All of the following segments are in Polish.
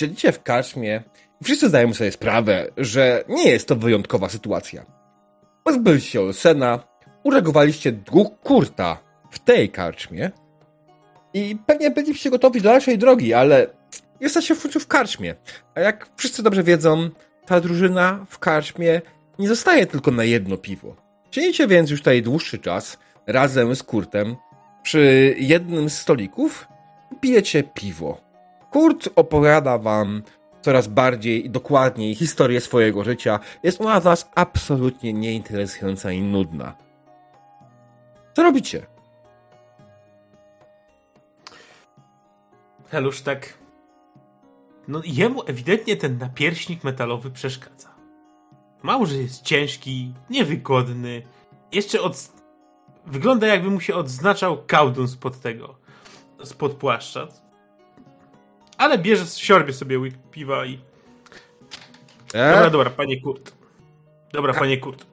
siedzicie w karczmie i wszyscy zdają sobie sprawę, że nie jest to wyjątkowa sytuacja. Pozbyliście Olsena, uregowaliście dług Kurta w tej karczmie i pewnie byliście gotowi do dalszej drogi, ale jesteście w końcu w karczmie. A jak wszyscy dobrze wiedzą, ta drużyna w karczmie nie zostaje tylko na jedno piwo. Siedzicie więc już tutaj dłuższy czas razem z Kurtem przy jednym z stolików i pijecie piwo. Kurt opowiada wam coraz bardziej i dokładniej historię swojego życia. Jest ona dla was absolutnie nieinteresująca i nudna. Co robicie? Helusz tak. No jemu ewidentnie ten napierśnik metalowy przeszkadza. Mało, że jest ciężki, niewygodny. Jeszcze od... Wygląda jakby mu się odznaczał kałdun spod tego. Spod płaszcza. Ale bierze, siorbie sobie łyk piwa i... E? Dobra, dobra, panie Kurt. Dobra, panie Kurt.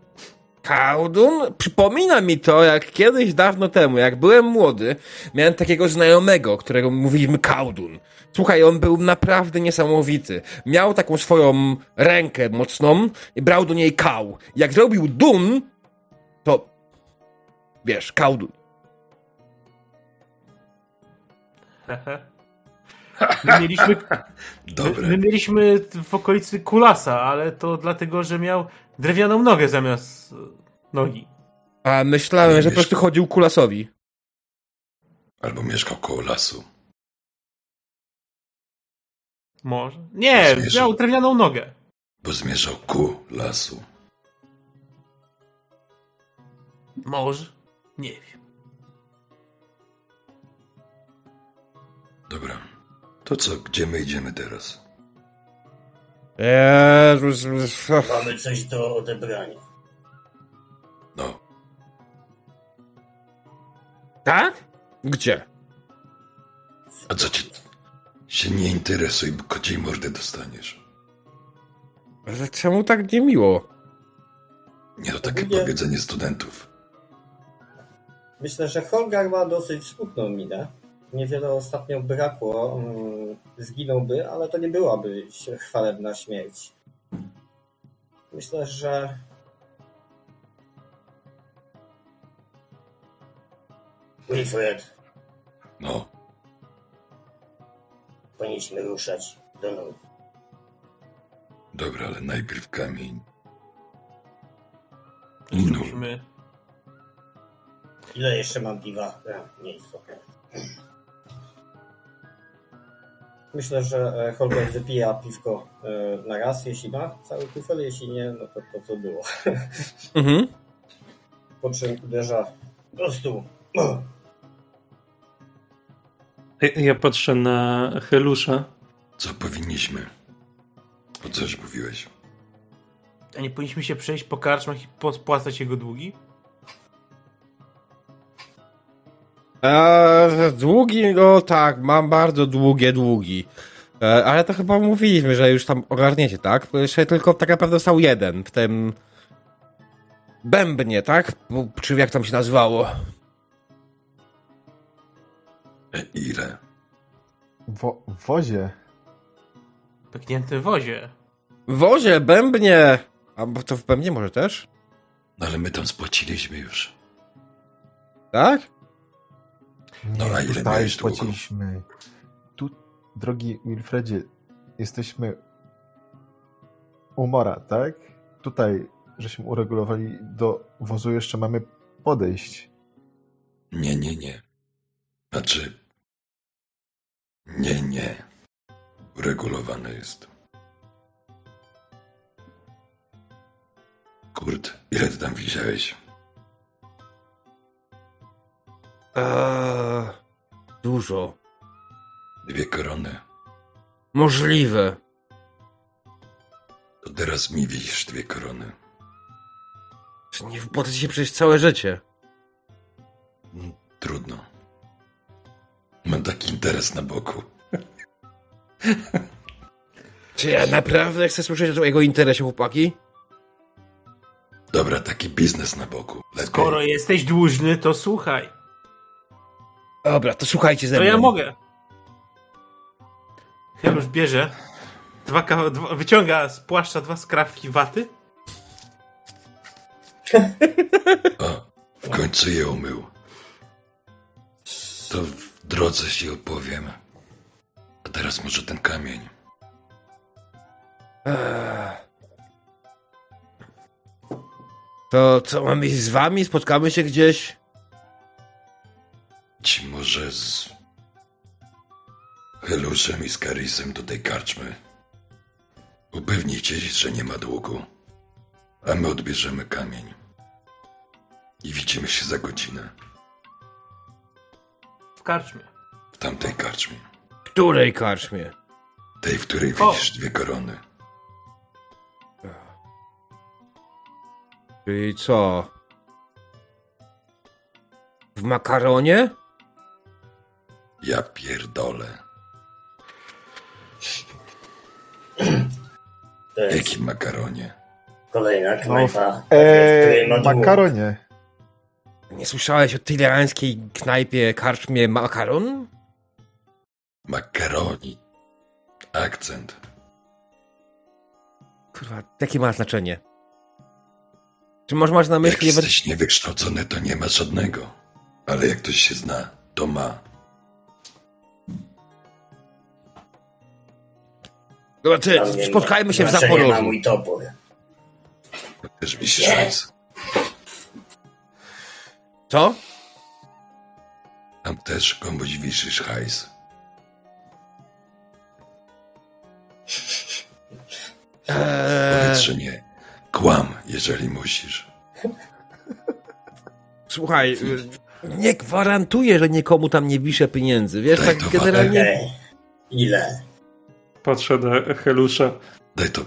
Kałdun? Przypomina mi to, jak kiedyś dawno temu, jak byłem młody, miałem takiego znajomego, którego mówiliśmy Kałdun. Słuchaj, on był naprawdę niesamowity. Miał taką swoją rękę mocną i brał do niej kał. Jak zrobił dun, to wiesz, Kałdun. My mieliśmy, Dobre. my, my mieliśmy w okolicy kulasa, ale to dlatego, że miał drewnianą nogę zamiast e, nogi. A myślałem, że po prostu chodził kulasowi. Albo mieszkał koło lasu. Może. Nie, Zmierzał. miał drewnianą nogę. Bo zmierzał ku lasu. Może. Nie wiem. Dobra. To co, gdzie my idziemy teraz? Jezus. Mamy coś do odebrania. No, Tak? Gdzie? a co ci się nie interesuj, bo kociej mordę dostaniesz. Ale czemu tak niemiło? Nie to takie Ogólnie- powiedzenie studentów. Myślę, że Holgar ma dosyć smutną minę. Niewiele ostatnio brakło. mm, Zginąłby, ale to nie byłaby chwalebna śmierć. Myślę, że Wilfred, No, powinniśmy ruszać do nóg. dobra, ale najpierw kamień. I Musimy. Ile jeszcze mam piwa? Ja, nie istotne. Myślę, że e, Holger wypija piwko e, na raz, jeśli ma cały kufel, jeśli nie, no to to co było. Mhm. Po czym uderza do stół. Ja patrzę na Helusza. co powinniśmy? O coś mówiłeś? A nie powinniśmy się przejść po karczmach i spłacać jego długi? Eee, długi, no tak, mam bardzo długie długi. E, ale to chyba mówiliśmy, że już tam ogarniecie, tak? Jeszcze tylko tak naprawdę został jeden w tym bębnie, tak? Bo- Czy jak tam się nazywało? Ile? Wo w wozie. Pyknięty w wozie. W wozie, bębnie! A bo to w bębnie może też? No ale my tam spłaciliśmy już. Tak? Nie, No, a ile tutaj płaciliśmy. Tu, drogi Wilfredzie, jesteśmy u Mora, tak? Tutaj, żeśmy uregulowali do wozu, jeszcze mamy podejść. Nie, nie, nie. Znaczy... Nie, nie. Uregulowane jest. Kurt, ile ty tam widziałeś? Eee, dużo. Dwie korony. Możliwe. To teraz mi widzisz dwie korony. Czy nie wypłaca ci się przejść całe życie? Mm, Trudno. Mam taki interes na boku. Czy ja naprawdę chcę słyszeć o jego interesie, chłopaki? Dobra, taki biznes na boku. Lepiej. Skoro jesteś dłużny, to słuchaj. Dobra, to słuchajcie ze To mną. ja mogę. Helusz bierze dwa, kawa- dwa, wyciąga z płaszcza dwa skrawki waty. O, w końcu je umył. To w drodze ci opowiem. A teraz może ten kamień. Ech. To co, mamy iść z wami? Spotkamy się gdzieś? Ci może z Heluszem i z Karisem do tej karczmy. Upewnijcie się, że nie ma długu. A my odbierzemy kamień. I widzimy się za godzinę. W karczmie. W tamtej karczmie. Której karczmie? Tej, w której O! widzisz dwie korony. Czyli co? W makaronie? Ja pierdolę. To jest Jakim makaronie? kolejna knajpa, w Eee, makaronie. Nie słyszałeś o tyrolańskiej knajpie karczmie makaron? Makaroni. Akcent. Kurwa, jakie ma znaczenie? Czy może masz na Jak myśli... jesteś niewykształcony, to nie ma żadnego. Ale jak ktoś się zna, to ma. Mnie spotkajmy się w znaczenia ma Zaporożu. mój topór. Też mi się szans. Co? Tam też komuś wisisz hajs. Eee, Powiedz, że nie. Kłam, jeżeli musisz. słuchaj, nie gwarantuję, że nikomu tam nie wiszę pieniędzy. Wiesz, Daj tak generalnie... Ile? Patrzę na Helusza. Daj to.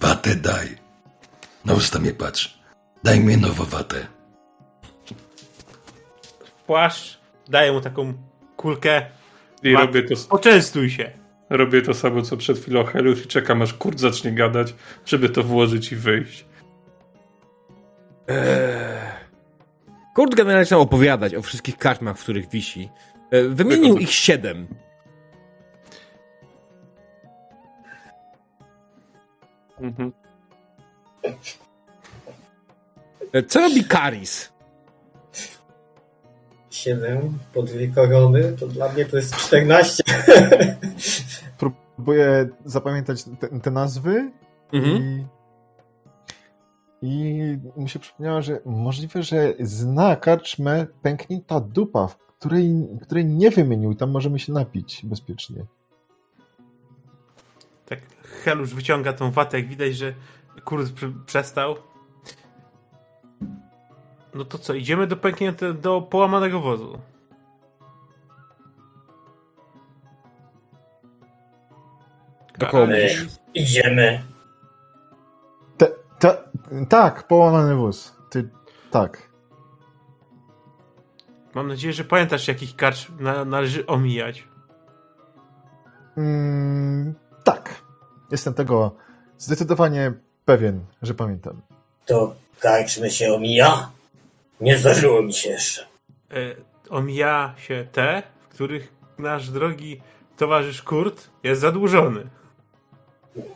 Watę daj. Na usta mnie patrz. Daj mi nową watę. Płaszcz. Daję mu taką kulkę. I Wat- robię to, Poczęstuj się. robię to samo, co przed chwilą Helusz i czekam, aż kurt zacznie gadać, żeby to włożyć i wyjść. Eee. Kurt generalnie zaczął opowiadać o wszystkich karczmach, w których wisi. E, Wymienił ich siedem. Mhm. E, Co robi Karis? Siedem po dwie korony, to dla mnie to jest 14. Próbuję zapamiętać te, te nazwy Mhm. i, i mi się przypomniało, że możliwe, że zna karczmę pęknięta dupa, w której, której nie wymienił. Tam możemy się napić bezpiecznie. Tak Helusz wyciąga tą watę, jak widać, że kurt pr- przestał. No to co, idziemy do pęknięte, do połamanego wozu. Do mówisz? Idziemy. Te, te, tak, połamany wóz. Ty, tak. Mam nadzieję, że pamiętasz, jakich karcz na, należy omijać. Mm, tak. Jestem tego zdecydowanie pewien, że pamiętam. To karczmy się omija? Nie zdarzyło mi się jeszcze. E, omija się te, w których nasz drogi towarzysz Kurt jest zadłużony.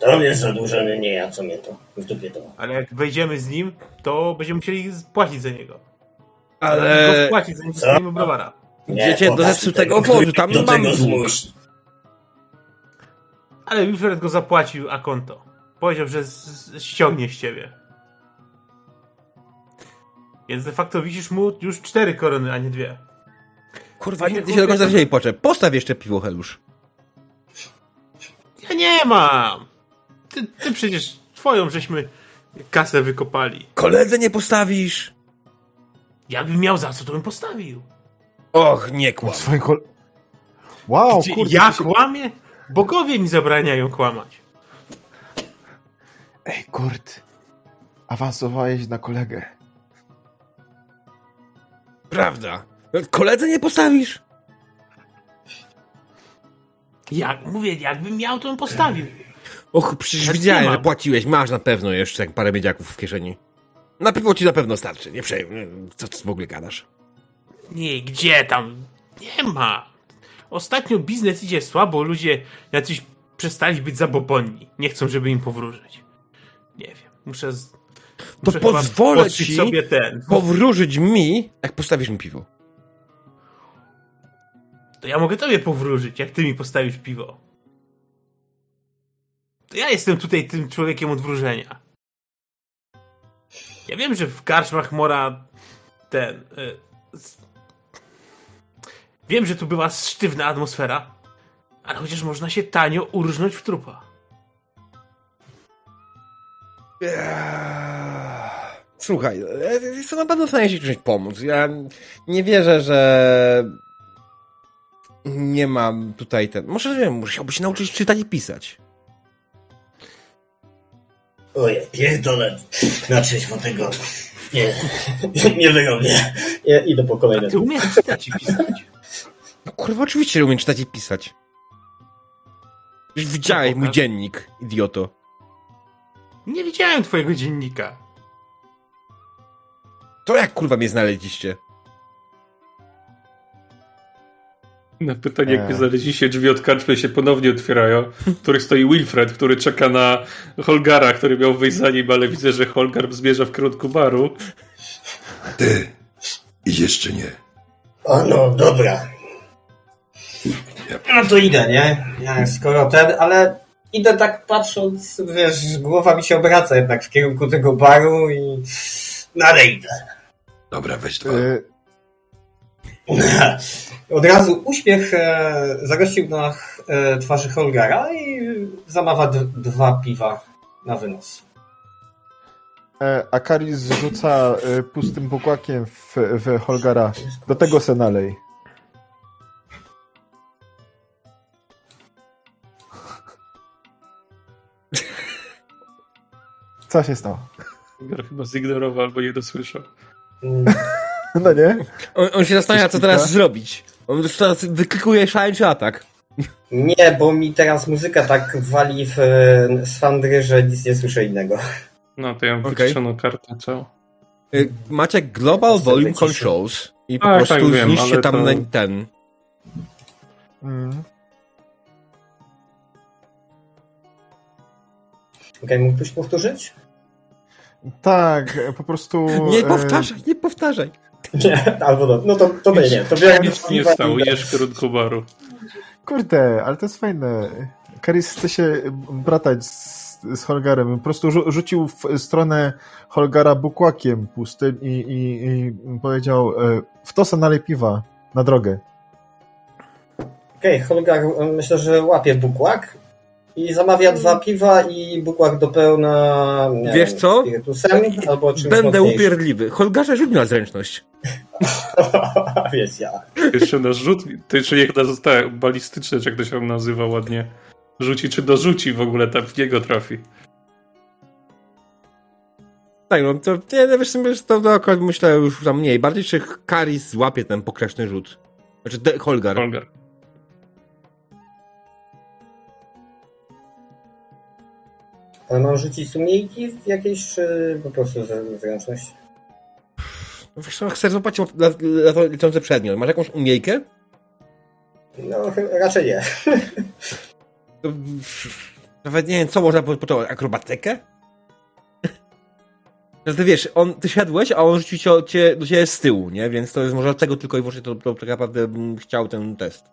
To on jest zadłużony, nie ja, co mnie to. W dupie to. Ale jak wejdziemy z nim, to będziemy musieli płacić za niego. Ale Go zanim Co? dostaniemy browara. Nie, Idziecie do zepsutego tego, wozu, który tam do mam tego dług. Ale Wilfred go zapłacił a konto. Powiedział, że ściągnie z ciebie. Więc de facto wisisz mu już cztery korony, a nie dwie. kurwa, nie ty się do końca wzięli poczep. Postaw jeszcze piwo, Helusz. Ja nie mam! Ty, ty przecież twoją żeśmy kasę wykopali. Koledze nie postawisz? Jakbym miał za co, to bym postawił. Och, nie kłam. Swoje kol... Wow, Gdzie kurde. ja się... kłamię? Bogowie mi zabraniają kłamać. Ej, kurt. Awansowałeś na kolegę. Prawda. Koledze nie postawisz? Jak, mówię, jakbym miał, to bym postawił. Och, przecież Ja widziałem, że płaciłeś. Masz na pewno jeszcze parę miedziaków w kieszeni. Na piwo ci na pewno starczy. Nie przejmuj. Co ty w ogóle gadasz? Nie, gdzie tam? Nie ma. Ostatnio biznes idzie słabo, ludzie jacyś przestali być zabobonni. Nie chcą, żeby im powróżyć. Nie wiem, muszę... Z... To muszę chyba pozwolę ci sobie ten... powróżyć mi, jak postawisz mi piwo. To ja mogę tobie powróżyć, jak ty mi postawisz piwo. To ja jestem tutaj tym człowiekiem od wróżenia. Ja wiem, że w karczmach mora ten... Y, wiem, że tu była sztywna atmosfera, ale chociaż można się tanio urżnąć w trupa. Słuchaj, e, jestem na pewno w stanie ci czymś pomóc. Ja nie wierzę, że nie mam tutaj ten... Może, nie wiem, musiałbyś się nauczyć czytać i pisać. Oje, pierdolę. Na trzeźwo tego. Nie, nie wyrobię. Ja idę po kolejne. Ty umiesz czytać i pisać. No kurwa, oczywiście że umiem czytać i pisać. Już widziałeś No, mój dziennik, idioto. Nie widziałem twojego dziennika. To jak kurwa mnie znaleźliście? Na pytanie, jak Eee. znaleźliście drzwi od karczmy się ponownie otwierają, w których stoi Wilfred, który czeka na Holgara, który miał wyjść za nim, ale widzę, że Holgar zmierza w kierunku baru. Ty, idziesz czy nie? O no, dobra. No to idę, nie? Ja skoro ten, ale idę tak patrząc, wiesz, głowa mi się obraca jednak w kierunku tego baru i... No ale idę. Dobra, weź dwa. Y, Od razu uśmiech e, zagościł na e, twarzy Holgara i zamawia dwa piwa na wynos. e, Akaris rzuca pustym bukłakiem w, w Holgara. Do tego se nalej. Co się stało? Holgar chyba zignorował albo nie dosłyszał. Mm, No nie? On, on się zastanawia, co teraz zrobić. On już teraz wyklikuje szaleńczy atak. Nie, bo mi teraz muzyka tak wali w e, swandry, że nic nie słyszę innego. No to ja mam Okej. wyciszoną kartę całą. Y, Macie Global Volume. Controls i po Tak, prostu tak, wiem, zniszcie tam to- ten. Mm. Okej, mógłbyś powtórzyć? Tak, e, po prostu... Nie e, powtarzaj, nie powtarzaj. Nie, albo no, no to, to nie, nie. To biorę Nic nie w kierunku baru. Kurde, ale to jest fajne. Karis chce się bratać z, z Holgarem. Po prostu rzu- rzucił w stronę Holgara bukłakiem pustym i, i, i powiedział e, w to se nalej piwa na drogę. Okej, Holgar e, myślę, że łapie bukłak i zamawia dwa piwa i bukłak do pełna nie Wiesz wiem, co? spirytusem albo czymś Będę mocniejszym. upierdliwy. Holgarze, rzuć mi na zręczność. Wiesz, ja. Jeszcze na rzut, to jeszcze niech na zostaje balistyczne, czy jak to się nazywa ładnie. Rzuci, czy dorzuci w ogóle tam w niego trafi. Tak, no to nie, no wiesz, wiesz, to, to akurat myślę już tam mniej. Bardziej czy Karis złapie ten pokraczny rzut. Znaczy de, Holgar. Holgar. Ale mam rzucić sumiejki w jakieś, czy po prostu zręczność? No Wiesz co, chcę zobaczyć la- la- la- lecący przedmiot. Masz jakąś umiejkę? No, raczej nie. To, nawet nie wiem, co można po- począć. Akrobatykę? Że ty wiesz, on, ty siadłeś, a on rzucił cię, cię, do ciebie z tyłu, nie? Więc to jest może dlatego tylko i wyłącznie to, to tak naprawdę bym chciał ten test.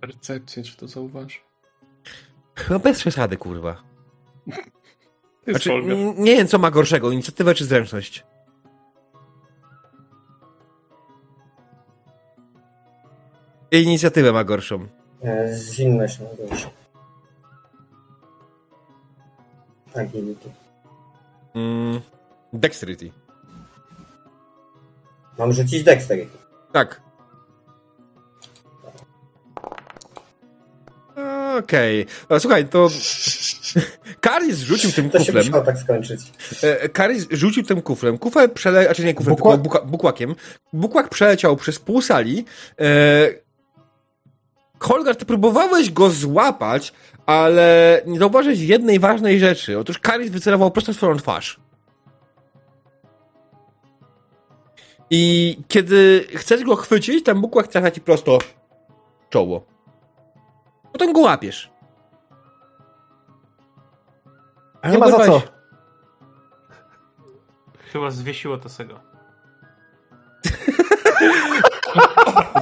Percepcję, czy to zauważy? Chyba bez przesady, kurwa. Znaczy, nie wiem, co ma gorszego, inicjatywę czy zręczność. Inicjatywę ma gorszą. E, Zwinność na górze. Agility. Mm, dexterity. Mam rzucić dexterity. Tak. Okej. Okay. Słuchaj, to... Karis rzucił tym To się kuflem. musiało tak skończyć. E, Karis rzucił tym kuflem. Kufel przele... Znaczy nie kuflem, Bukła- tylko buka... bukłakiem. Bukłak przeleciał przez pół sali. E... Holgar, ty próbowałeś go złapać, ale nie zauważyłeś jednej ważnej rzeczy. Otóż Karis wycelował prosto w swoją twarz. I kiedy chcesz go chwycić, ten bukłak trafia ci prosto w czoło. No potem go łapiesz. Ale Nie ma za co. Chyba zwiesiło to sego.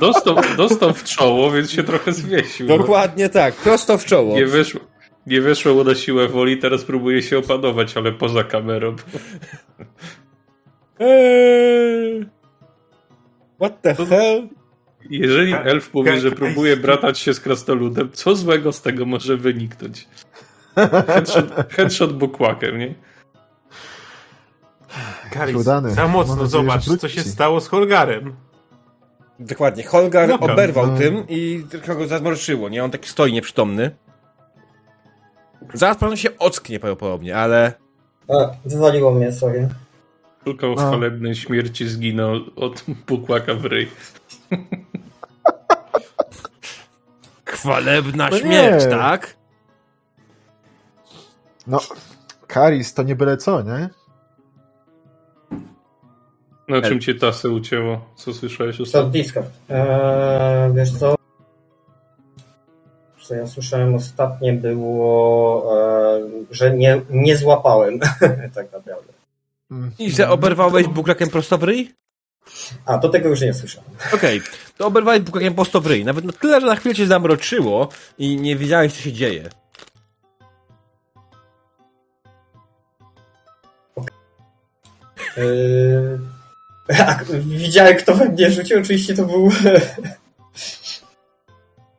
Dostał, dostał w czoło, więc się trochę zwiesił. Dokładnie tak, prosto w czoło. Nie wyszło, nie wyszło mu na siłę woli, teraz próbuje się opanować, ale poza kamerą. Eee. What the hell? Jeżeli elf mówi, ka- że próbuje bratać się z krasnoludem, co złego z tego może wyniknąć? Headshot, headshot bukłakiem, nie? Garis, Udany. za mocno zobacz, co się stało z Holgarem. Dokładnie, Holgar No oberwał No. tym i trochę go zamroczyło, nie? On taki stoi nieprzytomny. Zaraz pewno się ocknie prawdopodobnie, ale... A, wywaliło mnie, sorry. Szukał No. chwalebnej śmierci, zginął od bukłaka w ryj. Chwalebna No nie. śmierć, tak? No, Karis to nie byle co, nie? Na czym cię tasę ucięło? Co słyszałeś To ostatnio? Discord. Eee, wiesz co? Co ja słyszałem ostatnio było, e, że nie, nie złapałem tak naprawdę. Mm. I że oberwałeś buklakiem prosto w ryj? A, do tego już nie słyszałem. Okej, to oberwałeś buklakiem prosto w ryj. Nawet na tyle, że na chwilę cię zamroczyło i nie wiedziałeś, co się dzieje. Eee, a, widziałem, kto we mnie rzucił. Oczywiście to był...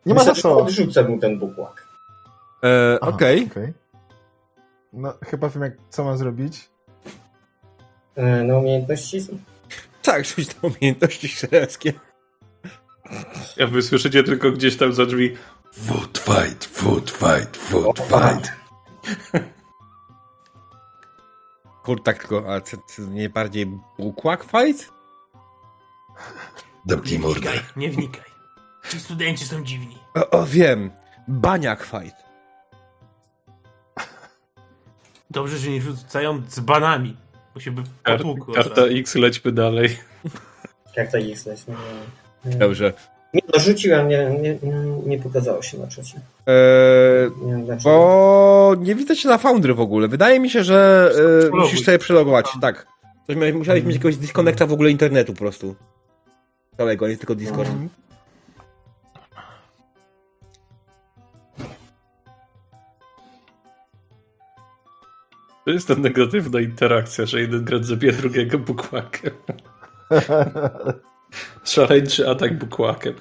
Nie ma za co. Odrzucę mu ten bukłak. Eee, Aha, Okej. okej. No, chyba wiem, jak, co mam zrobić. Eee, na umiejętności? Tak, rzuć na umiejętności strzeleckie. Ja wy słyszycie tylko gdzieś tam za drzwi. Food fight, food fight, food fight. Kur, tak tylko, a co, co, nie bardziej bukłak fight? Zamknij Nie wnikaj, nie wnikaj. Ci studenci są dziwni. O, o wiem, baniak fight. Dobrze, że nie rzucają dzbanami, bo się by potłukło. karta X, lećmy dalej. Jak to jest? No, nie, Dobrze. nie, no, rzuciłem, nie, nie, nie, pokazało się na czacie. Eee, Nie wiem dlaczego. bo nie widzę cię na Foundry w ogóle. Wydaje mi się, że e, musisz sobie przelogować. Tak. Coś musiałeś mieć jakiegoś disconnecta w ogóle internetu po prostu. Całego, nie tylko Discord. Mhm. To jest ta negatywna interakcja, że jeden gracz zabija drugiego bukłakiem. Szaleńczy atak bukłakiem.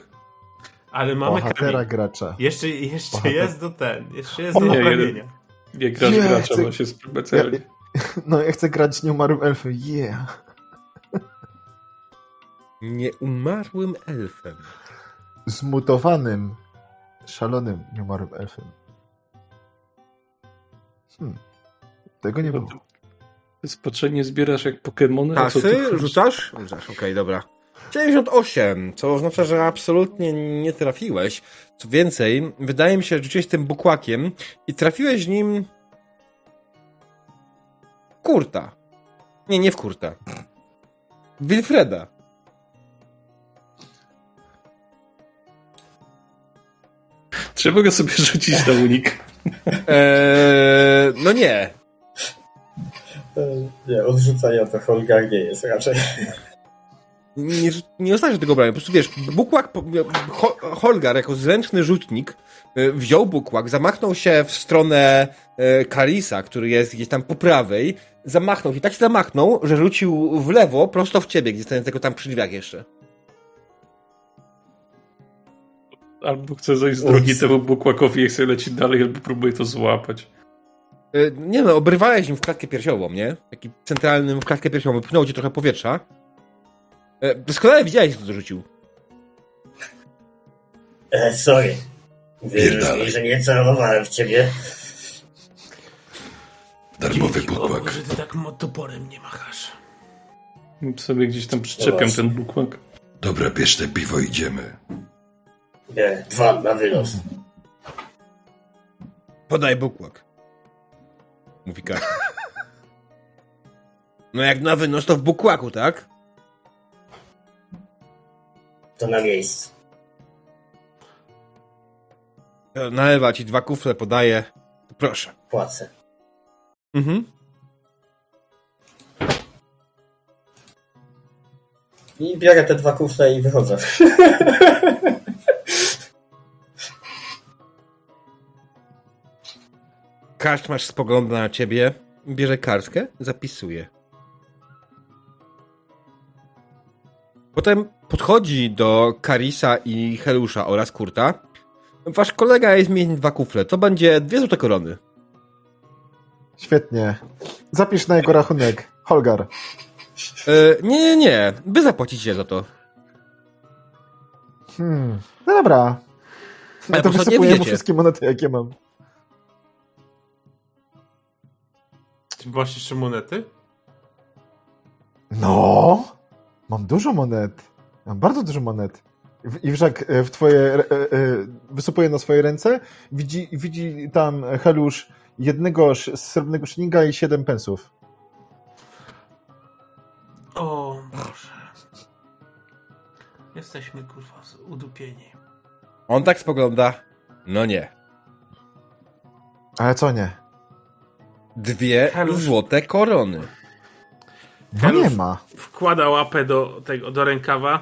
Ale mamy Bohatera kamień. gracza. Jeszcze, jeszcze Bohater. jest do ten, jeszcze jest do Nie, naprawienia. Nie gracz Nie, gracza chcę- ma się specjalnie. No, ja chcę grać nieumarłym elfem. Yeah. Nieumarłym elfem. Zmutowanym, szalonym nieumarłym elfem. Hmm. Tego nie było. Spoczenie zbierasz jak tu Kasy? Rzucasz? Rzucasz, okej, dobra. 98, co oznacza, że absolutnie nie trafiłeś. Co więcej, wydaje mi się, że rzuciłeś tym bukłakiem i trafiłeś nim... Kurta. Nie, nie w Kurta. Wilfreda. Trzeba go sobie rzucić na unik. Eee, no nie. Nie, odrzucania to Holgar nie jest raczej. Nie, nie oznacza tego brania. Po prostu wiesz, bukłak, Holgar jako zręczny rzutnik e, wziął bukłak, zamachnął się w stronę e, Karisa, który jest gdzieś tam po prawej, zamachnął się, i tak się zamachnął, że rzucił w lewo, prosto w ciebie, gdzie stojącego tam przy drzwiach jeszcze. Albo chce zejść z drogi temu bukłakowi i chce lecieć dalej, albo próbuje to złapać. E, Nie no, obrywałeś nim w klatkę piersiową, nie? Taki centralnym w klatkę piersiową, wypchnął ci trochę powietrza. E, Doskonale widziałeś, to rzucił. E, sorry. Wierzysz mi, że nie celowałem w ciebie. Darmowy bukłak. że ty tak toporem nie machasz. Sobie gdzieś tam przyczepiam ten bukłak. Dobra, bierz te piwo, idziemy. Nie, dwa na wynos. Podaj bukłak. Mówi Kasia. No jak na wynos to w bukłaku, tak? To na miejscu. Nalewa ci dwa kufle, podaje. Proszę. Płacę. Mhm. I biorę te dwa kufle i wychodzę. Karczmarz spogląda na ciebie, bierze kartkę, zapisuje. Potem podchodzi do Karisa i Helusza oraz Kurta. Wasz kolega jest mieć dwa kufle. To będzie dwie złote korony. Świetnie. Zapisz na jego rachunek. Holgar. E, nie, nie, nie. Wy zapłacicie za to. Hmm. No dobra. Ale No po to wysypuję mu wszystkie monety, jakie mam. Ty masz jeszcze monety? No! Mam dużo monet. Mam bardzo dużo monet. I Wrzak e, w twoje, e, e, wysypuje na swoje ręce, widzi, widzi tam Helusz jednego srebrnego szylinga i siedem pensów. O Boże. Jesteśmy kurwa udupieni. On tak spogląda. No nie. Ale co nie? Dwie Helusz. złote korony. No nie ma. Wkłada łapę do tego, do rękawa.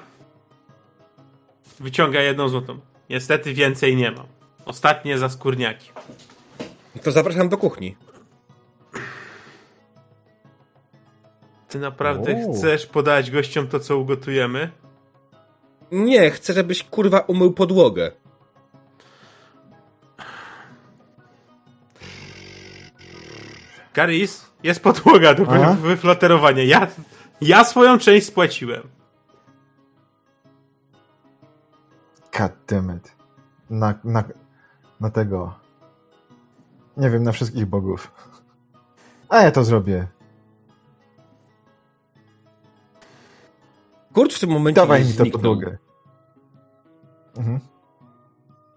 Wyciąga jedną złotą. Niestety więcej nie mam. Ostatnie za skórniaki. To zapraszam do kuchni. Ty naprawdę O. chcesz podać gościom to, co ugotujemy? Nie, chcę, żebyś kurwa umył podłogę. Garis, jest podłoga do Aha. Ja, ja swoją część spłaciłem. God damn it. Na, na, na tego. Nie wiem, na wszystkich bogów. A ja to zrobię. Kurt w tym momencie Dawaj mi tę zniknął. podłogę. Mhm.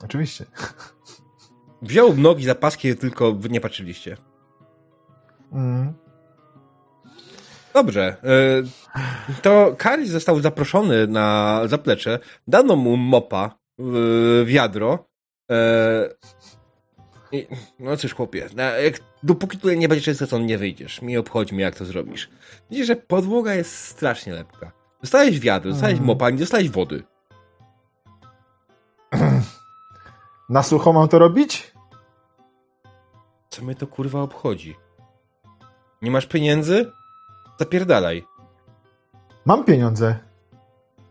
Oczywiście. Wziął nogi za paski, tylko wy nie patrzyliście. Mhm. Dobrze. y, To Karis został zaproszony na zaplecze. Dano mu mopa, wiadro. e, i- No cóż, chłopie, na- jak, dopóki tutaj nie będziesz często, to nie wyjdziesz. Mi obchodzi mnie, jak to zrobisz. Widzisz, że podłoga jest strasznie lepka. Dostałeś wiadro, dostałeś Mhm. mopa, nie dostałeś wody. Na sucho mam to robić? Co mnie to kurwa obchodzi? Nie masz pieniędzy? Zapierdalaj. Mam pieniądze.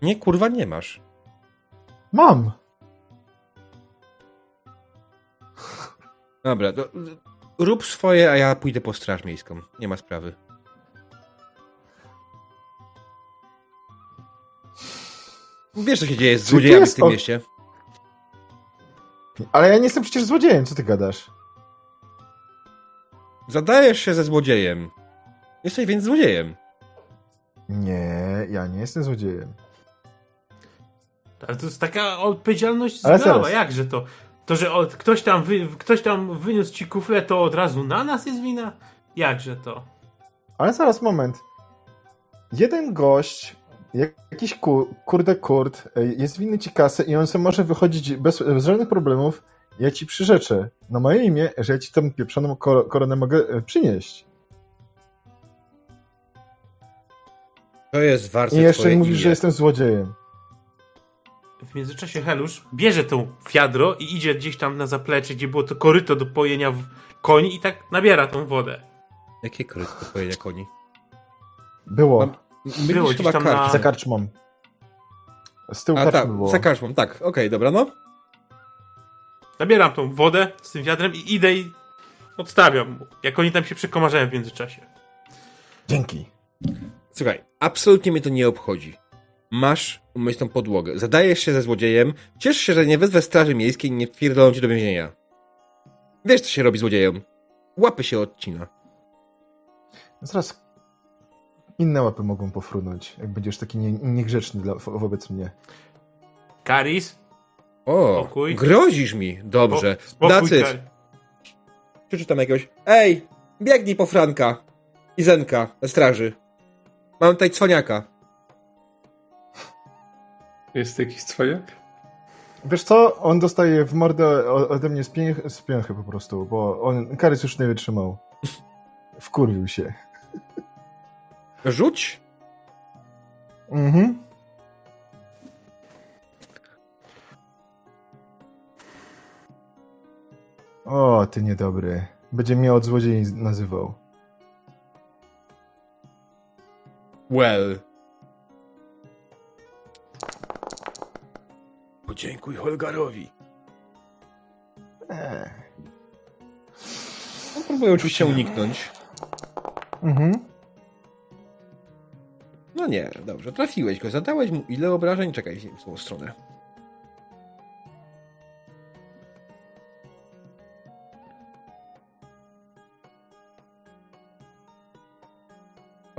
Nie, kurwa, nie masz. Mam. Dobra, to rób swoje, a ja pójdę po straż miejską. Nie ma sprawy. Wiesz, co się dzieje z złodziejami w tym mieście? Ale ja nie jestem przecież złodziejem, co ty gadasz? Zadajesz się ze złodziejem. Jesteś więc złodziejem. Nie, ja nie jestem złodziejem. Ale to jest taka odpowiedzialność zbiorowa. Jakże to? To, że od, ktoś, tam wy, ktoś tam wyniósł ci kufle, to od razu na nas jest wina? Jakże to? Ale zaraz, moment. Jeden gość, jak- jakiś ku, kurde kurt, e, jest winny ci kasę i on sobie może wychodzić bez, bez żadnych problemów. Ja ci przyrzeczę na moje imię, że ja ci tą pieprzoną kor- koronę mogę e, przynieść. To jest warte I jeszcze twoje mówisz, imię. że jestem złodziejem. W międzyczasie Helusz bierze tą wiadro i idzie gdzieś tam na zaplecze, gdzie było to koryto do pojenia w koni i tak nabiera tą wodę. Jakie korytko pojenia koni? Było. Mam- Było gdzieś tam na- karczmę. Za karczmą. Z tyłu A tak, było. za karczmą, tak. Okej, dobra, no. Nabieram tą wodę z tym wiadrem i idę i odstawiam mu. Jak oni tam się przekomarzają w międzyczasie. Dzięki. Słuchaj, absolutnie mnie to nie obchodzi. Masz umyć tą podłogę. Zadajesz się ze złodziejem. Ciesz się, że nie wezwę straży miejskiej i nie wpierdolą cię do więzienia. Wiesz, co się robi złodziejem. Łapy się odcina. Zaraz inne łapy mogą pofrunąć, jak będziesz taki nie, niegrzeczny dla, wo- wobec mnie. Karis? O, Spokój. grozisz mi. Dobrze. Spo- spokój, Dacyt. Kar- Przeczytam jakiegoś. Ej, biegnij po Franka. I Zenka na straży. Mam tutaj cwaniaka. Jest jakiś cwaniak? Wiesz co? On dostaje w mordę ode mnie spię- spięchy po prostu, bo on, Karys już nie wytrzymał. Wkurwił się. Rzuć. Mhm. O, ty niedobry. Będzie mnie od złodziei nazywał. Well. Podziękuj Holgarowi. Eee. On próbuje oczywiście uniknąć. Mhm. No nie, dobrze, trafiłeś go. Zadałeś mu ile obrażeń? Czekaj, w tą stronę.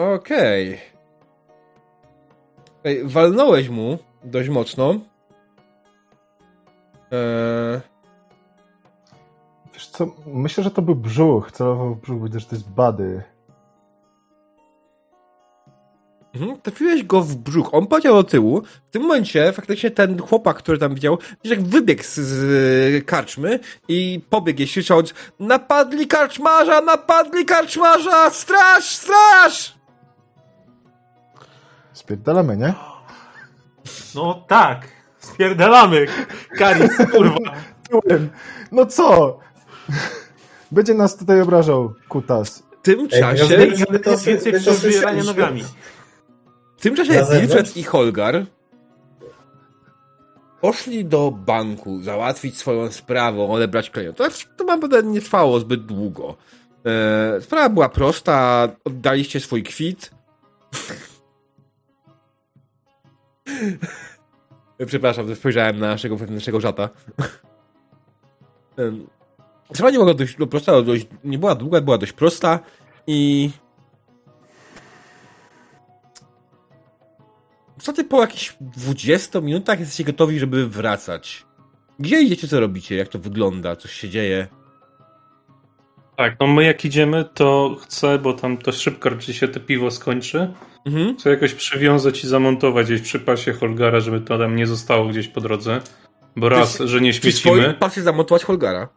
Okej. Ej, Walnąłeś mu dość mocno. Eee, Wiesz co? Myślę, że to był brzuch. Celował w brzuch, bo też to jest bady. Mhm, trafiłeś go w brzuch. On powiedział do tyłu. W tym momencie faktycznie ten chłopak, który tam widział, widzisz jak wybiegł z, z karczmy i pobiegł krzycząc napadli karczmarza, napadli karczmarza, straż, straż! Spierdalamy, nie? No tak, spierdalamy. Karis, kurwa. Tyłem. No co? Będzie nas tutaj obrażał, kutas. W tym czasie, to, Więcej przebierania nogami. w tym czasie? Wilfred i Holgar poszli do banku załatwić swoją sprawę, odebrać klienta. To, to naprawdę nie trwało zbyt długo. E, sprawa była prosta, oddaliście swój kwit. Przepraszam, spojrzałem na naszego wewnętrznego żata. Em, Sprawa nie była dość no, prosta, dość, nie była długa, była dość prosta i w zasadzie po jakichś 20 minutach jesteście gotowi, żeby wracać. Gdzie idziecie, co robicie, jak to wygląda, coś się dzieje? Tak, no my jak idziemy, to chcę, bo tam to szybko raczej się te piwo skończy, Mhm. chcę jakoś przywiązać i zamontować gdzieś przy pasie Holgara, żeby to tam nie zostało gdzieś po drodze. Bo raz, Czy- że nie Czy swoim śmiecimy. pasie zamontować Holgara?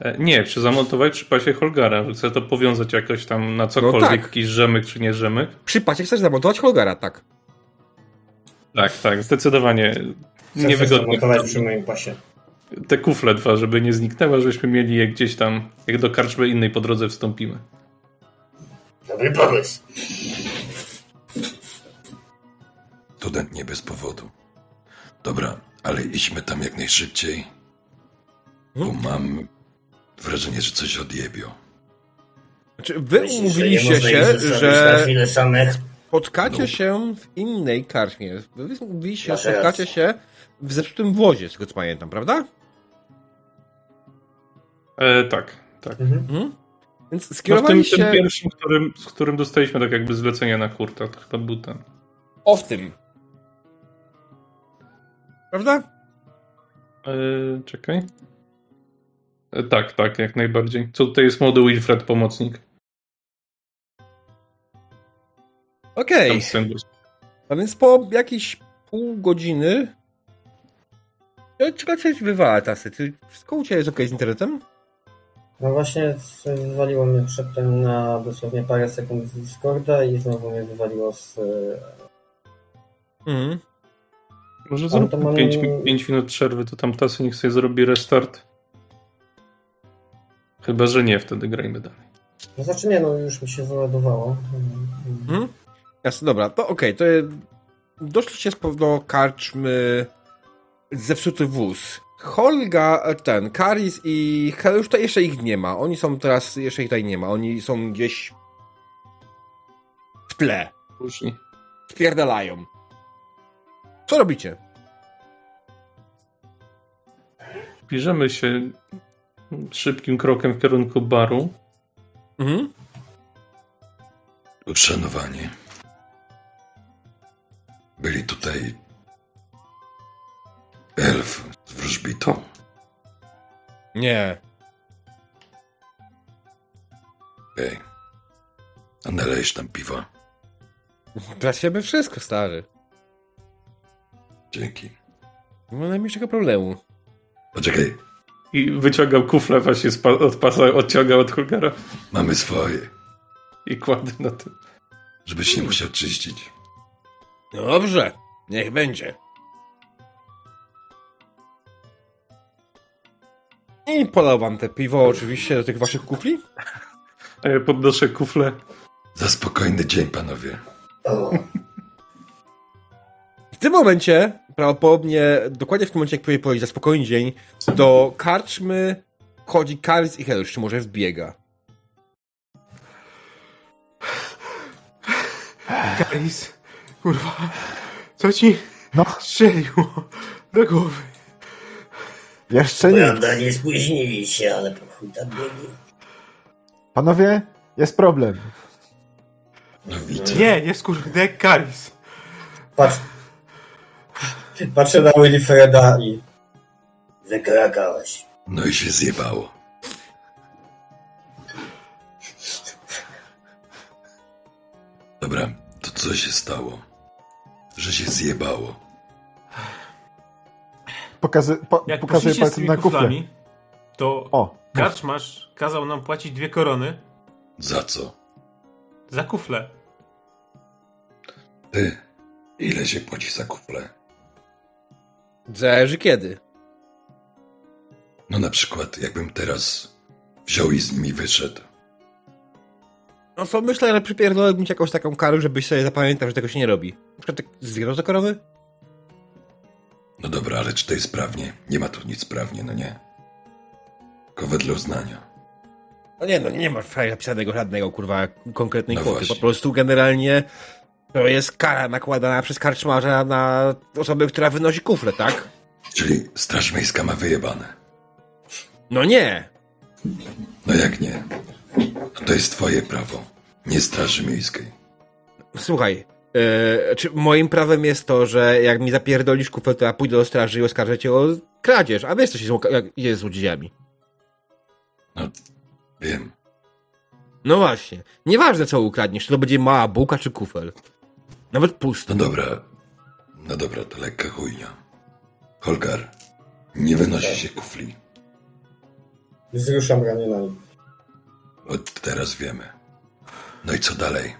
E, Nie, przy zamontować przy pasie Holgara. że Chcę to powiązać jakoś tam na cokolwiek, tak. jakiś rzemyk czy nie rzemyk. Przy pasie chcesz zamontować Holgara, tak. Tak, tak, zdecydowanie Chcę niewygodnie. zamontować przy moim pasie. Te kufle dwa, żeby nie zniknęła, żebyśmy mieli je gdzieś tam, jak do karczmy innej po drodze wstąpimy. Dobry pomysł. Student nie bez powodu. Dobra, ale idźmy tam jak najszybciej, bo mam wrażenie, że coś odjebią. Znaczy, wy Myślisz, że umówiliście można się, że spotkacie No. się w innej karczmie. Wy umówiliście się, że spotkacie się w zepsutym wozie, z tego co pamiętam, prawda? E, tak, tak. Mhm. Mhm. Więc No w tym, skierowaliście... tym pierwszym, którym, z którym dostaliśmy tak jakby zlecenie na kurta, to chyba był ten. O w tym. Prawda? E, czekaj. E, tak, tak, jak najbardziej. Co tutaj jest młody Wilfred, pomocnik. Okej. Głos- A więc po jakieś pół godziny... Czekaj, coś wywala tasy. Ty, wszystko u Ciebie jest okej z internetem? No właśnie wywaliło mnie przedtem na dosłownie parę sekund z Discorda i znowu mnie wywaliło z... e, Mhm. Może zrób to mam- 5 minut przerwy, to tam Tasy niech sobie zrobi restart. Chyba, że nie, wtedy grajmy dalej. No znaczy nie, no już mi się załadowało. Mhm. Jasne, dobra, to okej, to doszliście z do karczmy zepsuty wóz. Holga, e, ten, Karis i Hel, już to jeszcze ich nie ma. Oni są teraz, jeszcze ich tutaj nie ma. Oni są gdzieś w tle. Różni. Spierdalają. Co robicie? Bierzemy się szybkim krokiem w kierunku baru. Mhm. Uszanowanie. Byli tutaj elf wróżbitą. Nie. Ej, a nalejesz tam piwa. Dla siebie wszystko, stary. Dzięki. Nie ma najmniejszego problemu. Poczekaj, I wyciągał kufle właśnie od pasa, odciągał od Holgara mamy swoje, i kładę na tym. żebyś nie musiał czyścić. Dobrze, niech będzie. I podał wam te piwo oczywiście do tych waszych kufli. A ja podnoszę kufle. Za spokojny dzień, panowie. W tym momencie, prawdopodobnie, dokładnie w tym momencie, jak próbuję powiedzieć za spokojny dzień, do karczmy chodzi Karis i Helsz, czy może wbiega. Karis, kurwa, co ci No, strzeliło do głowy? Jeszcze nie. prawda, nie spóźnili się, ale po chuj tam biegli. Panowie, jest problem. No widzę. Nie, jest kurde Karis. Patrz. Patrzę na Winifreda i... Wykrakałeś. No i się zjebało. Dobra, to co się stało? Że się zjebało. Pokazy, po, Jak pokazuję z tymi na kufle. kuflami, to O, karczmasz kazał nam płacić dwie korony Za co? za kufle. Ty, ile się płaci za kufle? Zależy kiedy. No na przykład, jakbym teraz wziął i z nimi wyszedł. No to myślę, że przypierdolę ci jakąś taką karę, żebyś sobie zapamiętał, że tego się nie robi. Na przykład tak zwierzę do korony? No dobra, ale czy to jest prawnie? Nie ma tu nic prawnie, no nie? Tylko wedle uznania. No nie, no nie ma napisanego żadnego, kurwa, konkretnej No kwoty. właśnie. Po prostu generalnie to jest kara nakładana przez karczmarza na osobę, która wynosi kufle, tak? Czyli Straż Miejska ma wyjebane. No nie! No jak nie? To jest twoje prawo, nie Straży Miejskiej. Słuchaj, czy moim prawem jest to, że jak mi zapierdolisz kufel, to ja pójdę do straży i oskarżę cię o kradzież, a wiesz co się jest z złodziejami. No, wiem. No właśnie. Nieważne co ukradniesz, czy to będzie mała bułka czy kufel. Nawet pusty. No dobra. No dobra, to lekka chujnia. Holgar, nie wynosi się kufli. Wzruszam ramionami. Od teraz wiemy. No i co dalej?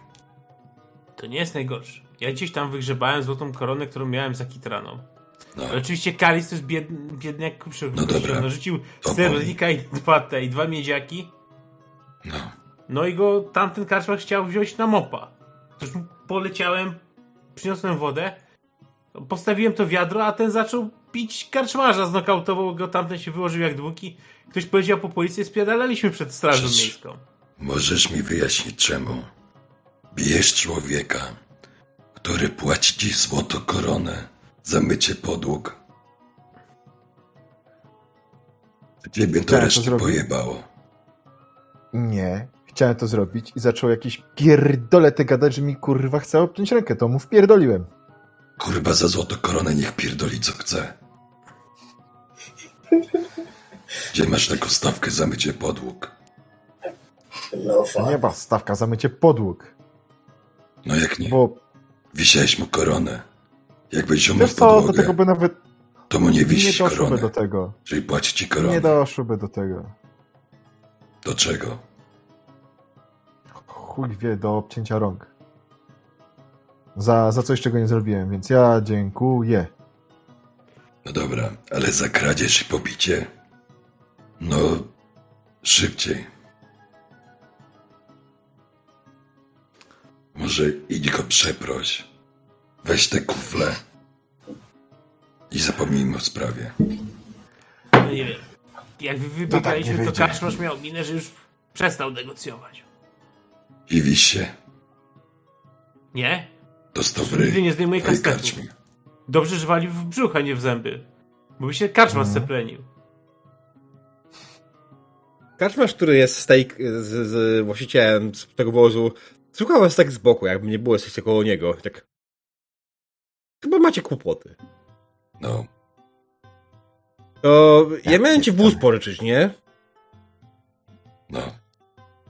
To nie jest najgorsze. Ja gdzieś tam wygrzebałem złotą koronę, którą miałem za kitraną. No, Ale oczywiście Karis to jest biedny jak kupszy. No dobra. No, rzucił srebrnika i dwa te, i dwa miedziaki. no. No i go tamten karczmarz chciał wziąć na mopa. Mu poleciałem, przyniosłem wodę, postawiłem to wiadro, a ten zaczął pić karczmarza, znokautował go, tamten się wyłożył jak długi. Ktoś powiedział po policji, spiadalaliśmy przed strażą Przecież- miejską. Możesz mi wyjaśnić czemu? Bijesz człowieka, który płaci ci złoto koronę za mycie podłóg. Ciebie to resztę pojebało. Nie, chciałem to zrobić i zaczął jakieś pierdole te gadać, że mi kurwa chce obciąć rękę, to mu wpierdoliłem. Kurwa, za złoto koronę niech pierdoli co chce. Gdzie masz taką stawkę za mycie podłóg? No fuck. Nie ma stawka za mycie podłóg, No jak nie? bo Wisiałeś mu koronę. Mu wiesz w co, do podłogę, tego by nawet to mu nie nie wisisz doszłoby koronę. do tego. Czyli płaci ci koronę. Nie do tego. Do czego? Chuj wie, do obcięcia rąk. Za, za coś, czego nie zrobiłem, więc ja dziękuję. No dobra, ale za kradzież i pobicie? No, szybciej. Może idź go przeproś. Weź te kufle. I zapomnijmy o sprawie. No nie wiem. Jak wy tak wybiegaliśmy, nie to, wyjdzie. karczmarz miał minę, że już przestał negocjować. I wiś się. Nie? Dostał w Nigdy ryj. nie zdejmuje karczmie. Dobrze, że wali w brzuch, a nie w zęby. Bo by się karczmarz Mhm. seplenił. Kaczmarz, który jest steak z, z właścicielem z tego wozu, słuchał was tak z boku, jakby nie było coś koło niego. Tak. Chyba macie kłopoty. No, To ja miałem ci wóz tam. pożyczyć, nie? no.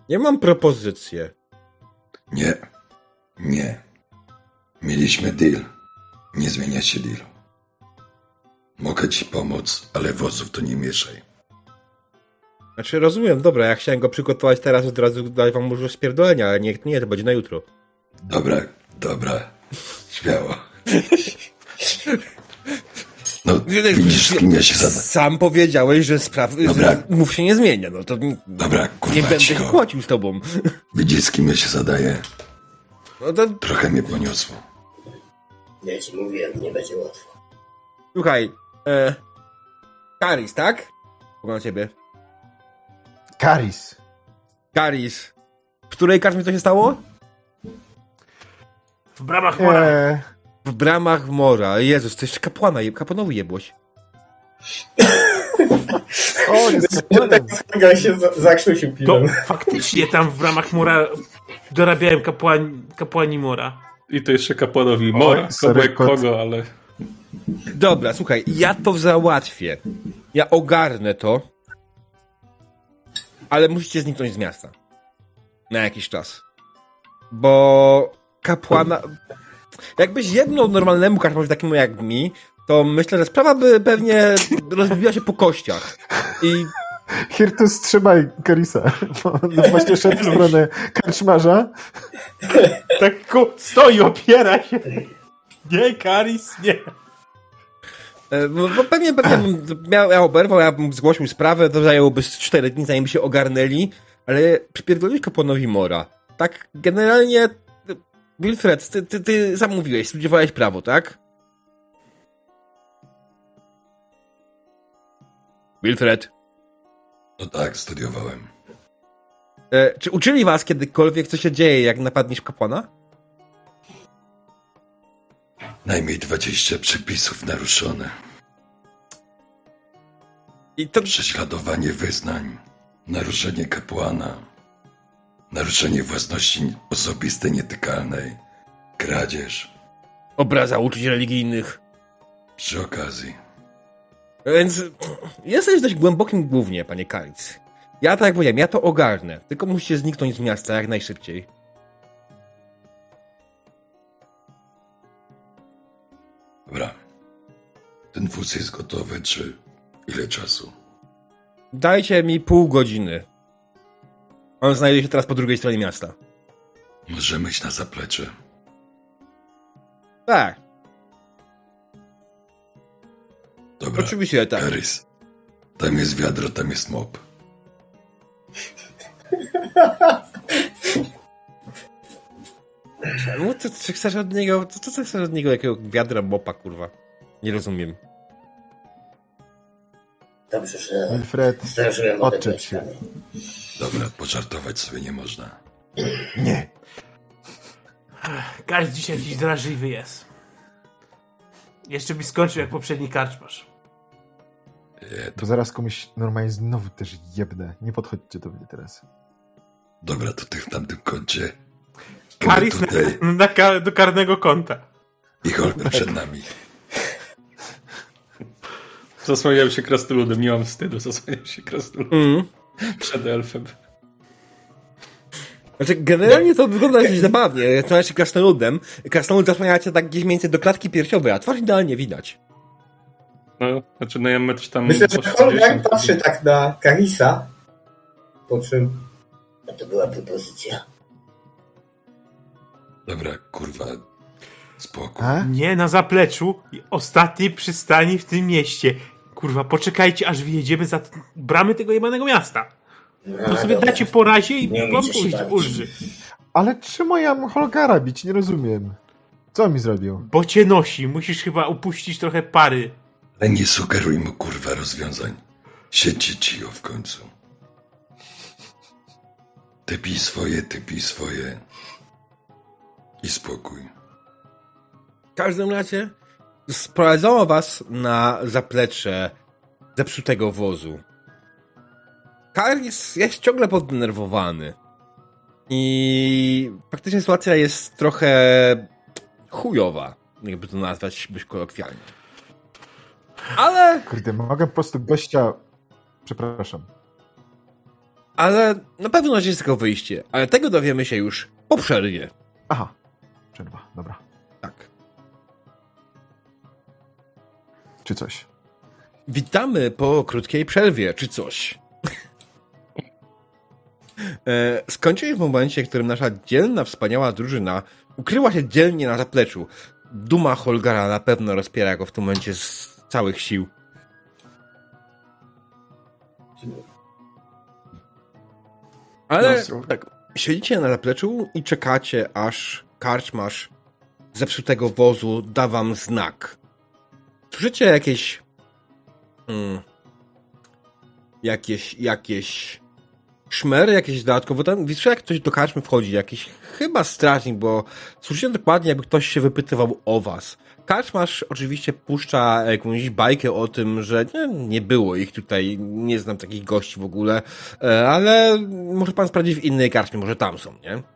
Ja mam propozycję. Nie. Nie. Mieliśmy deal. Nie zmienia się deal. Mogę ci pomóc, ale wozów to nie mieszaj. Znaczy, rozumiem, dobra, ja chciałem go przygotować teraz, od razu dać wam możliwość spierdolenia, ale nie, nie, to będzie na jutro. Dobra, dobra. Śmiało. No, widzisz, z kim ja się zadam. Sam powiedziałeś, że spraw... Dobra. mów się nie zmienia, no to nie Dobra, kurwa, będę się cicho. kłócił z tobą. Widzisz, z kim ja się zadaję? No to Trochę mnie poniosło. Ja ci mówiłem, nie będzie łatwo. słuchaj, e... Karis, tak? Poglądam na ciebie. Karis. Karis. W której karczmie to się stało? W bramach mora. Eee, W bramach mora. Jezus, to jeszcze kapłana, je- kapłanowi jebłoś. o, tak się za- zakrztusił To piwem. faktycznie tam w bramach mora dorabiałem kapłani, kapłani mora. I to jeszcze kapłanowi Mora, Oj, kogo, ale... Dobra, słuchaj, ja to załatwię. Ja ogarnę to. Ale musicie zniknąć z miasta. Na jakiś czas. Bo kapłana... Jakbyś jedną normalnemu karczmowi takiemu jak mi, to myślę, że sprawa by pewnie rozbiła się po kościach. I Hirtus, trzymaj Karisa. Bo on właśnie szedł w stronę karczmarza. Tak ku, stoi, opiera się. Nie, Karis, nie. E, Bo, pewnie, pewnie bym miał, ja oberwał, ja bym zgłosił sprawę, to zajęłoby z 4 dni, zanim się ogarnęli, ale przypierdoliłeś kapłanowi Mora. Tak, generalnie, Wilfred, ty, ty, ty sam mówiłeś, studiowałeś prawo, tak? Wilfred, No tak, studiowałem. e, czy uczyli was kiedykolwiek, co się dzieje, jak napadniesz kapłana? Najmniej 20 przepisów naruszone. I to, Prześladowanie wyznań, naruszenie kapłana, naruszenie własności osobistej nietykalnej, kradzież obraza uczuć religijnych. przy okazji. Więc jesteś dość głębokim głównie, panie Kalic. Ja tak jak powiedziałem, ja to ogarnę. Tylko musicie zniknąć z miasta jak najszybciej. Dobra. Ten wóz jest gotowy, czy ile czasu? Dajcie mi pół godziny. On znajduje się teraz po drugiej stronie miasta. Możemy iść na zaplecze. Tak, Dobra. oczywiście tak. Karys. Tam jest wiadro, tam jest mop. Czemu ty, czy chcesz od niego, co, co ty chcesz od niego jakiego wiadra mopa, kurwa? Nie rozumiem. Dobrze, że zdążyłem odczep się. Dobra, pożartować sobie nie można. Nie. Karis dzisiaj jakiś drażliwy jest. Jeszcze by skończył jak poprzedni karczmarz. Nie, to... Bo zaraz komuś normalnie znowu też jebnę. Nie podchodźcie do mnie teraz. Dobra, to ty w tamtym kącie. Karis na, tutaj na, ka- do karnego konta. i Holger przed nami. Zasłaniałem się krasnoludem, nie mam wstydu, zasłaniam się krasnoludem Mm. przed elfem. Znaczy, generalnie to wygląda dość zabawnie. Zaczynasz się krasnoludem. Krasnolud zasłania cię tak gdzieś mniej więcej do klatki piersiowej, a twarz idealnie widać. No, znaczy no ja metr tam... Myślę, że 40. patrzy tak na Karisa, po czym... A to była propozycja. Dobra, kurwa. Spokój. A? Nie, na zapleczu i ostatniej przystani w tym mieście. Kurwa, poczekajcie, aż wyjedziemy za bramy tego jebanego miasta. No, To sobie dobra. dacie po razie i wam bawić. ulży. Ale czemu ja mam Holgara bić? Nie rozumiem. Co mi zrobił? Bo cię nosi, musisz chyba upuścić trochę pary. Ale nie sugeruj mu kurwa rozwiązań. Siedźcie cicho w końcu. Ty pij swoje, ty pij swoje. I spokój. W każdym razie sprowadzono was na zaplecze zepsutego wozu. Karis jest ciągle poddenerwowany. I faktycznie sytuacja jest trochę chujowa, jakby to nazwać być kolokwialnie. Ale, Kurde, mogę po prostu gościa... Przepraszam. ale na pewno jest tylko wyjście. Ale tego dowiemy się już po przerwie. Aha. Przerwa, dobra. Tak. Czy coś. Witamy po krótkiej przerwie, czy coś. E, Skończyli w momencie, w którym nasza dzielna, wspaniała drużyna ukryła się dzielnie na zapleczu. Duma Holgara na pewno rozpiera go w tym momencie z całych sił. Ale No, tak, siedzicie na zapleczu i czekacie, aż karczmasz zepsutego wozu da wam znak. Słyszycie jakieś... Mm, jakieś, jakieś szmery, jakieś dodatkowo. Tam, widzicie, jak ktoś do karczmy wchodzi, jakiś chyba strażnik, bo słyszycie dokładnie, jakby ktoś się wypytywał o was. Karczmasz oczywiście puszcza jakąś bajkę o tym, że nie, nie było ich tutaj, nie znam takich gości w ogóle, e, ale może pan sprawdzić w innej karczmie, może tam są, nie?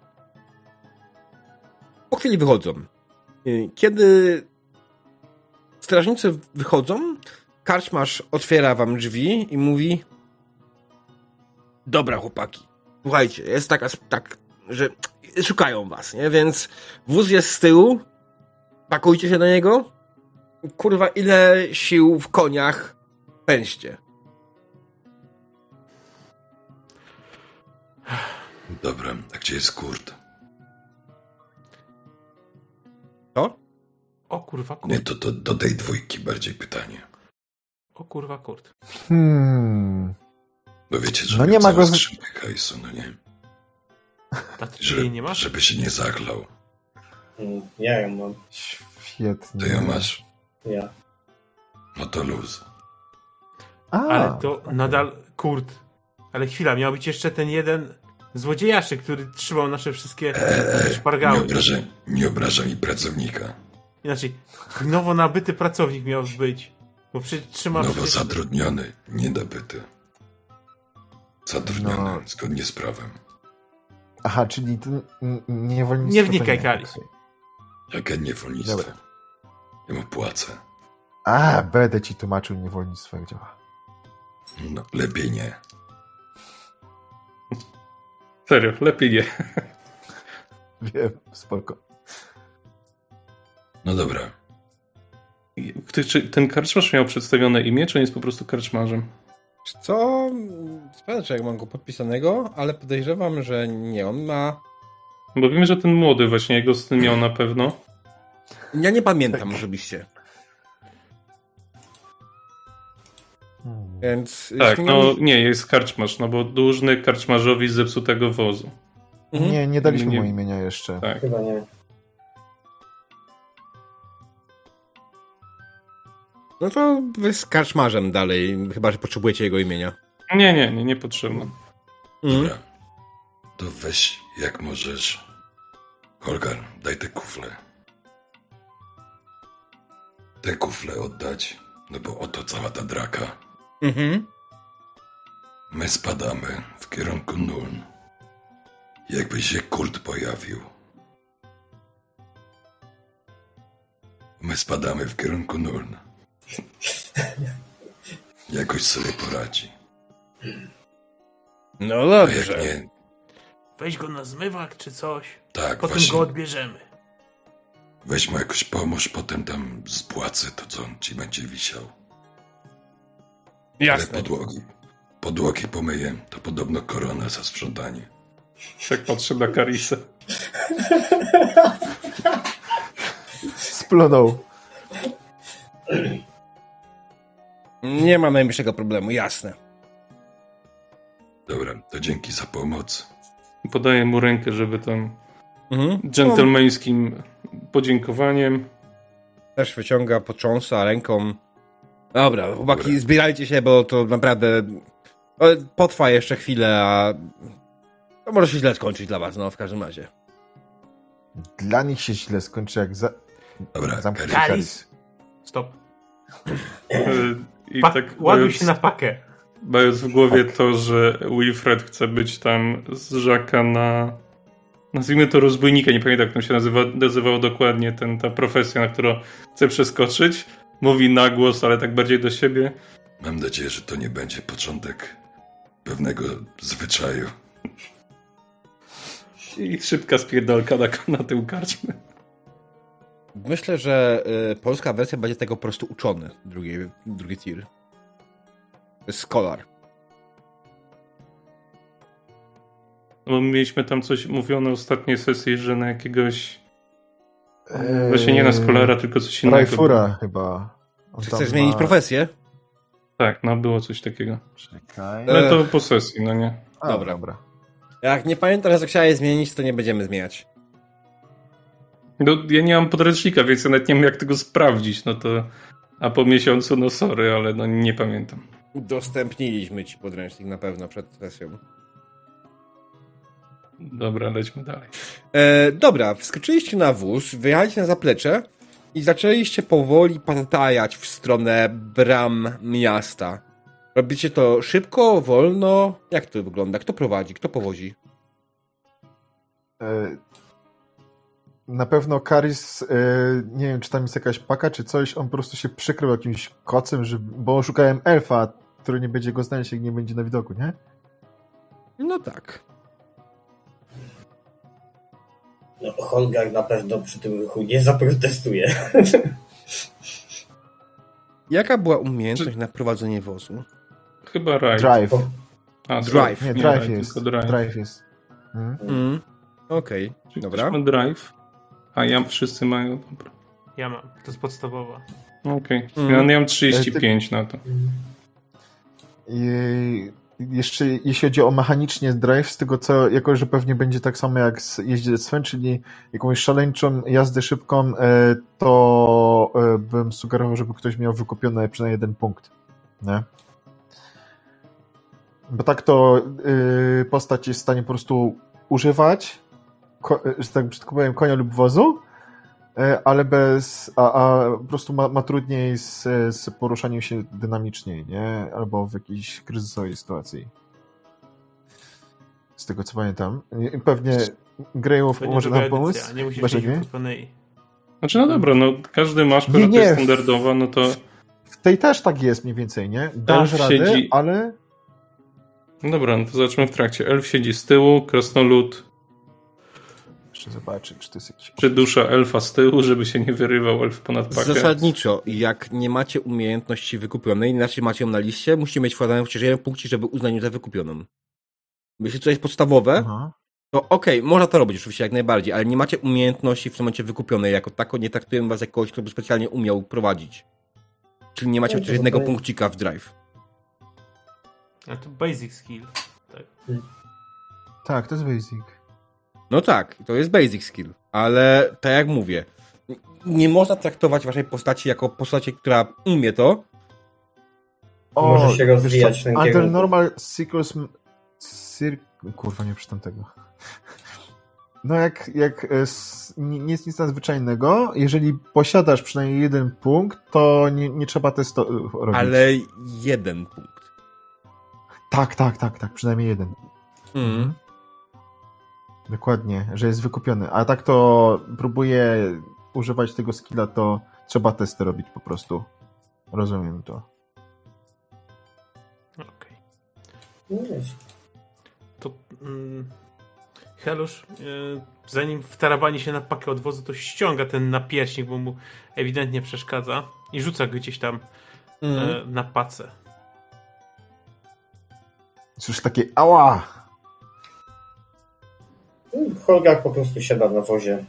Po chwili wychodzą. Y, Kiedy strażnicy wychodzą, karczmasz otwiera wam drzwi i mówi Dobra, chłopaki. Słuchajcie, jest taka, tak, że szukają was, nie? Więc wóz jest z tyłu, pakujcie się do niego. Kurwa, ile sił w koniach pęście. Dobra, a gdzie jest Kurt? O kurwa, Nie, kurt. to, to do tej dwójki bardziej pytanie. O kurwa, kurt. Hmm. Bo wiecie, że No nie ma go z- hajsu, no nie? A ty jej nie masz? żeby się nie zachlał. Mm, Ja ją mam. Świetnie. To ją masz. Ja. No to luz. A, Ale to nadal kurt. Ale chwila, miał być jeszcze ten jeden złodziejaszy, który trzymał nasze wszystkie Eee, nie szpargały. nie obraża mi pracownika. Inaczej, nowo nabyty pracownik miał być. Bo przy, trzyma Nowo przecież... zatrudniony, niedobyty. Zatrudniony, No. zgodnie z prawem. Aha, czyli ten n- niewolnictwo Nie wnikaj. Okej. Jakie niewolnictwo. Dobra. Ja mu płacę. A, będę ci tłumaczył niewolnictwo, jak działa. No, lepiej nie. Serio, lepiej nie. Wiem, spoko. No dobra. Ty, czy ten karczmarz miał przedstawione imię, czy on jest po prostu karczmarzem? Co? Sprawdzę, czy jak mam go podpisanego, ale podejrzewam, że nie. On ma... Bo wiem, że ten młody właśnie jego syn miał na pewno. Ja nie pamiętam osobiście. Hmm. Więc... Tak, no nie, jest karczmarz, no bo dłużny karczmarzowi z zepsutego wozu. Mhm. Nie, nie daliśmy Nie- mu imienia jeszcze. Tak. Chyba nie. No to wy z karczmarzem dalej, chyba, że potrzebujecie jego imienia. Nie, nie, nie, nie potrzebne. Mhm. Dobra. To weź jak możesz. Holgar, daj te kufle. Te kufle oddać, no bo oto cała ta draka. Mhm. My spadamy w kierunku Nuln. Jakby się Kurt pojawił. My spadamy w kierunku Nuln. Jakoś sobie poradzi. No A jak dobrze. nie, Weź go na zmywak czy coś. tak, Potem właśnie. go odbierzemy. Weź mu jakoś pomóż, potem tam spłacę to, co on ci będzie wisiał. Ale Jasne. podłogi. Podłogi pomyję, to podobno korona za sprzątanie. Tak patrzę na Karisa. Splunął. Nie ma najmniejszego problemu, jasne. Dobra, to dzięki za pomoc. Podaję mu rękę, żeby tam Mhm. dżentelmeńskim podziękowaniem. Też wyciąga, potrząsa ręką. Dobra, chłopaki, Dobra. zbierajcie się, bo to naprawdę potrwa jeszcze chwilę, a to może się źle skończyć dla was, no w każdym razie. Dla nich się źle skończy, jak za... Dobra, Karis. Karis. Stop. I Pa- tak ładuj mając, się na pakę. mając w głowie to, że Wilfred chce być tam z Żaka na nazwijmy to rozbójnika, nie pamiętam jak to się nazywa, nazywał dokładnie ten, ta profesja, na którą chce przeskoczyć. Mówi na głos, ale tak bardziej do siebie. Mam nadzieję, że to nie będzie początek pewnego zwyczaju. I szybka spierdolka na, na tył karczmy. Myślę, że y, polska wersja będzie tego po prostu uczony, drugi, drugi tier. Scholar. Bo mieliśmy tam coś mówione w ostatniej sesji, że na jakiegoś. Eee, Właśnie nie na Scholara, tylko coś innego. Rajfura chyba. On Czy chcesz zmienić ma- profesję? Tak, no było coś takiego. Czekaj. Ale Eee. to po sesji, no nie. A, dobra. dobra. Jak nie pamiętasz, jak chciałeś zmienić, to nie będziemy zmieniać. No, ja nie mam podręcznika, więc ja nawet nie wiem, jak tego sprawdzić. No to. A po miesiącu, no sorry, ale no nie pamiętam. Udostępniliśmy ci podręcznik na pewno przed sesją. Dobra, lećmy dalej. E, dobra, wskoczyliście na wóz, wyjechaliście na zaplecze i zaczęliście powoli patajać w stronę bram miasta. Robicie to szybko, wolno? Jak to wygląda? Kto prowadzi? Kto powozi? Na pewno Karis, e, nie wiem, czy tam jest jakaś paka, czy coś, on po prostu się przykrył jakimś kocem, żeby, bo szukałem elfa, który nie będzie go znaleźć, jak nie będzie na widoku, nie? No tak. No, Holgar na pewno przy tym ruchu nie zaprotestuje. Jaka była umiejętność na prowadzenie wozu? Chyba Ride. Drive. A, Drive. Nie, nie drive Ride, jest. Drive. Drive jest. Mhm. Mm. Okej, Czyli dobra. Drive. A ja wszyscy mają. Dobra. Ja mam. To jest podstawowa. Okej. Mhm. Ja mam 35 na to. I jeszcze jeśli chodzi o mechanicznie drive, z tego co, jako że pewnie będzie tak samo jak z jeździe Sven, czyli jakąś szaleńczą jazdę szybką, e, to e, bym sugerował, żeby ktoś miał wykupione przynajmniej jeden punkt. Nie? Bo tak to y, postać jest w stanie po prostu używać, ko, że tak brzydko powiem, konia lub wozu, e, ale bez, a, a po prostu ma, ma trudniej z, z poruszaniem się dynamicznie, nie? Albo w jakiejś kryzysowej sytuacji. Z tego co pamiętam. Pewnie Greyów może nam pomóc? Nie musisz. Znaczy, no dobra, no każdy ma, skoro Nie, to nie. jest standardowa, no to. W tej też tak jest mniej więcej, nie? Dasz radę, siedzi- ale No dobra, no to zobaczmy w trakcie. Elf siedzi z tyłu, krasnolud jeszcze czy to jest jakiś... przydusza elfa z tyłu, żeby się nie wyrywał elf ponad pakę. Zasadniczo, jak nie macie umiejętności wykupionej, inaczej macie ją na liście, musicie mieć wkładaną chociaż jeden punkcik, żeby uznać ją za wykupioną. Jeśli to jest podstawowe, Aha. to okej, można to robić oczywiście jak najbardziej, ale nie macie umiejętności w tym momencie wykupionej jako tako, nie traktujemy was jak kogoś, kto by specjalnie umiał prowadzić. Czyli nie macie chociaż to jednego tutaj- punkcika w drive. A to basic skill. Tak. Tak, to jest basic. No tak, to jest basic skill, ale tak jak mówię, nie można traktować waszej postaci jako postaci, która umie to, Może się rozwijać tym Under normal circus... Cir... Kurwa, nie przeczytam tego. No jak, jak e, nie jest nic nadzwyczajnego, jeżeli posiadasz przynajmniej jeden punkt, to nie, nie trzeba testu robić. ale jeden punkt. Tak, tak, tak, tak, przynajmniej jeden. Mm. Dokładnie, że jest wykupiony. A tak to próbuję używać tego skilla, to trzeba testy robić po prostu. Rozumiem to. Okej. Wiesz. To mm, Helusz, y, zanim wtarabani się na pakę odwozu, to ściąga ten napierśnik, bo mu ewidentnie przeszkadza i rzuca go gdzieś tam Mm. e, na pacę. Cóż takie, ała! Holgar po prostu siada na wozie.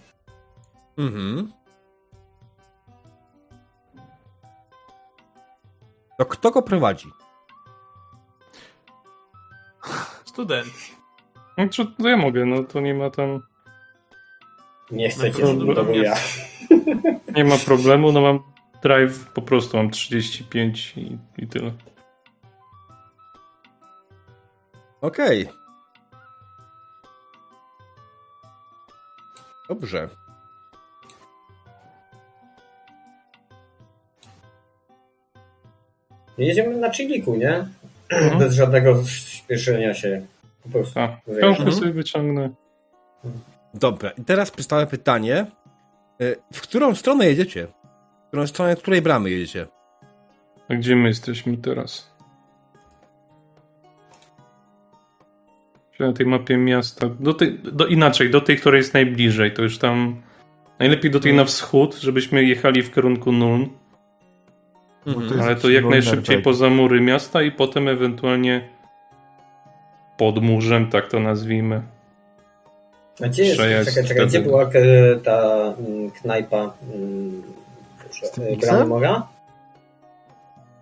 Mhm. To kto go prowadzi? Student. No co, to ja mogę, no to nie ma tam. Nie chcecie, No, żeby to no, był nie. ja. Nie ma problemu, no mam drive, po prostu mam 35 i, i tyle. Okej. Dobrze. Jedziemy na chilliku, nie? Mhm. Bez żadnego śpieszenia się. Po prostu. A, Mhm. sobie wyciągnę. Dobra, i teraz przedstawię pytanie. Y, W którą stronę jedziecie? W którą stronę, której bramy jedziecie? A gdzie my jesteśmy teraz? Na tej mapie miasta. Do tej, do, inaczej, do tej, której jest najbliżej. To już tam. Najlepiej do tej na wschód, żebyśmy jechali w kierunku Nuln. Mhm. Ale to jak najszybciej poza mury miasta i potem ewentualnie pod murzem, tak to nazwijmy. A gdzie jest, czekaj, czekaj, gdzie była e, ta mm, knajpa mm, e, X-em? Branmora?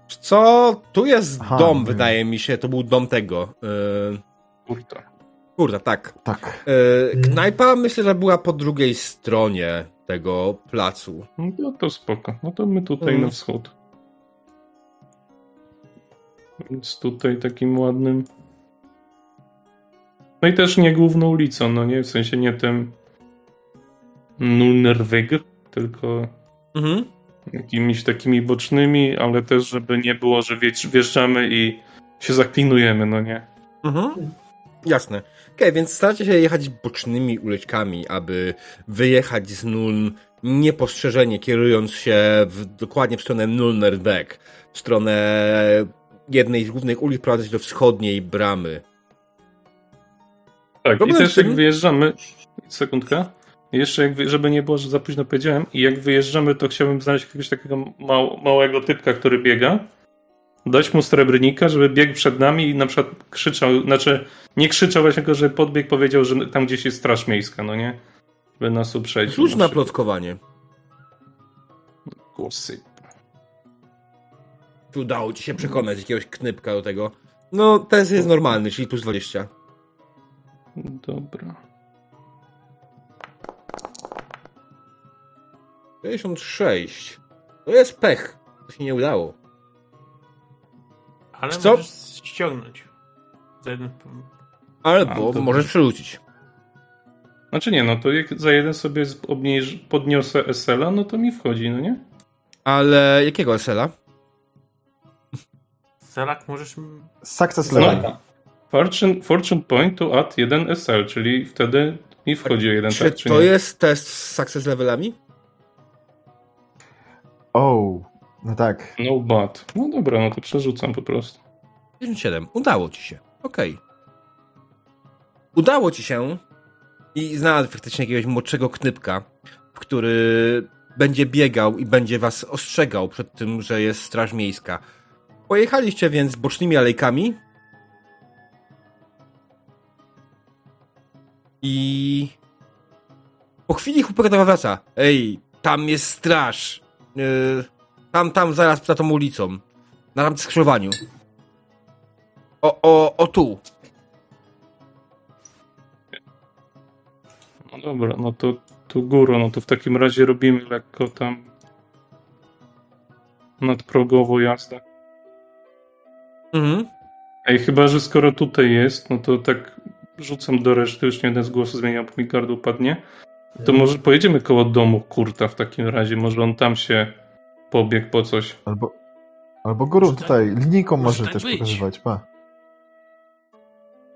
Co? Tu jest Aha, dom, nie. wydaje mi się. To był dom tego. Yy, Kurta. Kurwa, tak. Tak. Yy, Mhm. knajpa myślę, że była po drugiej stronie tego placu. No to spoko. No to my tutaj Mm. na wschód. Więc tutaj takim ładnym. No i też nie główną ulicą, no nie? W sensie nie tym Nulnerweg, tylko Mhm. jakimiś takimi bocznymi, ale też, żeby nie było, że wjeżdż- wjeżdżamy i się zaklinujemy, no nie? Mhm. Jasne. Okej, więc staracie się jechać bocznymi uliczkami, aby wyjechać z Nuln niepostrzeżenie, kierując się w, dokładnie w stronę Nulnerweg, w stronę jednej z głównych ulic prowadzących do wschodniej bramy. Tak, Problem i też tym- jak wyjeżdżamy, sekundka, jeszcze jak, żeby nie było, że za późno powiedziałem, i jak wyjeżdżamy, to chciałbym znaleźć jakiegoś takiego mał, małego typka, który biega, dać mu srebrnika, żeby biegł przed nami i na przykład krzyczał, znaczy nie krzyczał właśnie, tylko że podbiegł, powiedział, że tam gdzieś jest straż miejska, no nie? By nas uprzedzić. Rzuć na plotkowanie. Głosy. Udało ci się przekonać jakiegoś knypka do tego? No, test jest normalny, czyli plus 20. Dobra. 66. To jest pech. To się nie udało. Ale Co? możesz ściągnąć. Za jeden... Albo A, możesz przerzucić. Znaczy nie, no to jak za jeden sobie obniż, podniosę SL-a, no to mi wchodzi, no nie? Ale jakiego SL-a? Selak możesz... Success No. level. Taka. Fortune, fortune point to add 1 SL, czyli wtedy mi wchodzi o jeden Czy tak, czy to nie? jest test z success levelami? O, no tak. No but. No dobra, no to przerzucam po prostu. 57. Udało ci się. Okej. Udało ci się i znalazł faktycznie jakiegoś młodszego knypka, który będzie biegał i będzie was ostrzegał przed tym, że jest straż miejska. Pojechaliście więc bocznymi alejkami i po chwili was wraca. Ej, tam jest straż. Yy, tam, tam, zaraz za tą ulicą. Na tam skrzyżowaniu. O, o, o tu. No dobra, no to tu górą, no to w takim razie robimy lekko tam nadprogową jazdę. Mhm. Ej, chyba, że skoro tutaj jest, no to tak rzucam do reszty, już nie jeden z głosu zmieniam, bo mi gardło padnie. To może pojedziemy koło domu Kurta w takim razie, może on tam się pobiegł po coś. Albo, albo górą tak- tutaj, linijką może może tak też być. pokazywać, pa.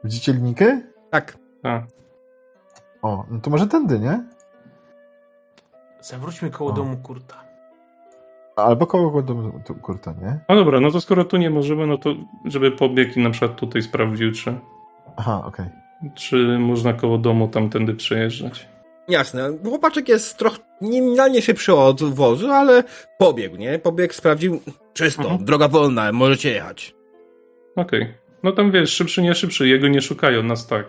Widzicie linijkę? Tak. A, O, no to może tędy, nie? Zawróćmy koło O. domu Kurta. Albo koło do do kurta, nie? no dobra, no to skoro tu nie możemy, no to żeby pobiegł i na przykład tutaj sprawdził, czy, Aha, okej. czy można koło domu tamtędy przejeżdżać. Jasne. Chłopaczek jest trochę minimalnie szybszy od wozu, ale pobiegł, nie? Pobiegł, sprawdził. Czysto, Mhm. droga wolna, możecie jechać. Okej. No tam wiesz, szybszy, nie szybszy, jego nie szukają, nas tak.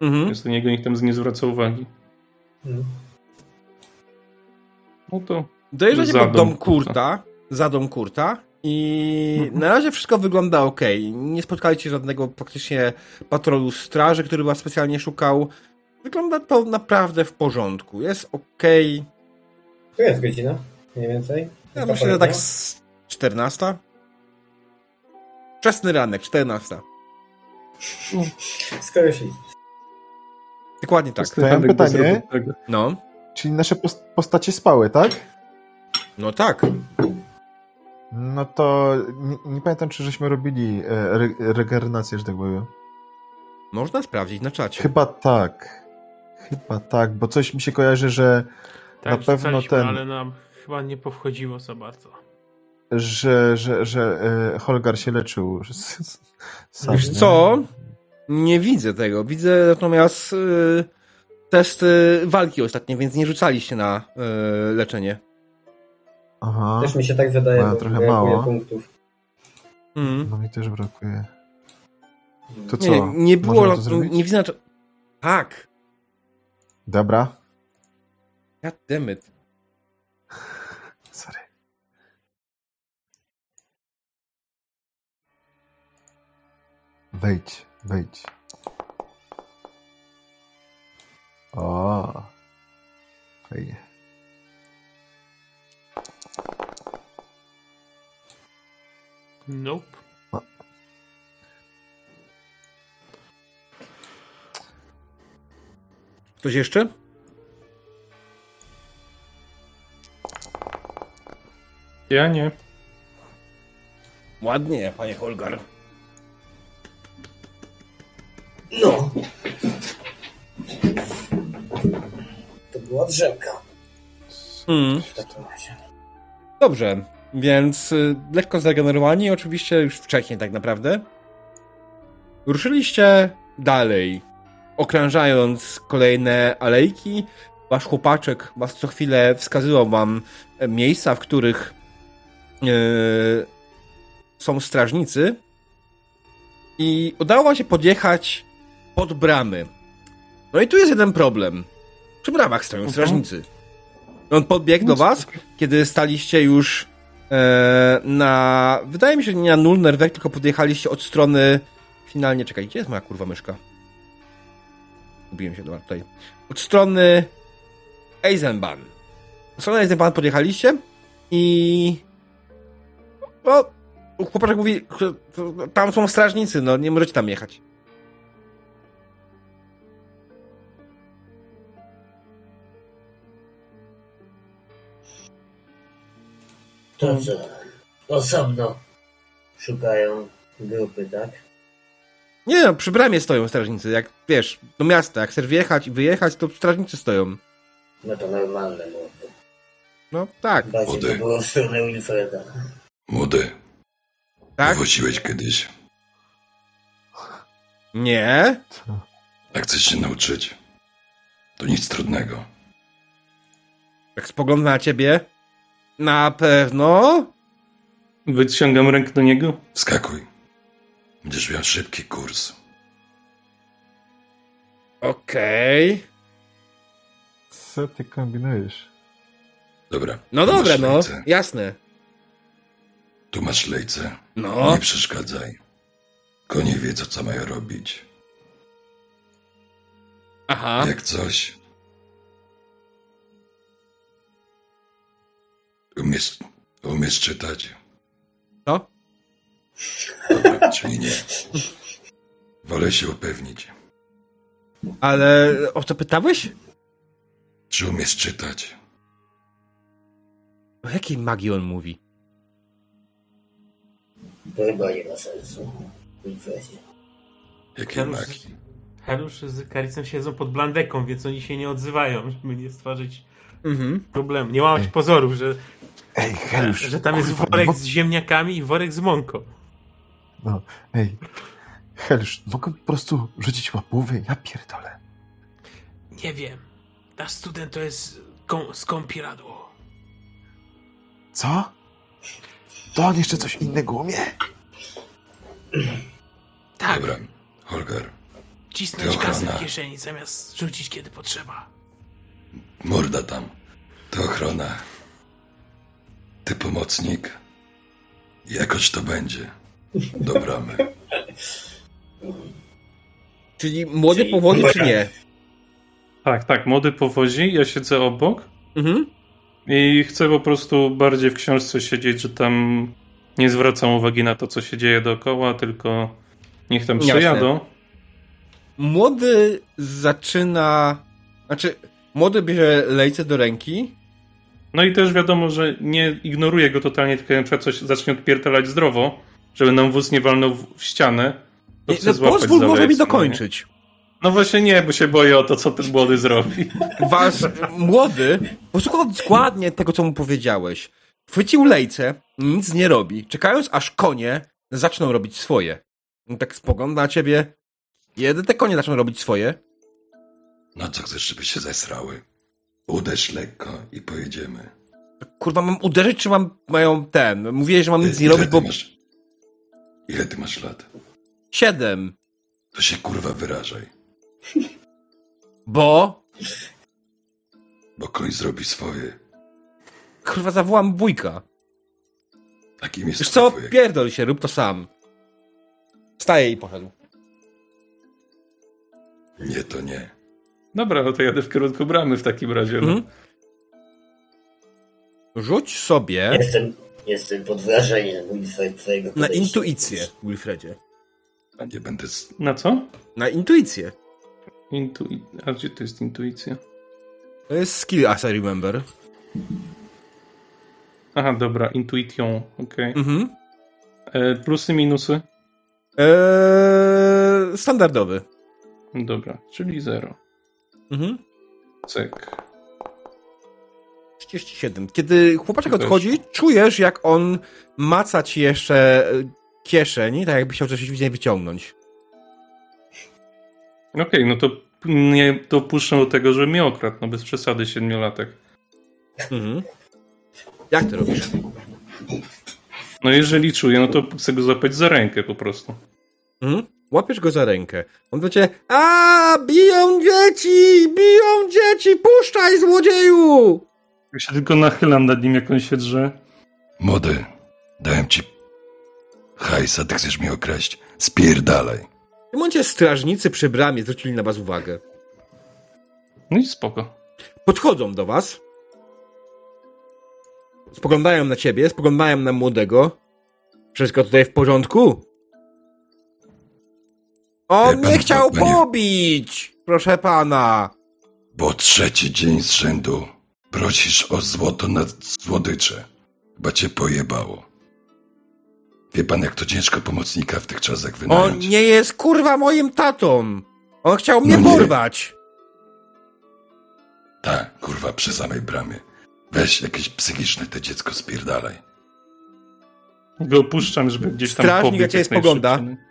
Mhm. Więc to niego nikt tam nie zwraca uwagi. Mm. No to Dojeżdżacie pod dom dom Kurta, za dom Kurta i Mhm. na razie wszystko wygląda ok. Nie spotkaliście żadnego praktycznie patrolu straży, który was specjalnie szukał. Wygląda to naprawdę w porządku. Jest ok. Tu jest godzina, mniej więcej. Ja myślę, że tak z 14. Wczesny ranek, 14. Skoro szli. Dokładnie tak. to mam pytanie. No. Czyli nasze post- postacie spały, tak? No tak. No to nie, nie pamiętam, czy żeśmy robili e, re, regenerację, że tak powiem. Można sprawdzić na czacie. Chyba tak. Chyba tak, bo coś mi się kojarzy, że, Tak, Na pewno ten- ale nam chyba nie powchodziło za bardzo. że, że, że e, Holgar się leczył. Sam, Wiesz co? Nie widzę tego. Widzę natomiast y, testy walki ostatnie, więc nie rzucaliście na y, leczenie. Aha. Też mi się tak wydaje, bo trochę mało. punktów. Mhm. No mi też brakuje. To co? Nie, nie było. Nie widzę. Tak. Dobra. God damn it. Sorry. Wejdź, wejdź. O. Fajnie. Nope. Ktoś jeszcze? Ja nie. Ładnie, panie Holgar. No. To była drzemka Mm. w takim razie. Dobrze, więc y, lekko zregenerowani, oczywiście już wcześniej tak naprawdę. Ruszyliście dalej, okrążając kolejne alejki. Wasz chłopaczek was co chwilę wskazywał wam miejsca, w których e, są strażnicy. I udało wam się podjechać pod bramy. No i tu jest jeden problem. Przy bramach stoją strażnicy. On podbiegł do was, kiedy staliście już e, na. Wydaje mi się, że nie na nul nerwek, tylko podjechaliście od strony. Finalnie, czekaj, gdzie jest moja kurwa myszka? Gubiłem się, dobra, tutaj. Od strony Eisenbahn. Od strony Eisenbahn podjechaliście i. No, chłopaczek mówi, tam są strażnicy, no nie możecie tam jechać. Co? Osobno szukają grupy, tak? Nie no, przy bramie stoją strażnicy, jak wiesz, do miasta, jak chcesz wjechać i wyjechać, to strażnicy stoją. No to normalne było. No tak, Bardziej to Młody. było w stronę Wilfreda. Młody, tak? woziłeś kiedyś. Nie? Jak chcesz się nauczyć, to nic trudnego. Jak spoglądam na ciebie, na pewno. Wyciągam rękę do niego. Skakuj. Będziesz miał szybki kurs. Okej. Co ty kombinujesz? Dobra. No tu dobra, no, lejce. jasne. Tu masz lejce. No, Nie przeszkadzaj. Konie wiedzą, co mają robić. aha. Jak coś. Umiesz, umiesz czytać? Czyli nie. Wolę się upewnić. Ale o co pytałeś? Czy umiesz czytać? O jakiej magii on mówi? To chyba nie ma sensu. Helusz, magii? Helusz z Karicem siedzą pod blandeką, więc oni się nie odzywają, żeby nie stworzyć Mhm. problemu. Nie łamać pozorów, że, Ej, Helusz, że tam jest worek no, z ziemniakami i worek z mąką. No, ej, Helusz, mogę po prostu rzucić łapówy? Ja pierdolę. Nie wiem. Nasz student to jest skąpiradło. Co? To on jeszcze coś innego umie? Tak, Dobra, Holger. cisnąć kasę w kieszeni zamiast rzucić kiedy potrzeba. Morda tam. To ochrona. Ty pomocnik. Jakoś to będzie. Do bramy. Czyli młody Czyli- powoli, czy nie? Tak, tak, młody powozi, ja siedzę obok Mhm. i chcę po prostu bardziej w książce siedzieć, że tam nie zwracam uwagi na to, co się dzieje dookoła, tylko niech tam Jasne. przejadą. Młody zaczyna. Znaczy, młody bierze lejce do ręki. No i też wiadomo, że nie ignoruję go totalnie, tylko na przykład coś zacznie odpiertelać zdrowo, żeby nam wóz nie walnął w, ścianę, to Nie, chcę no, złapać pozwól może mi no dokończyć. No właśnie nie, bo się boję o to, co ten młody zrobi. Wasz młody posłuchał dokładnie tego, co mu powiedziałeś. Chwycił lejce, nic nie robi, czekając aż konie zaczną robić swoje. Tak spogląda na ciebie. Jeden te konie zaczną robić swoje. No co chcesz, żeby się zesrały? Uderz lekko i pojedziemy. Kurwa, mam uderzyć, czy mam, mają ten? Mówiłeś, że mam nic nie robić, bo... Masz, ile ty masz lat? Siedem. To się kurwa wyrażaj. Bo... Bo koń zrobi swoje. Kurwa, zawołam wujka. Takim jest Wiesz co? wujek. Pierdol się, rób to sam. Wstaje i poszedł. Nie, to nie. Dobra, no to jadę w kierunku bramy w takim razie. No. Mhm. Rzuć sobie Jestem, jestem pod wrażeniem Wilfred, twojego na intuicję, Wilfredzie. A nie będę... Na co? Na intuicję. Intui... A gdzie to jest intuicja? To jest skill, as I remember. Aha, dobra, intuition, okej. Mhm. E, Plusy, minusy? Eee, standardowy. Dobra, czyli zero. Mhm. Cyk. 37. Kiedy chłopaczek odchodzi, czujesz, jak on maca ci jeszcze e, kieszeń, tak jakby chciał coś wyciągnąć. Okej, no to nie dopuszczę do tego, że mnie okradł, no bez przesady siedmiolatek. Mhm. Jak to robisz? No jeżeli czuję, no to chcę go złapać za rękę po prostu. Mhm. Łapiesz go za rękę. On do ciebie, a biją dzieci, biją dzieci, puszczaj złodzieju! Ja się tylko nachylam nad nim, jak on się drze. Młody, dałem ci hajs, a ty chcesz mnie okraść. Spierdalaj. W tym momencie strażnicy przy bramie zwrócili na was uwagę. No i spoko. Podchodzą do was. Spoglądają na ciebie, spoglądają na młodego. Wszystko tutaj w porządku? On pan, mnie chciał panie- pobić! Proszę pana. Bo trzeci dzień z rzędu prosisz o złoto na słodycze. Chyba cię pojebało. Wie pan, jak to ciężko pomocnika w tych czasach On wynająć? nie jest kurwa moim tatą. On chciał mnie No porwać. Tak, kurwa, przy samej bramie. Weź jakieś psychiczne te dziecko, spierdalaj. Go opuszczam, żeby gdzieś tam Strażnik pobiec jak spogląda. najszybciej.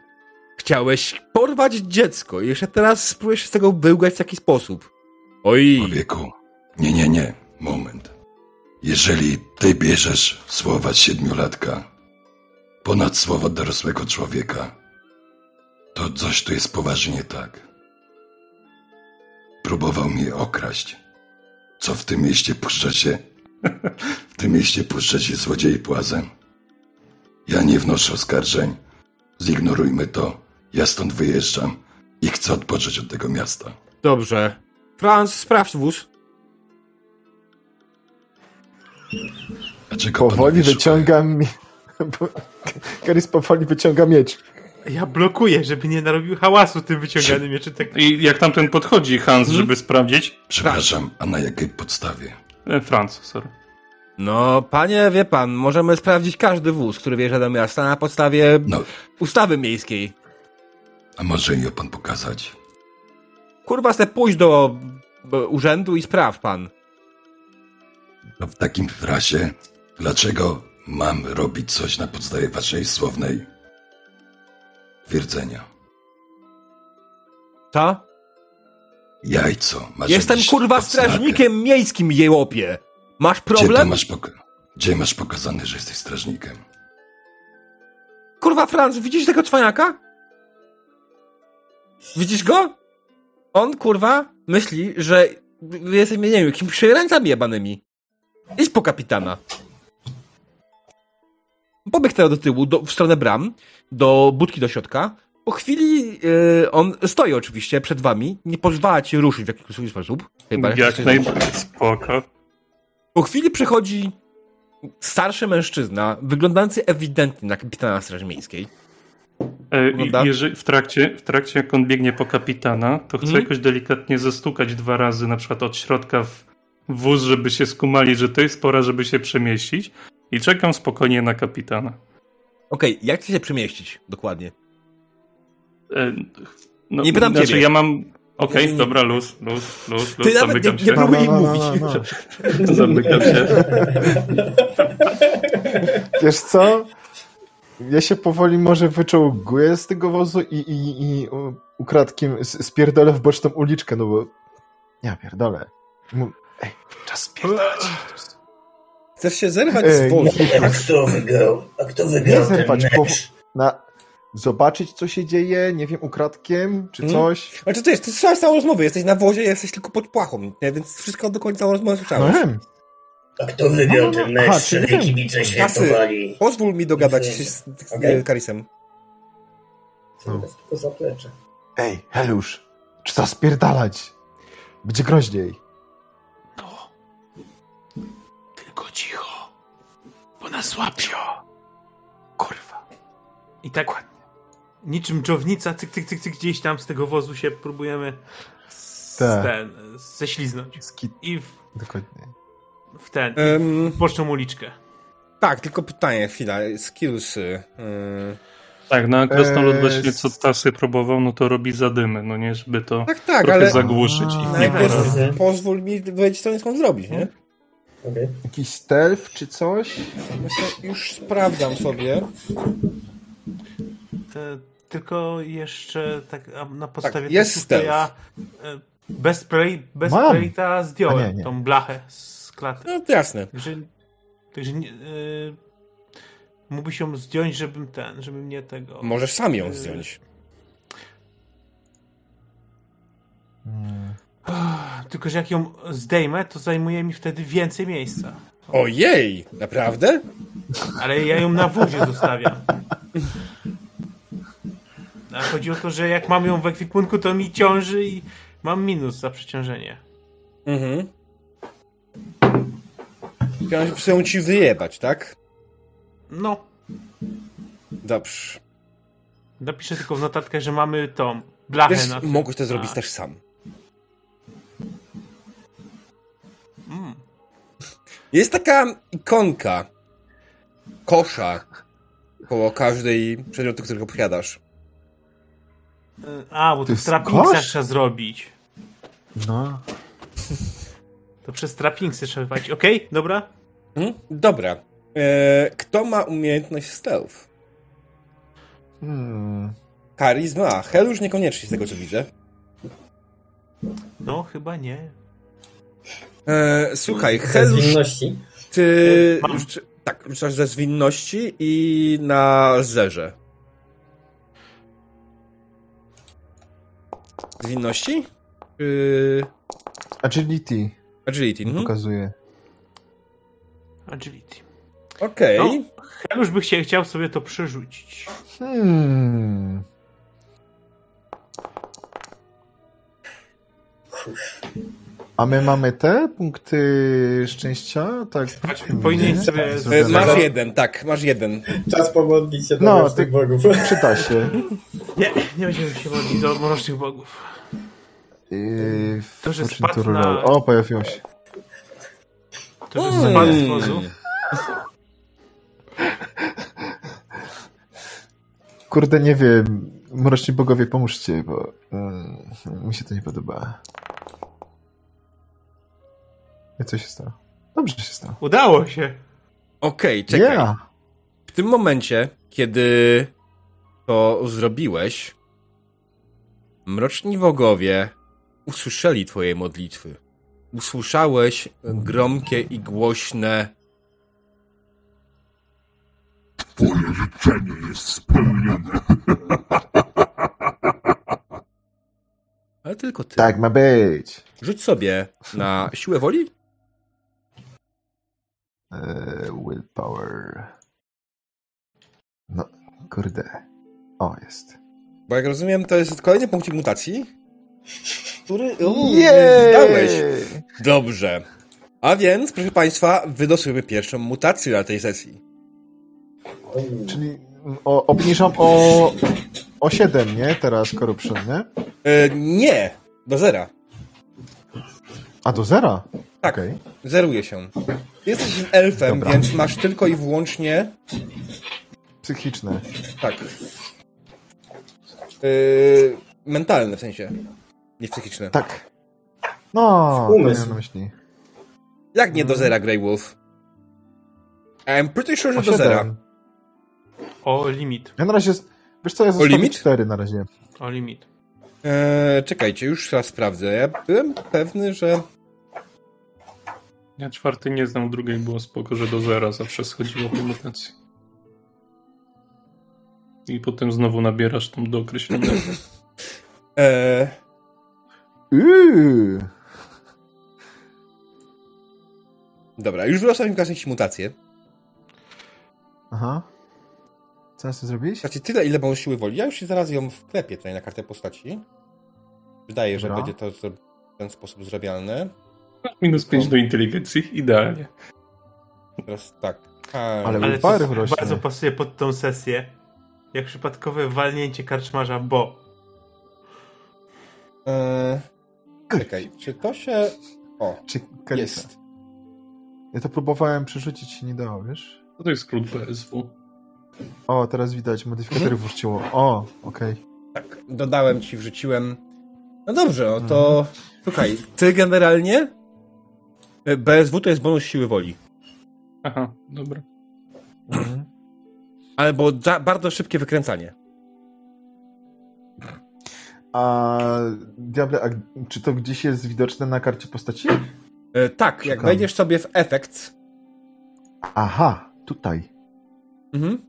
Chciałeś Chciałeś porwać dziecko i jeszcze teraz spróbujesz z tego wyłgać w taki sposób. Oj. Człowieku, nie, nie, nie, moment. Jeżeli ty bierzesz słowa siedmiolatka ponad słowa dorosłego człowieka, to coś tu jest poważnie nie tak. Próbował mnie okraść. Co w tym mieście puszcza się? W tym mieście puszcza się złodziej płazem. Ja nie wnoszę oskarżeń. Zignorujmy to. Ja stąd wyjeżdżam i chcę odpocząć od tego miasta. Dobrze. Franz, sprawdź wóz. Powoli wyciągam... Karys powoli wyciąga miecz. Ja blokuję, żeby nie narobił hałasu tym wyciąganym mieczem. Tak... I jak tamten podchodzi, Hans, Mhm. żeby sprawdzić? Przepraszam, a na jakiej podstawie? E, Franz, sorry. No, panie, wie pan, możemy sprawdzić każdy wóz, który wjeżdża do miasta na podstawie No, ustawy miejskiej. a może ją pan pokazać? Kurwa, chcę pójść do do urzędu i spraw pan. No w takim razie, dlaczego mam robić coś na podstawie waszej słownej twierdzenia? Co? Jajco, masz Jestem kurwa strażnikiem miejskim, jełopie. Masz Gdzie, problem? masz poka- Gdzie masz pokazane, że jesteś strażnikiem? Kurwa, Franz, widzisz tego cwaniaka? Widzisz go? On, kurwa, myśli, że jesteśmy, nie wiem, jakimiś przejrańcami jebanymi. Idź po kapitana. Pobiegł teraz do tyłu, do, w stronę bram, do budki do środka. Po chwili yy, on stoi oczywiście przed wami, nie pozwala ci ruszyć w jakikolwiek sposób. Chyba Jak najbardziej spoko. po chwili przychodzi starszy mężczyzna, wyglądający ewidentnie na kapitana Straży Miejskiej. E, jeżeli, w, trakcie, w trakcie, jak on biegnie po kapitana, to chcę Mhm. jakoś delikatnie zastukać dwa razy, na przykład od środka w wóz, żeby się skumali, że to jest pora, żeby się przemieścić. I czekam spokojnie na kapitana. Okej, jak chcesz się przemieścić dokładnie? E, no, Nie pytam znaczy, ciebie. ja mam. Okej, nie. dobra, luz, luz, luz, Ty luz, nawet nie, zamykam nie się. próbuj No, no, no, mówić. no, no. Zamykam się. Wiesz co? Ja się powoli może wyczołguję z tego wozu i, i, i ukradkiem spierdolę w boczną uliczkę, no bo... Ja pierdolę. Czas spierdalać. Chcesz się zerwać z nie- A kto wygrał? A kto Nie wygrał ten zerwać, bo mecz? na, zobaczyć, co się dzieje, nie wiem, ukradkiem, czy Hmm? coś. Znaczy to jest, ty słyszałeś całą rozmowę, jesteś na wozie, jesteś tylko pod płachą, nie? więc wszystko do końca rozmowy No słyszałeś. wiem. A kto wygrał No, no, no. ten mecz, Aha, czyli- kibice Kasy. świętowali? Pozwól mi dogadać się z, z Okej. Karisem. To tylko zaplecze. Ej, Helusz, trzeba spierdalać. Będzie groźniej. Cicho. Bo nas łapią. Kurwa. I tak niczym dżownica, cyk, cyk, cyk, cyk, gdzieś tam z tego wozu się próbujemy z Tak. ten, ześliznąć. Skit, I w, dokładnie. w ten, Em, w boczną uliczkę. tak, tylko pytanie, chwila, skillsy. Yy. Tak, na krasnolud Eee, właśnie co Tasy próbował, no to robi zadymy, no nie, żeby to Tak, tak, trochę ale zagłuszyć ich. A, najpierw pozwól mi powiedzieć, co chcą zrobić, nie? Okej. Jakiś stealth czy coś? Myślę, już sprawdzam sobie. E, tylko jeszcze tak na podstawie jest testów, stealth. to ja e, bez spray, bez Mam. sprayta zdjąłem A nie, nie. tą blachę z klaty. No to jasne. Także, także nie, e, mógłbyś ją zdjąć, żebym ten, żeby mnie tego... Możesz sam ją zdjąć. Hmm. Tylko, że jak ją zdejmę, to zajmuje mi wtedy więcej miejsca. Ojej, naprawdę? Ale ja ją na wozie zostawiam. A chodzi o to, że jak mam ją w ekwipunku, to mi ciąży i mam minus za przeciążenie. Mhm. Chciałem chcą ci wyjebać, tak? No, Dobrze. napiszę tylko w notatkach, że mamy tą blachę Wiesz, na mogłeś to zrobić A, też sam. Mm. Jest taka ikonka kosza koło każdej przedmiotu, którego posiadasz. A, bo To strappingsa kosz? trzeba zrobić. No. To przez strappingsy trzeba wypalić. Okej, dobra? Mhm. Dobra. E, kto ma umiejętność stealth? Hmm. Charizma. Hel już niekoniecznie z tego co widzę. No, chyba nie. E, słuchaj, Ze Hel zwinności. ty... Mam. rzuc- Tak, rzucasz ze zwinności i na zerze. Zwinności? Czy... Agility Agility. Mhm. pokazuje. Agility. Okej. No, Helusz by chciał, chciał sobie to przerzucić. Hmm. A my mamy te punkty szczęścia? Tak. Powinien nie? sobie- Tak. Masz jeden, tak, masz jeden. Czas pomodlić się do No, ty- tych bogów. Przyda się. Nie, nie będziemy się modlić do mrocznych bogów. Yy, To, że spadł to na-. O, pojawiło się. To, że Mm. spadł z wozu. Kurde, nie wiem. Mroczni bogowie, pomóżcie, bo mm, mi się to nie podoba. I co się stało? Dobrze się stało. Udało się. Okej, czekaj. Yeah. W tym momencie, kiedy to zrobiłeś, mroczni bogowie usłyszeli twoje modlitwy. Usłyszałeś gromkie i głośne Twoje życzenie jest spełnione. ale tylko ty. Tak ma być. Rzuć sobie na siłę woli. Eee, willpower. No, kurde. O, jest. Bo jak rozumiem, to jest kolejny punkcik mutacji, który Jej! dałeś. Dobrze. A więc, proszę Państwa, wylosujemy pierwszą mutację na tej sesji. Czyli o, obniżam o, o 7, nie? Teraz corruption, nie? E, nie, do zera. A do zera? Tak, Okej. zeruje się. Jesteś elfem, Dobra. więc masz tylko i wyłącznie Psychiczne. tak. Yy, mentalne w sensie. Nie psychiczne. Tak. No, Umysł. myśli. Jak nie do zera, Grey Wolf? I'm pretty sure, O że do zera. 7. O limit. Ja na razie... Wiesz co, ja zostawię limit? 4 na razie. O limit. Eee, czekajcie, już raz sprawdzę. Ja byłem pewny, że. Ja czwarty nie znam, drugiej było spoko, że do zera zawsze schodziło po mutacji. I potem znowu nabierasz tam do określonego. Eee, Yy. dobra, już wylosowałem każdą jakieś mutacje. Aha. Co chcesz zrobić? Znaczy tyle, ile mam siły woli. Ja już zaraz ją wklepię tutaj na kartę postaci. Wydaje, że Dobra. będzie to w ten sposób zrobialne. Minus 5 do inteligencji, idealnie. Teraz tak. A, Ale- Ale to rośnie. bardzo pasuje pod tą sesję, jak przypadkowe walnięcie karczmarza, bo Eee, czekaj, czy to się... O, Czy Kalisa? jest. Ja to próbowałem przerzucić, się nie dało, wiesz? No to jest skrót BSW. O, teraz widać, modyfikatory włączyło. O, okej. Tak, dodałem ci, wrzuciłem. No dobrze, no to słuchaj, ty generalnie BSW to jest bonus siły woli. Aha, dobra. Mhm. Albo za, bardzo szybkie wykręcanie. A Diable, a czy to gdzieś jest widoczne na karcie postaci? E, tak, jak Szukam. wejdziesz sobie w efekt. Aha, tutaj. Mhm.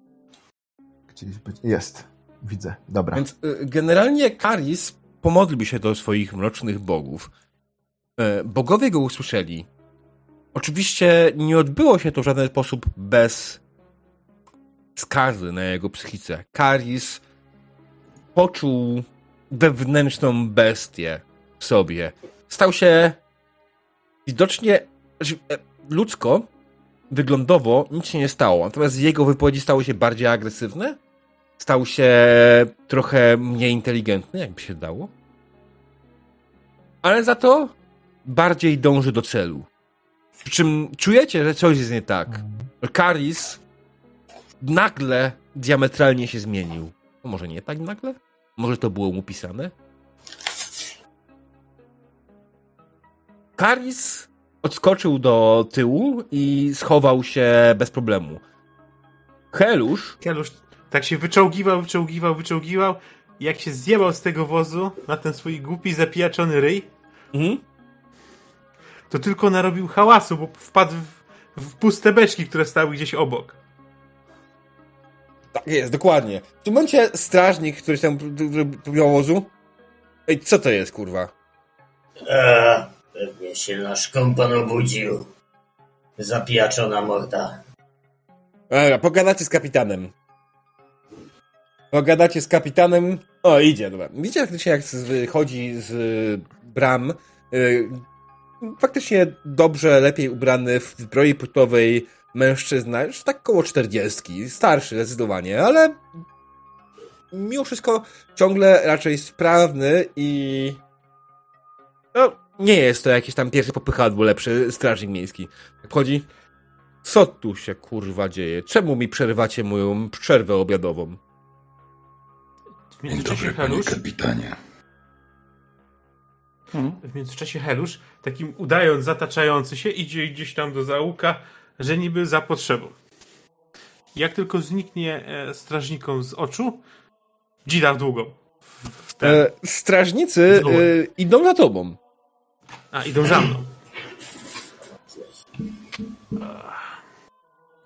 Gdzieś być. Jest. Widzę. Dobra. Więc e, generalnie Karis pomodlił się do swoich mrocznych bogów. E, bogowie go usłyszeli. Oczywiście nie odbyło się to w żaden sposób bez skazy na jego psychice. Karis poczuł wewnętrzną bestię w sobie. Stał się widocznie znaczy, e, ludzko, wyglądowo nic się nie stało. Natomiast jego wypowiedzi stały się bardziej agresywne. Stał się trochę mniej inteligentny, jakby się dało. Ale za to bardziej dąży do celu. Przy czym czujecie, że coś jest nie tak. Karis nagle diametralnie się zmienił. No może nie tak nagle? Może to było mu pisane? Karis odskoczył do tyłu i schował się bez problemu. Helusz Kielusz tak się wyczołgiwał, wyczołgiwał, wyczołgiwał jak się zjebał z tego wozu na ten swój głupi, zapijaczony ryj, mhm. To tylko narobił hałasu, bo wpadł w, w puste beczki, które stały gdzieś obok. Tak jest, dokładnie. W tym momencie strażnik, który tam próbował wozu. Ej, co to jest, kurwa? Eee, pewnie się nasz kompan obudził. Zapijaczona morda. Dobra, pogadacie z kapitanem. Pogadacie z kapitanem. O, idzie, dobra. Widzicie faktycznie, jak wychodzi z y, bram. Faktycznie dobrze, lepiej ubrany w zbroi płytowej mężczyzna, już tak koło czterdziestki, starszy zdecydowanie, ale mimo wszystko ciągle raczej sprawny i no, nie jest to jakiś tam pierwszy popychadło lepszy strażnik miejski. Jak chodzi, co tu się kurwa dzieje? Czemu mi przerywacie moją przerwę obiadową? Dzień dobry, panie kapitanie. Mhm. w międzyczasie Helusz, takim udając zataczający się, idzie gdzieś tam do załuka, że niby za potrzebą. Jak tylko zniknie e, strażnikom z oczu, dzida w długą. W, ten. E, strażnicy e, idą za tobą. A, idą za mną.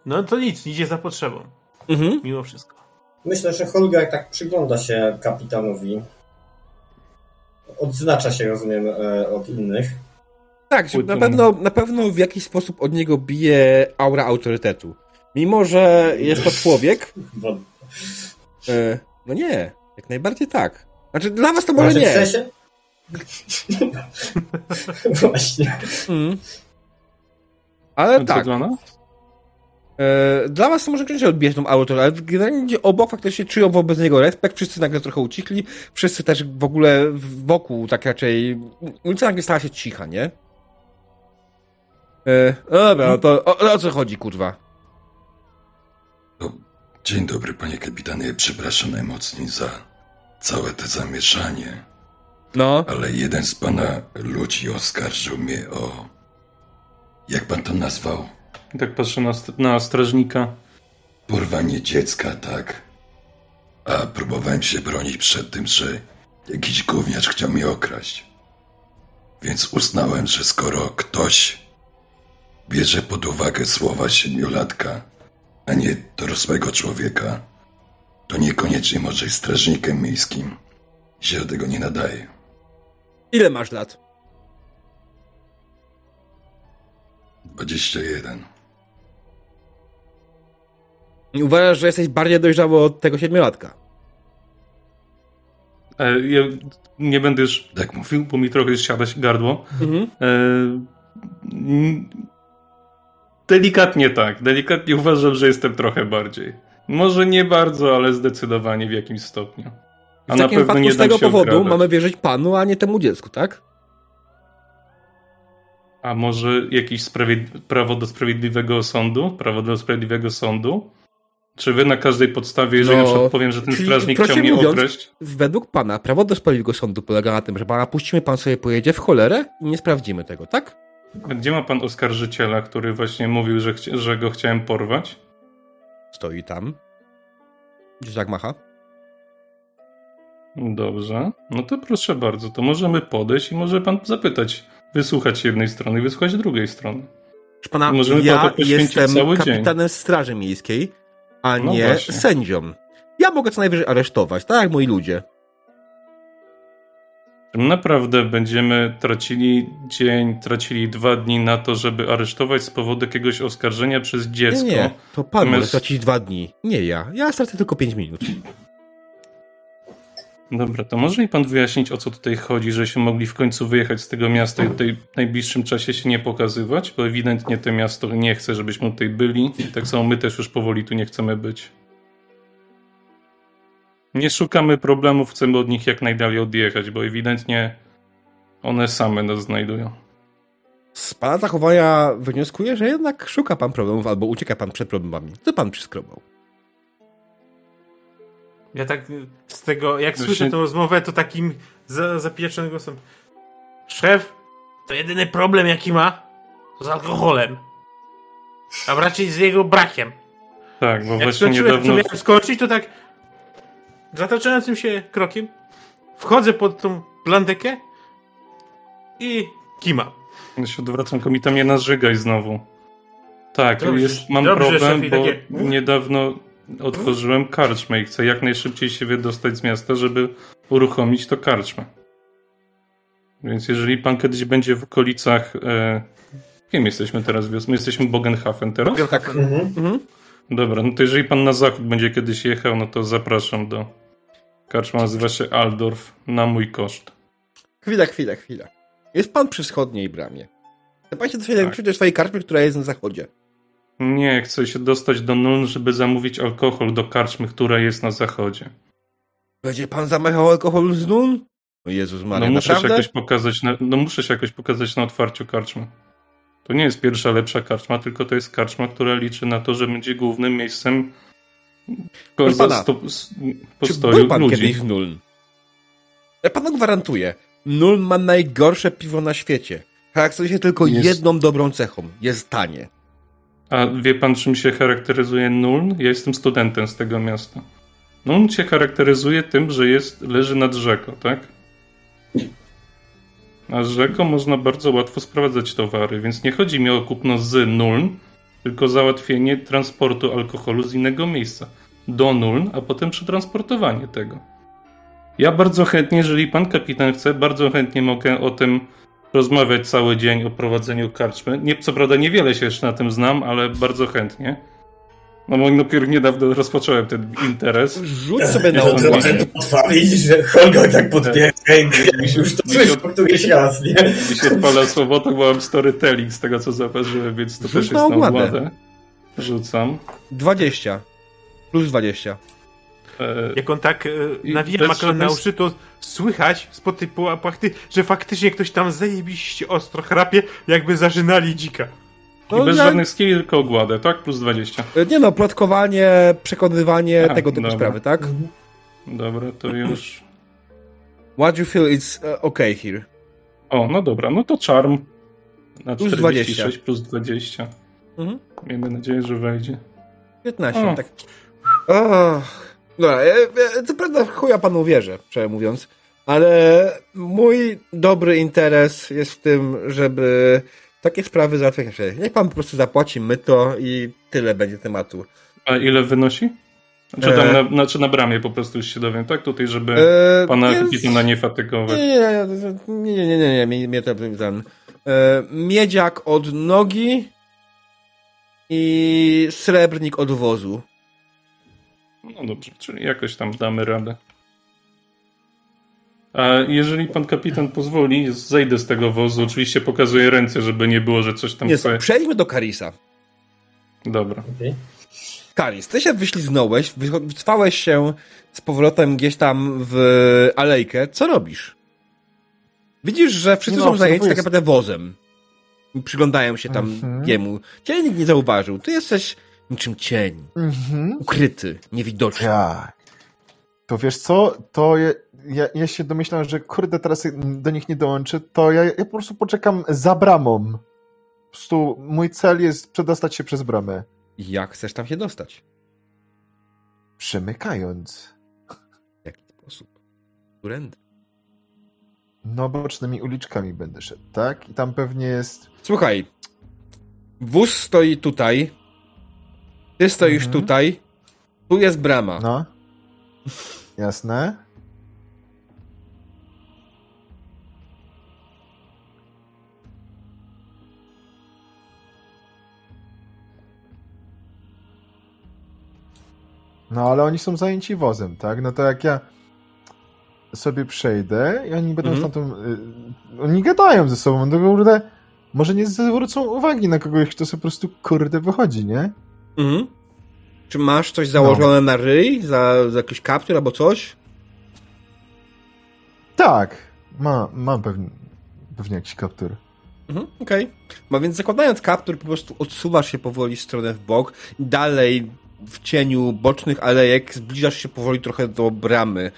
No to nic, idzie za potrzebą. Mhm. Mimo wszystko. Myślę, że Holger tak przygląda się kapitanowi. Odznacza się, rozumiem, e, od innych. Tak, na pewno, na pewno w jakiś sposób od niego bije aura autorytetu. Mimo, że jest to człowiek, e, no nie, jak najbardziej tak. Znaczy, dla was to może Znaczy, w nie. sensie? Właśnie. Mm. Ale tak, dla e, dla was to może odbijać tą aurę, ale generalnie obok faktycznie czują wobec niego respekt, wszyscy nagle trochę ucichli, wszyscy też w ogóle wokół tak raczej, ulica nagle stała się cicha, nie? E, no dobra, no to o, o co chodzi, kurwa? No, dzień dobry, panie kapitanie. Przepraszam najmocniej za całe to zamieszanie, No, ale jeden z pana ludzi oskarżył mnie o... Jak pan to nazwał? I tak patrzę na, na strażnika. Porwanie dziecka, tak? A próbowałem się bronić przed tym, że jakiś gówniarz chciał mnie okraść. Więc uznałem, że skoro ktoś bierze pod uwagę słowa siedmiolatka, a nie dorosłego człowieka, to niekoniecznie może być strażnikiem miejskim. Się do tego nie nadaje. Ile masz lat? 21. Uważasz, że jesteś bardziej dojrzały od tego siedmiolatka. E, ja nie będę już Tak mów. mówił, bo mi trochę siada się gardło. Mhm. E, delikatnie tak. Delikatnie uważam, że jestem trochę bardziej. Może nie bardzo, ale zdecydowanie w jakimś stopniu. A W na pewno nie z tego powodu okradać. mamy wierzyć panu, a nie temu dziecku, tak? A może jakieś prawo do sprawiedliwego sądu? Prawo do sprawiedliwego sądu? Czy wy na każdej podstawie, jeżeli No, na przykład powiem, że ten strażnik chciał mnie mówiąc- okraść? Według pana prawo do sprawiedliwego sądu polega na tym, że pana puścimy, pan sobie pojedzie w cholerę i nie sprawdzimy tego, tak? A Gdzie ma pan oskarżyciela, który właśnie mówił, że, chci- że go chciałem porwać? Stoi tam. Dzieciak macha. Dobrze. No to proszę bardzo, to możemy podejść i może pan zapytać, wysłuchać jednej strony i wysłuchać drugiej strony. Proszę pana, Możemy ja jestem cały dzień. kapitanem Straży Miejskiej, a No nie właśnie. sędzią. Ja mogę co najwyżej aresztować, tak jak moi ludzie. Naprawdę będziemy tracili dzień, tracili dwa dni na to, żeby aresztować z powodu jakiegoś oskarżenia przez Nie, dziecko. nie, to pan może Natomiast- stracić dwa dni. Nie ja. Ja stracę tylko pięć minut. Dobra, to może mi pan wyjaśnić, o co tutaj chodzi, żeśmy mogli w końcu wyjechać z tego miasta i tutaj w najbliższym czasie się nie pokazywać, bo ewidentnie to miasto nie chce, żebyśmy tutaj byli. I tak samo my też już powoli tu nie chcemy być. Nie szukamy problemów, chcemy od nich jak najdalej odjechać, bo ewidentnie one same nas znajdują. Z pana zachowania wnioskuję, że jednak szuka pan problemów albo ucieka pan przed problemami. Co pan przyskrobał? Ja tak z tego, jak Właśnie- słyszę tę rozmowę, to takim za, zapieczonym głosem. Szef, to jedyny problem jaki ma, to z alkoholem. A raczej z jego brakiem. Tak, bo Jak właśnie niedawno... miałem skończyć, to tak zataczającym się krokiem wchodzę pod tą blandekę i kima. Ja się odwracam, komita mnie narzygaj znowu. Tak, Dobrze, jest, mam problem, bo takie- niedawno otworzyłem karczmę i chcę jak najszybciej się wydostać z miasta, żeby uruchomić to karczmę. Więc jeżeli pan kiedyś będzie w okolicach... E, kim jesteśmy teraz? My jesteśmy Bogenhafen teraz? Tak. Mhm. Mhm. Dobra, no to jeżeli pan na zachód będzie kiedyś jechał, no to zapraszam do... Karczma nazywa się Aldorf, na mój koszt. Chwila, chwila, chwila. Jest pan przy wschodniej bramie. Chce pan się dowiedzieć Tak. do swojej karczmy, która jest na zachodzie. Nie, chcę się dostać do Nuln, żeby zamówić alkohol do karczmy, która jest na zachodzie. Będzie pan zamawiał alkohol z nun? O Jezus Maria, No muszę się jakoś pokazać na, no muszę się jakoś pokazać na otwarciu karczmy. To nie jest pierwsza lepsza karczma, tylko to jest karczma, która liczy na to, że będzie głównym miejscem pana, sto, s- Czy postoju był pan ludzi. kiedyś w Nuln? Ja panu gwarantuję. Nuln ma najgorsze piwo na świecie. Charakteryzuje się tylko Jest- jedną dobrą cechą. Jest tanie. A wie pan, czym się charakteryzuje Nuln? Ja jestem studentem z tego miasta. Nuln się charakteryzuje tym, że jest, leży nad rzeką, tak? A rzeką można bardzo łatwo sprowadzać towary, więc nie chodzi mi o kupno z Nuln, tylko załatwienie transportu alkoholu z innego miejsca do Nuln, a potem przetransportowanie tego. Ja bardzo chętnie, jeżeli pan kapitan chce, bardzo chętnie mogę o tym rozmawiać cały dzień o prowadzeniu karczmy. Nie, co prawda niewiele się jeszcze na tym znam, ale bardzo chętnie. No bo dopiero niedawno rozpocząłem ten interes. Rzuć sobie na trochę potrwa, widzisz, że Holger tak podbiera rękę, już to słyszę któryś raz, nie? Mi się odpala słowo, to byłem storytelling z tego, co zauważyłem, więc to Rzuć też na jest na ogładę. ogładę. Rzucam. 20. Plus 20. E, Jak on tak e, nawija bez makaron na uszy, to słychać spod tej płachty, że faktycznie ktoś tam zajebiście ostro chrapie, jakby zażynali dzika. I bez ja- żadnych skilli, tylko ogładę, tak? Plus 20. Nie no, plotkowanie, przekonywanie, A, tego typu dobra. sprawy, tak? Dobra, to już... What you feel is okay here. O, no dobra, no to charm. Na Plus 46 plus 20. Mhm. Miejmy nadzieję, że wejdzie. 15, O. tak. Oh. Dobra, e, e, co prawda chuja panu wierzę, szczerze mówiąc, ale mój dobry interes jest w tym, żeby takie sprawy załatwia się. Niech pan po prostu zapłaci my to i tyle będzie tematu. A ile wynosi? Czy tam E. na, znaczy na bramie po prostu już się dowiem, tak? Tutaj, żeby E, pana kapitana nie fatygować. Nie, nie, nie, nie, nie, nie, nie, mnie, mnie to ten. E, miedziak od nogi i srebrnik od wozu. No dobrze, czyli jakoś tam damy radę. A jeżeli pan kapitan pozwoli, zejdę z tego wozu. Oczywiście pokazuję ręce, żeby nie było, że coś tam Nie, twoje... przejdźmy do Karisa. Dobra. Okej. Karis, ty się wyśliznąłeś, wy- wycwałeś się z powrotem gdzieś tam w alejkę. Co robisz? Widzisz, że wszyscy No, są zajęci tak naprawdę wozem. I Przyglądają się tam Mhm. jemu. Cię nikt nie zauważył. Ty jesteś niczym cień. Mhm. Ukryty, niewidoczny. Tak. To wiesz co? To ja, ja, ja się domyślam, że kurde, teraz do nich nie dołączę, to ja, ja po prostu poczekam za bramą. Po prostu mój cel jest przedostać się przez bramę. Jak chcesz tam się dostać? Przemykając. W jaki sposób? Którędy? No, bocznymi uliczkami będę szedł, tak? I tam pewnie jest... Słuchaj, wóz stoi tutaj, ty stoisz Mhm. tutaj, tu jest brama. No. Jasne. No, ale oni są zajęci wozem, tak? No to jak ja sobie przejdę i oni będą Mhm. stamtąd... Y, oni gadają ze sobą, no to kurde... Może nie zwrócą uwagi na kogoś, kto sobie po prostu kurde wychodzi, nie? Mhm. Czy masz coś założone na ryj? Za, za jakiś kaptur albo coś? Tak, ma, mam pewnie, pewnie jakiś kaptur. Mhm, okej. No więc zakładając kaptur, po prostu odsuwasz się powoli w stronę w bok. Dalej w cieniu bocznych alejek zbliżasz się powoli trochę do bramy.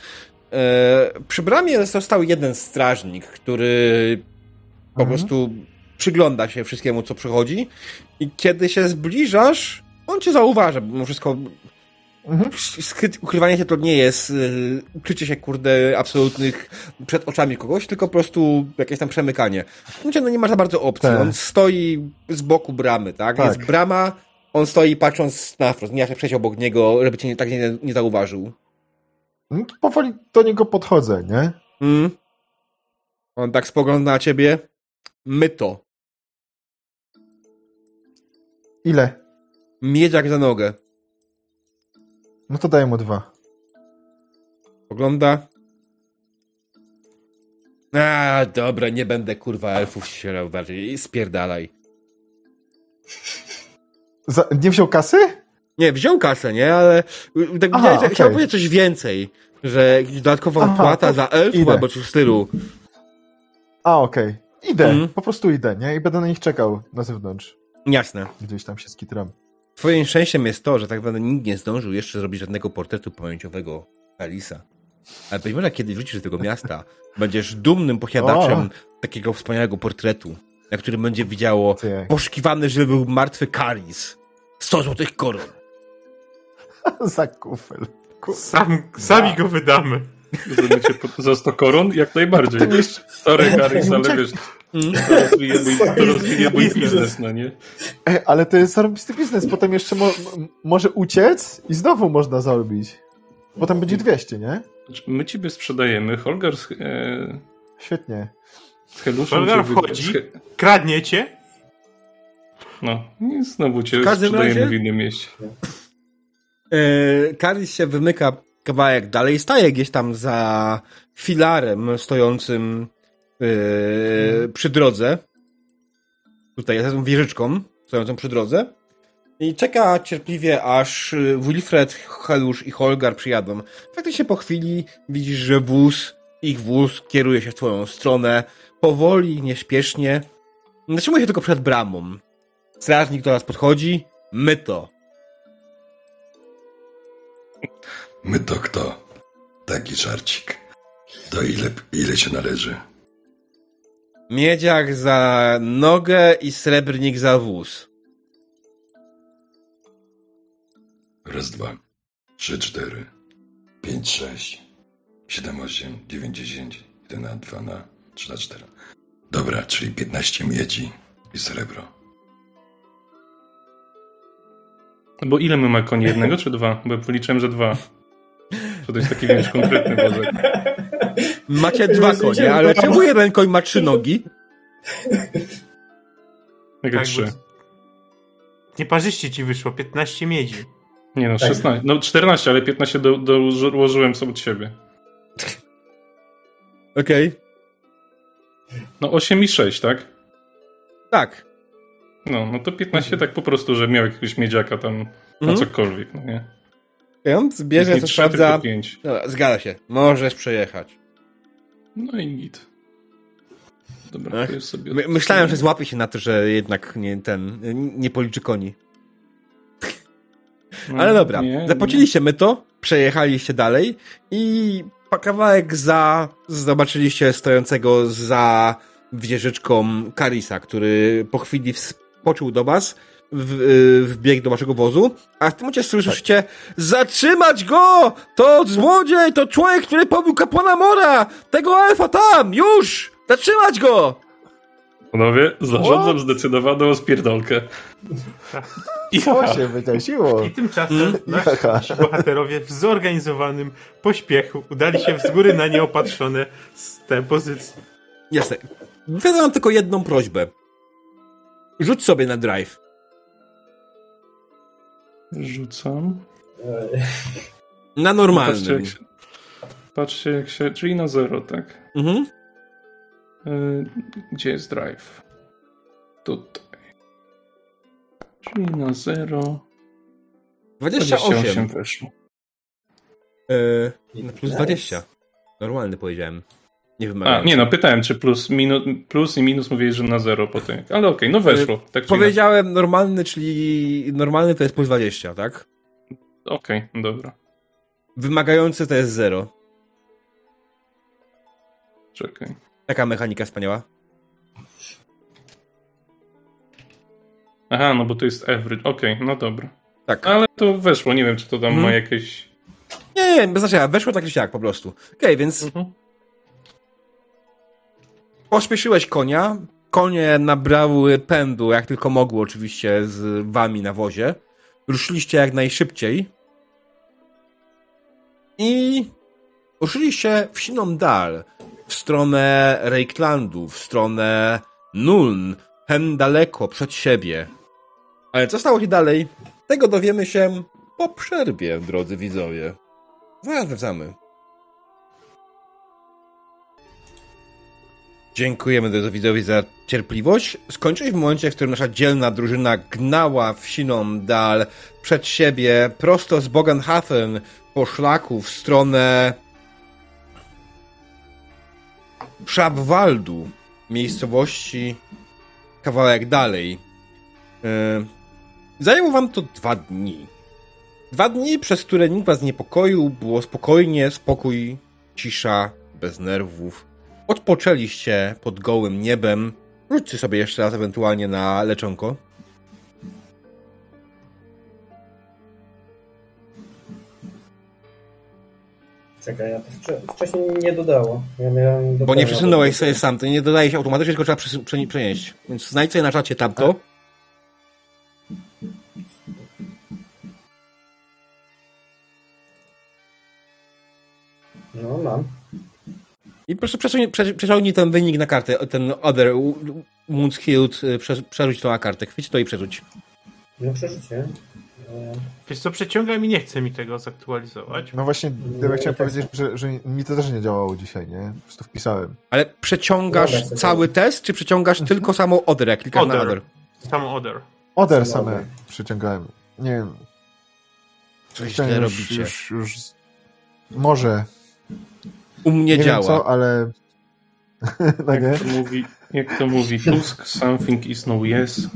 E, przy bramie został jeden strażnik, który po Mhm. prostu przygląda się wszystkiemu, co przychodzi. I kiedy się zbliżasz, on cię zauważa, bo mimo wszystko Mhm. skryt, ukrywanie się to nie jest y, ukrycie się, kurde, absolutnych przed oczami kogoś, tylko po prostu jakieś tam przemykanie. Znaczy, no nie ma za bardzo opcji. Tak. On stoi z boku bramy, tak? Tak. Jest brama, on stoi patrząc na wprost. Nie się przejść obok niego, żeby cię nie, tak nie, nie zauważył. No to powoli do niego podchodzę, nie? Mm. On tak spogląda na ciebie. My to. Ile? Miedziak za nogę. No to daję mu dwa. Ogląda. A, dobra, nie będę kurwa elfów ścierał bardziej. Spierdalaj. Za, nie wziął kasy? Nie, wziął kasę, nie? Ale y, tak Aha, widziałem, okej. chciał powiedzieć coś więcej. Że dodatkowa Aha, opłata za elfów idę. albo coś w stylu. A, okej. Idę, Mhm. po prostu idę, nie? I będę na nich czekał na zewnątrz. Jasne. Gdzieś tam się skitram. Twoim szczęściem jest to, że tak naprawdę nikt nie zdążył jeszcze zrobić żadnego portretu pamięciowego Alisa. Ale być może kiedy wrócisz do tego miasta, będziesz dumnym posiadaczem takiego wspaniałego portretu, na którym będzie widziało Ty. poszukiwany, żeby był martwy Karis. 100 złotych koron. Za kufel. Ku- Sam, sami go wydamy. Po- za 100 koron? Jak najbardziej. Sorry, Harris, ale wiesz, Mm. to rozwije mój, to rozwije mój Biznes. no nie? Ale to jest zarobisty biznes. Potem jeszcze mo może uciec i znowu można zarobić. Potem będzie 200, nie? Znaczy, My ciebie sprzedajemy, Holgar z, e, Świetnie. z Heluszem cię wy- wchodzi. z He- Kradniecie? No, i znowu cię sprzedajemy razie- w innym mieście. E, Karis się wymyka kawałek dalej, staje gdzieś tam za filarem stojącym e, przy drodze. Tutaj za tą wieżyczką stojącą przy drodze. I czeka cierpliwie, aż Wilfred, Helusz i Holgar przyjadą. Faktycznie po chwili widzisz, że wóz, ich wóz kieruje się w twoją stronę. Powoli, nieśpiesznie. Zatrzymuje się tylko przed bramą. Strażnik do nas podchodzi. My to. My to kto? Taki żarcik. To ile, ile się należy? Miedziak za nogę i srebrnik za wóz. Raz, dwa, trzy, cztery, pięć, sześć, siedem, osiem, dziewięć, dziesięć, jeden na dwa na trzy na cztery. Dobra, czyli 15 miedzi. i srebro. Bo ile my ma koni? Jednego czy dwa? Bo policzyłem, że dwa. To to jest taki, wiesz, konkretny wozek. Macie dwa konie, ale czemu jeden koń ma trzy nogi? Jak Tak, trzy. bo- Nieparzyście ci wyszło, 15 miedzi. Nie no, Tak. 16. No 14, ale 15 do, dołożyłem sobie od siebie. Okej. No 8 i 6, tak? Tak. No, no to 15 tak po prostu, że miał jakiegoś miedziaka tam na Mhm. cokolwiek, no nie? Więc bierze, Nie co sprawdza. zgadza się. Możesz przejechać. No i git. Dobra, Ach, sobie... My, myślałem, że złapie się na to, że jednak nie ten, nie policzy koni. No, Ale dobra, nie, zapłaciliście my to, przejechaliście dalej i kawałek za zobaczyliście stojącego za wieżyczką Karisa, który po chwili wskoczył do was, w, y, wbiegł do waszego wozu, a w tym momencie słyszycie zatrzymać go! To złodziej, to człowiek, który pobił kapłana Mora! Tego elfa tam, już! Zatrzymać go! Panowie, zarządzam zdecydowaną spierdolkę. I, Co się wydarzyło? I tymczasem Mm. nasi, nasi bohaterowie w zorganizowanym pośpiechu udali się z góry na nieopatrzone z tej pozycji. Jasne. Wtedy mam tylko jedną prośbę. Rzuć sobie na drive. Rzucam. Na Patrzcie normalnym. jak, się, patrzcie jak się... Czyli na zero, tak? Mhm. Y, Gdzie jest drive? Tutaj. Czyli na zero. 28. 28 weszło. Yy, na plus 20. Normalny powiedziałem. Nie A, wymagający. nie no, pytałem, czy plus, minu, plus i minus mówiłeś, że na zero potem. Ale okej, no weszło. Tak czy inaczej. Powiedziałem normalny, czyli normalny to jest plus 20, tak? Okej, dobra. Wymagający to jest 0. Czekaj. Taka mechanika wspaniała. Aha, no bo to jest average. Okej, no dobra. Tak. Ale to weszło, nie wiem, czy to tam Mhm. ma jakieś... Nie, nie, bez znaczenia. Weszło tak czy siak po prostu. Okej, więc Mhm. Pośpieszyłeś konia. Konie nabrały pędu, jak tylko mogły oczywiście z wami na wozie. Ruszyliście jak najszybciej. I ruszyliście w siną dal. W stronę Reiklandu, w stronę Nuln. Hen daleko przed siebie. Ale co stało się dalej? Tego dowiemy się po przerwie, drodzy widzowie. Zaraz wracamy. Dziękujemy drodzy widzowie za cierpliwość. Skończyliśmy w momencie, w którym nasza dzielna drużyna gnała w siną dal przed siebie, prosto z Bogenhafen po szlaku w stronę Szabwaldu, miejscowości kawałek dalej. Yy, Zajęło wam to dwa dni. Dwa dni, przez które nikt was nie niepokoił, było spokojnie, spokój, cisza, bez nerwów. Odpoczęliście pod gołym niebem. Rzućcie sobie jeszcze raz ewentualnie na leczonko. Czekaj, ja to wcze- wcześniej nie dodało. Ja miałem Bo nie przesunąłeś sobie sam, to nie dodaje się automatycznie, tylko trzeba przenieść. Więc znajdź sobie na czacie tamto. No, mam. I proszę przesuń, prze, przeciągnij ten wynik na kartę, ten other wounds healed, y, prze, przerzuć to na kartę. Chwyć to i przerzuć. No przerzucie. Wiesz co, przeciągam i nie chce mi tego zaktualizować. No właśnie, ja chciałem powiedzieć, że, że mi to też nie działało dzisiaj, nie? Po prostu wpisałem. Ale przeciągasz Dobra, cały test, czy przeciągasz tylko samo other, jak klikasz na Other. other? Samo other. Oder Dobra. same przyciągałem. Nie wiem. Coś źle już, robicie. już, już... Może. U mnie Nie, wiem działa. co, ale... no nie? Jak to mówi, jak to mówi Tusk, something is no yes.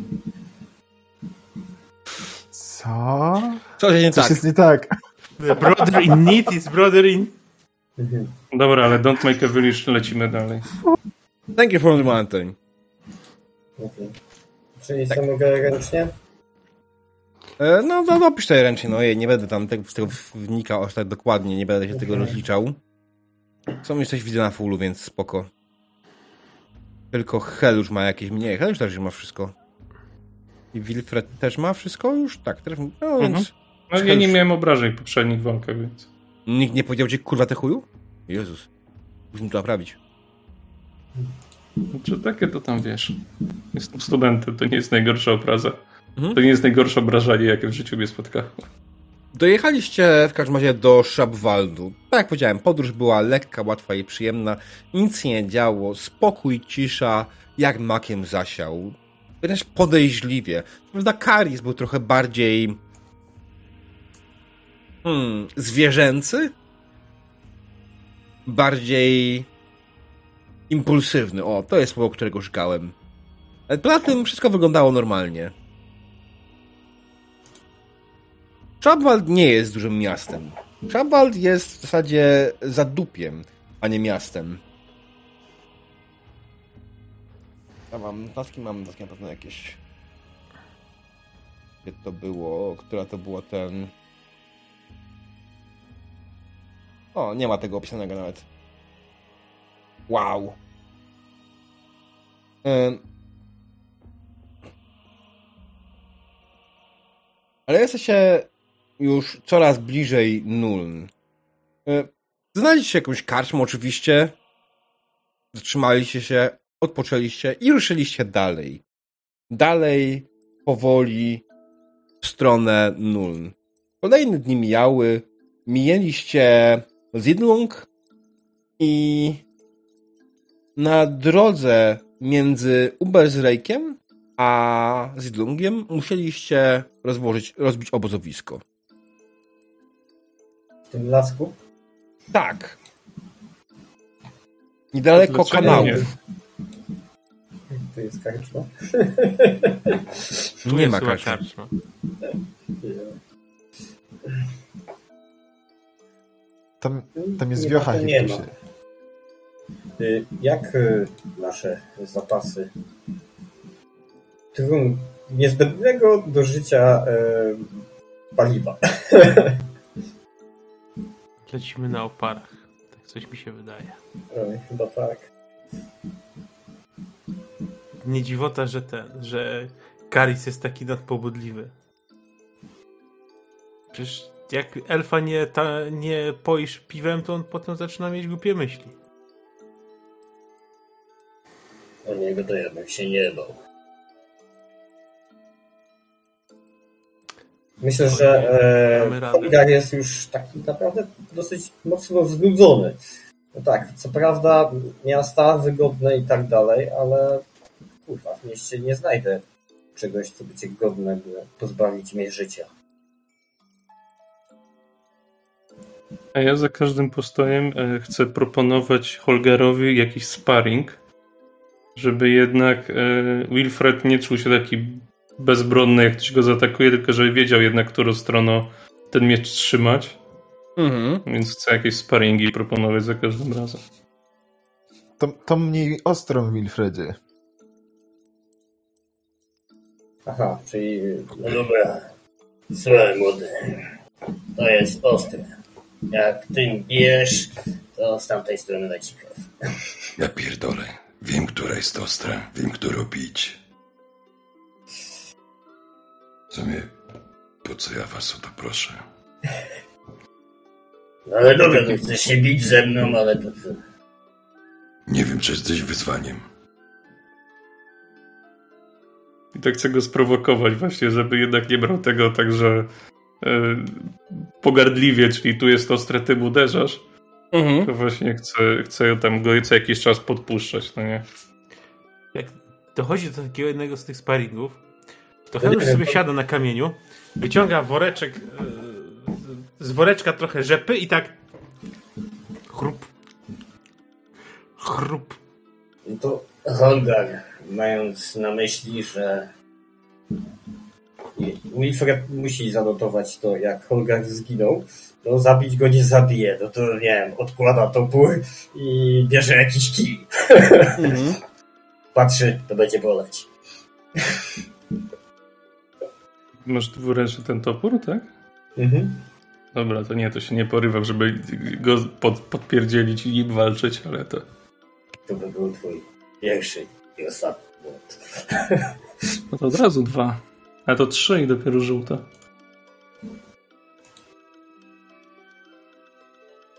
Co? Co się nie Coś tak? jest nie tak. The brother in need is brother in... Dobra, ale don't make a village, lecimy dalej. Thank you for the mountain. Okej. Czyli co mogę ręcznie? E, no, no, no, pisz sobie ręcznie, no, nie będę tam tego, z tego wnikał aż tak dokładnie, nie będę się tego Mhm. rozliczał. Są już coś widzę na fullu, więc spoko. Tylko Hel już ma jakieś mniej. Hel już też ma wszystko. I Wilfred też ma wszystko już? Tak, też. No Mhm. więc. No ja nie miałem obrażeń w poprzednich walkach, więc... Nikt nie powiedział ci kurwa te chuju? Jezus. Musimy to naprawić. Czy takie to tam wiesz? Jestem studentem, to nie jest najgorsza obraza. Mhm. To nie jest najgorsze obrażanie, jakie w życiu mnie spotkało. Dojechaliście w każdym razie do Szabwaldu. Tak jak powiedziałem, podróż była lekka, łatwa i przyjemna. Nic się nie działo, spokój, cisza, jak makiem zasiał. Wręcz podejrzliwie. Prawda, Karis był trochę bardziej... Hmm, zwierzęcy? Bardziej impulsywny. O, to jest słowo, którego szukałem. Ale poza tym wszystko wyglądało normalnie. Szabwald nie jest dużym miastem. Szabwald jest w zasadzie zadupiem, a nie miastem. Ja mam notatki, mam notatki na pewno jakieś. Gdzie to było? Która to była ten... O, nie ma tego opisanego nawet. Wow. Ym. Ale jesteście już coraz bliżej Nuln. Y, Znaleźliście jakąś karczmę oczywiście. Zatrzymaliście się, odpoczęliście i ruszyliście dalej. Dalej, powoli, w stronę Nuln. Kolejne dni mijały. Mijeliście Zidlung i na drodze między Ubersrejkiem a Zidlungiem musieliście rozłożyć, rozbić obozowisko. W tym lasku? Tak. Niedaleko kanałów. To jest karczma. Tu Nie, ma chyba karczmy. karczma. Tam, tam jest Nie wiocha ma, to nie ma. Hiptusie. Y, Jak y, nasze zapasy trun niezbędnego do życia y, paliwa? Lecimy na oparach. Tak coś mi się wydaje. Oj, Chyba tak. Nie dziwota, że ten, że Karis jest taki nadpobudliwy. Przecież jak elfa nie, ta, nie poisz piwem, to on potem zaczyna mieć głupie myśli. O niego to ja bym się nie bał. Myślę, że e. Holgar jest już taki naprawdę dosyć mocno znudzony. No tak, co prawda miasta wygodne i tak dalej, ale kurwa, w mieście nie znajdę czegoś, co by cię godne by pozbawić mnie życia. A ja za każdym postojem e, chcę proponować Holgerowi jakiś sparring, żeby jednak e, Wilfred nie czuł się taki bezbronny, jak ktoś go zaatakuje, tylko żeby wiedział jednak, którą stroną ten miecz trzymać. Mhm. Więc chcę jakieś sparingi proponować za każdym razem. To, to mniej ostrą, Wilfredzie. Aha, czyli no dobra. Słuchaj młody, to jest ostre. Jak tym bijesz, to z tamtej strony leci krew. Ja pierdolę. Wiem, która jest ostra. Wiem, którą bić. Co mnie... Po co ja was o to proszę? No ale dobra, no chcesz się bić ze mną, ale to co? Nie wiem, czy jesteś wyzwaniem. I tak chcę go sprowokować właśnie, żeby jednak nie brał tego tak, że e, pogardliwie, czyli tu jest ostre, ty uderzasz. Mhm. To właśnie chcę, chcę tam go co jakiś czas podpuszczać, no nie? Jak dochodzi do takiego jednego z tych sparingów, to Henry sobie siada na kamieniu, wyciąga woreczek, e, z woreczka trochę rzepy i tak chrup, chrup. To Holgar, mając na myśli, że Wilfred musi zanotować to, jak Holgar zginął, to zabić go nie zabije. No to nie wiem, odkłada topór i bierze jakiś kij. Mhm. Patrzy, to będzie boleć. Masz dwuręczny ten topór, tak? Mhm. Dobra, to nie, to się nie porywam, żeby go pod, podpierdzielić i nim walczyć, ale to... To by był twój pierwszy I ostatni błąd. No to od razu dwa. A to trzy i dopiero żółta.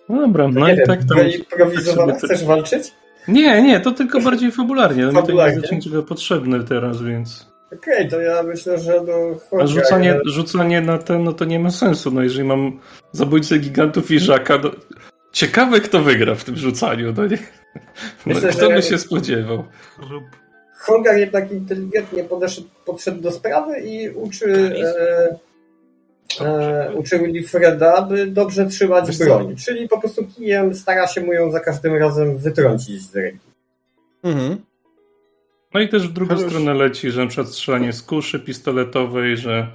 No dobra, no nie i wiem, tak tam... improwizowana tak chcesz walczyć? Nie, nie, to tylko bardziej fabularnie. No mi to nie jest do niczego potrzebne teraz, więc... Okej, to ja myślę, że do A rzucanie, rzucanie na ten, no to nie ma sensu. No jeżeli mam zabójcę gigantów i żaka, no... Ciekawe kto wygra w tym rzucaniu, no nie? No, Myślę, kto by się spodziewał? Rób Holgar jednak inteligentnie podeszedł, podszedł do sprawy i uczy, e, e, uczy Winifreda, by dobrze trzymać Wiesz co? broń. Czyli po prostu kijem stara się mu ją za każdym razem wytrącić z ręki. Mhm. No i też w drugą stronę leci, że na przykład strzelanie z kuszy pistoletowej, że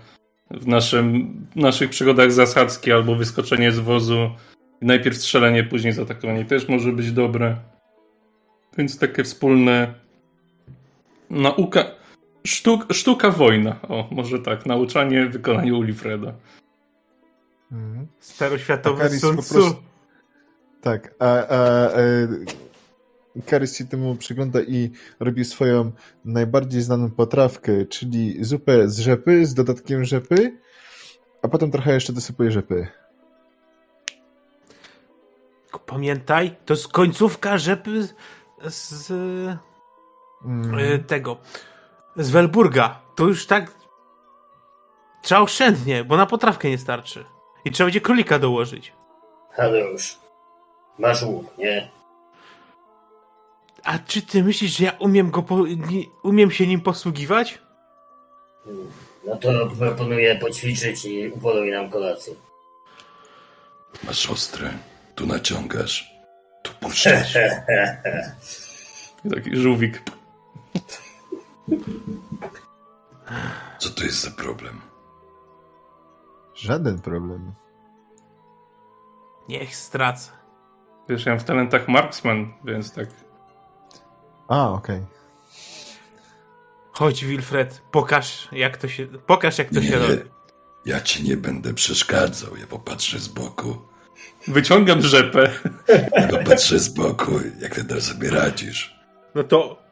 w naszym, naszych przygodach zasadzki albo wyskoczenie z wozu najpierw strzelanie, później zaatakowanie też może być dobre. Więc takie wspólne nauka, sztuk, sztuka wojna, o może tak, nauczanie wykonania Ulifreda. Mhm. staroświatowy Akaris Sun Tzu. prostu- Tak, a, a e, Karys się temu przygląda i robi swoją najbardziej znaną potrawkę, czyli zupę z rzepy, z dodatkiem rzepy, a potem trochę jeszcze dosypuje rzepy. Pamiętaj, to jest końcówka rzepy z, Mm. e, tego, z Welburga. To już tak trzeba oszczędnie, bo na potrawkę nie starczy. I trzeba będzie królika dołożyć. Hadeusz, masz łuk, nie? A czy ty myślisz, że ja umiem go po, nie, umiem się nim posługiwać? No to proponuję poćwiczyć i upoluj nam kolację. Masz ostre, tu naciągasz, tu puszczasz. Taki żółwik. Co to jest za problem? Żaden problem. Niech stracę. Wiesz, ja mam w talentach marksman, więc tak A, okej. Chodź, Wilfred, pokaż jak to się, pokaż jak to się Nie, robi. ja ci nie będę przeszkadzał, ja popatrzę z boku. wyciągam rzepę. Ja popatrzę z boku, jak ty tam sobie radzisz. No to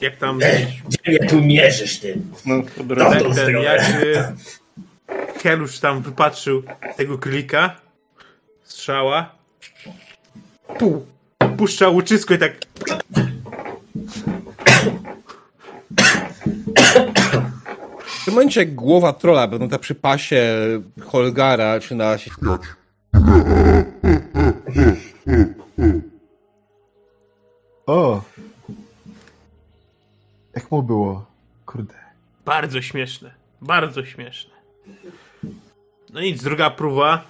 jak tam Gdzie mnie tu mierzysz tym? No. Tamtą ten, ten jak y, Helusz tam wypatrzył tego królika, strzała, pół, puszcza łuczysko i tak W tym momencie jak głowa trola będą przy pasie Holgara czy na się Śmiać. O! Jak mu było? Kurde. bardzo śmieszne, bardzo śmieszne. No nic, druga próba.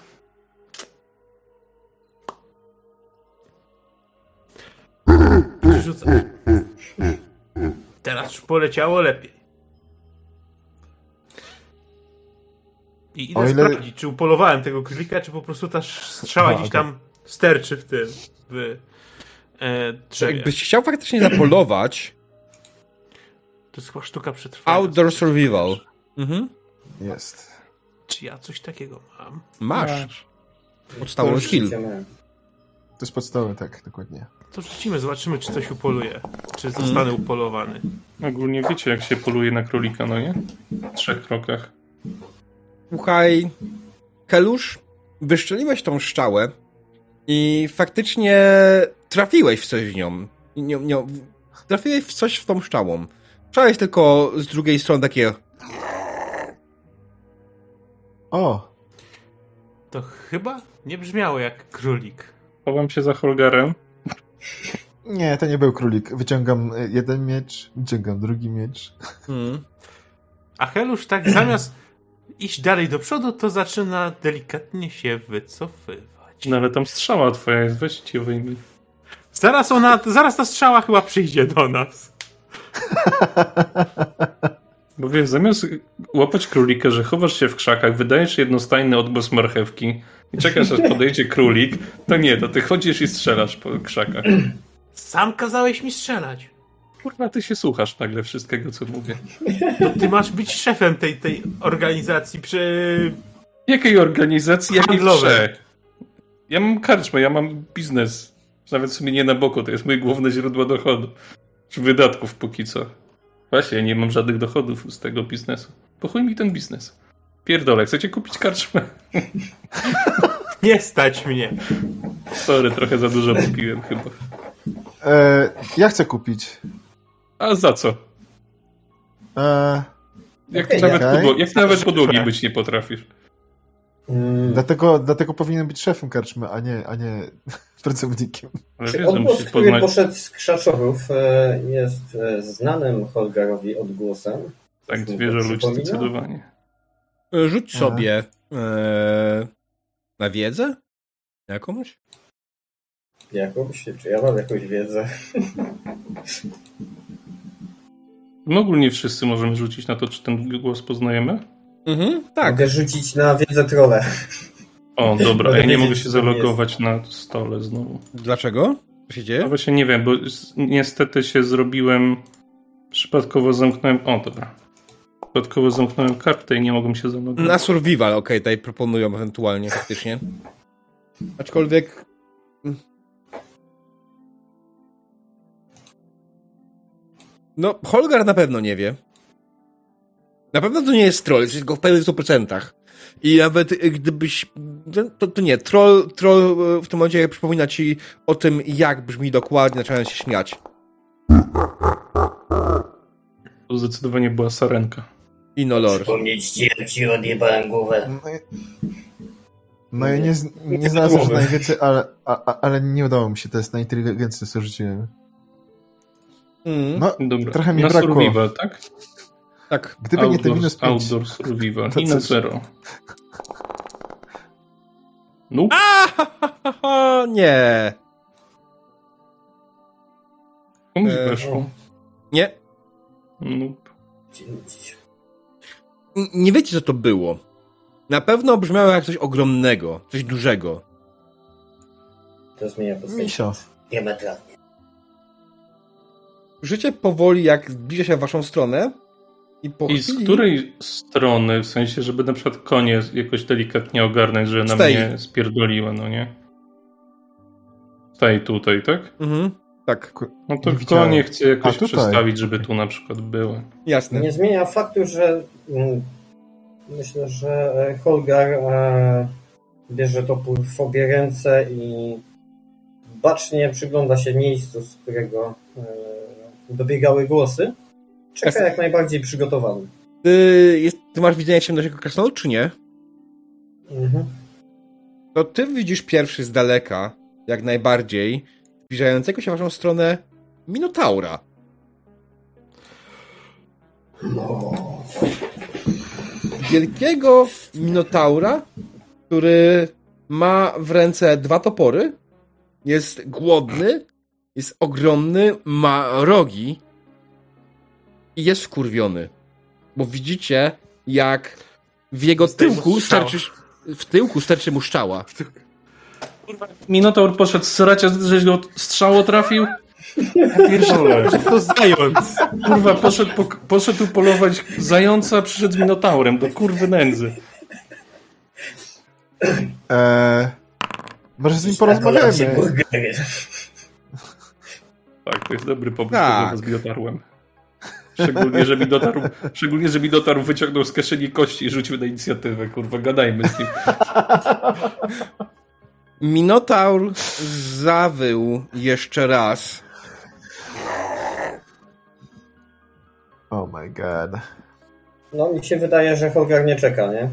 Rzucam. Teraz już poleciało lepiej. I idę O ile- sprawdzić, czy upolowałem tego królika, czy po prostu ta strzała Aha, gdzieś okej. tam sterczy w tym, w e, drzewie. Jakbyś chciał faktycznie zapolować, To jest chyba sztuka przetrwania. outdoor survival. Mhm. Jest. Czy ja coś takiego mam? Masz. Podstawowy skill. To jest podstawowe, tak, dokładnie. To rzucimy, zobaczymy, czy coś upoluje. Czy zostanę upolowany. Ogólnie wiecie, jak się poluje na królika, no nie? W trzech krokach. Słuchaj, Helusz, wyszczeliłeś tą szczałę i faktycznie trafiłeś w coś w nią. Nie, nie, trafiłeś w coś w tą szczałą. Słyszałeś tylko z drugiej strony takie O! To chyba nie brzmiało jak królik. Chowam się za Holgarem. Nie, to nie był królik. Wyciągam y, jeden miecz, wyciągam drugi miecz. hmm, A Helusz tak zamiast iść dalej do przodu, to zaczyna delikatnie się wycofywać. No ale tam strzała twoja jest, weź ją wyjmij. Zaraz ona, zaraz ta strzała chyba przyjdzie do nas. Bo wiesz, zamiast łapać królika, że chowasz się w krzakach, wydajesz jednostajny odgłos marchewki i czekasz, aż podejdzie królik, to nie, to ty chodzisz i strzelasz po krzakach. Sam kazałeś mi strzelać. Kurwa, ty się słuchasz nagle wszystkiego, co mówię. To ty masz być szefem tej, tej organizacji przy... Jakiej organizacji, jakiej trzech? Ja mam karczmę, ja mam biznes. Nawet w sumie nie na boku, to jest moje główne źródło dochodu. wydatków póki co. Właśnie, ja nie mam żadnych dochodów z tego biznesu. Pochuj mi ten biznes. Pierdolę, chcecie kupić karczmę? Nie stać mnie. Sorry, trochę za dużo kupiłem chyba. E, ja chcę kupić. A za co? E, Jak Okej, nawet, okej. podło- jak nawet podłogi być nie potrafisz. Mm, dlatego, dlatego powinien być szefem karczmy, a nie, a nie pracownikiem. Ale wiesz, odgłos, który poznać... poszedł z Krzaczorów, e, jest e, znanym Holgarowi odgłosem? Tak, zwierzę ludzi zdecydowanie. E, Rzuć sobie e, na wiedzę jakąś. Jakąś? Czy ja mam jakąś wiedzę? No ogólnie wszyscy możemy rzucić na to, czy ten głos poznajemy. Mhm, tak. Mogę rzucić na wiedzę trole. O, dobra, ja nie wiedzieć, mogę się zalogować na stole znowu. Dlaczego? Co się No dzieje? właśnie nie wiem, bo niestety się zrobiłem. Przypadkowo zamknąłem. O, dobra. Przypadkowo zamknąłem kartę i nie mogłem się zalogować. Na survival, okej, tutaj proponują ewentualnie faktycznie. Aczkolwiek... mm. No, Holgar na pewno nie wie. Na pewno to nie jest troll, jest go w pełnych 100%. I nawet gdybyś... To, to nie, troll, troll w tym momencie przypomina ci o tym, jak brzmi dokładnie, zaczynając się śmiać. To zdecydowanie była sarenka. Inolor. Przypomnieć ci, jak ci odjebałem głowę. No, i- no ja nie, nie znalazłem wiedzy, ale, a, a, ale nie udało mi się, to jest na inteligencję, co rzuciłem. Mm, No, Dobra. Trochę mi na brakło. survival, tak? Tak. gdyby nie te Outdoor- minus 5. Outdoor survival. I na zero. Nope. A, nie. Komuś e, weszło. Nie. Nope. Nie wiecie, co to było. Na pewno brzmiało jak coś ogromnego, coś dużego. To zmienia postać. Misio. Diametralnie. Życie powoli, jak zbliża się w waszą stronę i po I z której strony, w sensie, żeby na przykład konie jakoś delikatnie ogarnąć, że na tej. mnie spierdoliła, no nie? Z tej tutaj, tak? Mhm, tak, No to Nie konie chcę jakoś przestawić, żeby tu na przykład były. jasne. Nie zmienia faktu, że mm, myślę, że e, Holgar e, bierze topór w obie ręce i bacznie przygląda się miejscu, z którego e, dobiegały głosy. Czeka jak najbardziej przygotowany. Ty, jest, ty masz widzenie ciemność jako krasnolud, czy nie? Mhm. To ty widzisz pierwszy z daleka, jak najbardziej, zbliżającego się w waszą stronę Minotaura. No. Wielkiego Minotaura, który ma w ręce dwa topory, jest głodny, jest ogromny, ma rogi i jest wkurwiony. Bo widzicie, jak w jego tyłku sterczy, w tyłku sterczy mu szczała. Minotaur poszedł z sracia, żeś go strzało trafił? Pierdolę. To zając. Kurwa, poszedł, po, poszedł polować zająca, przyszedł z Minotaurem, do kurwy nędzy. Eee, może z nim porozmawiamy. Tak, to jest dobry pomysł, tak. z Minotaurem. Szczególnie, że mi dotarł, szczególnie, że mi dotarł, wyciągnął z kieszeni kości i rzucił na inicjatywę, kurwa, gadajmy z nim. Minotaur zawył jeszcze raz. Oh my god. No mi się wydaje, że Holgar nie czeka, nie?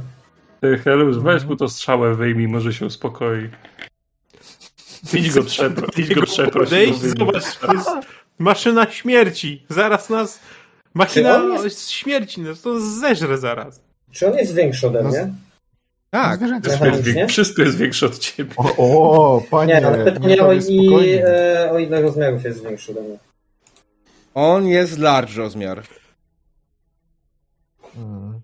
Ty, Helus, weź mu to strzałę, wyjmij, może się uspokoi. Idź go przeproś, idź go zobacz, jest maszyna śmierci. Zaraz nas... Machina on śmierci, nas to zeżre zaraz. Czy on jest większy ode No, mnie? Tak. Wszystko jest, wszystko jest większe od ciebie. O, o, panie, Nie, ale pytanie o, i, e, o ile rozmiarów jest większy ode mnie. On jest large rozmiar. Mm.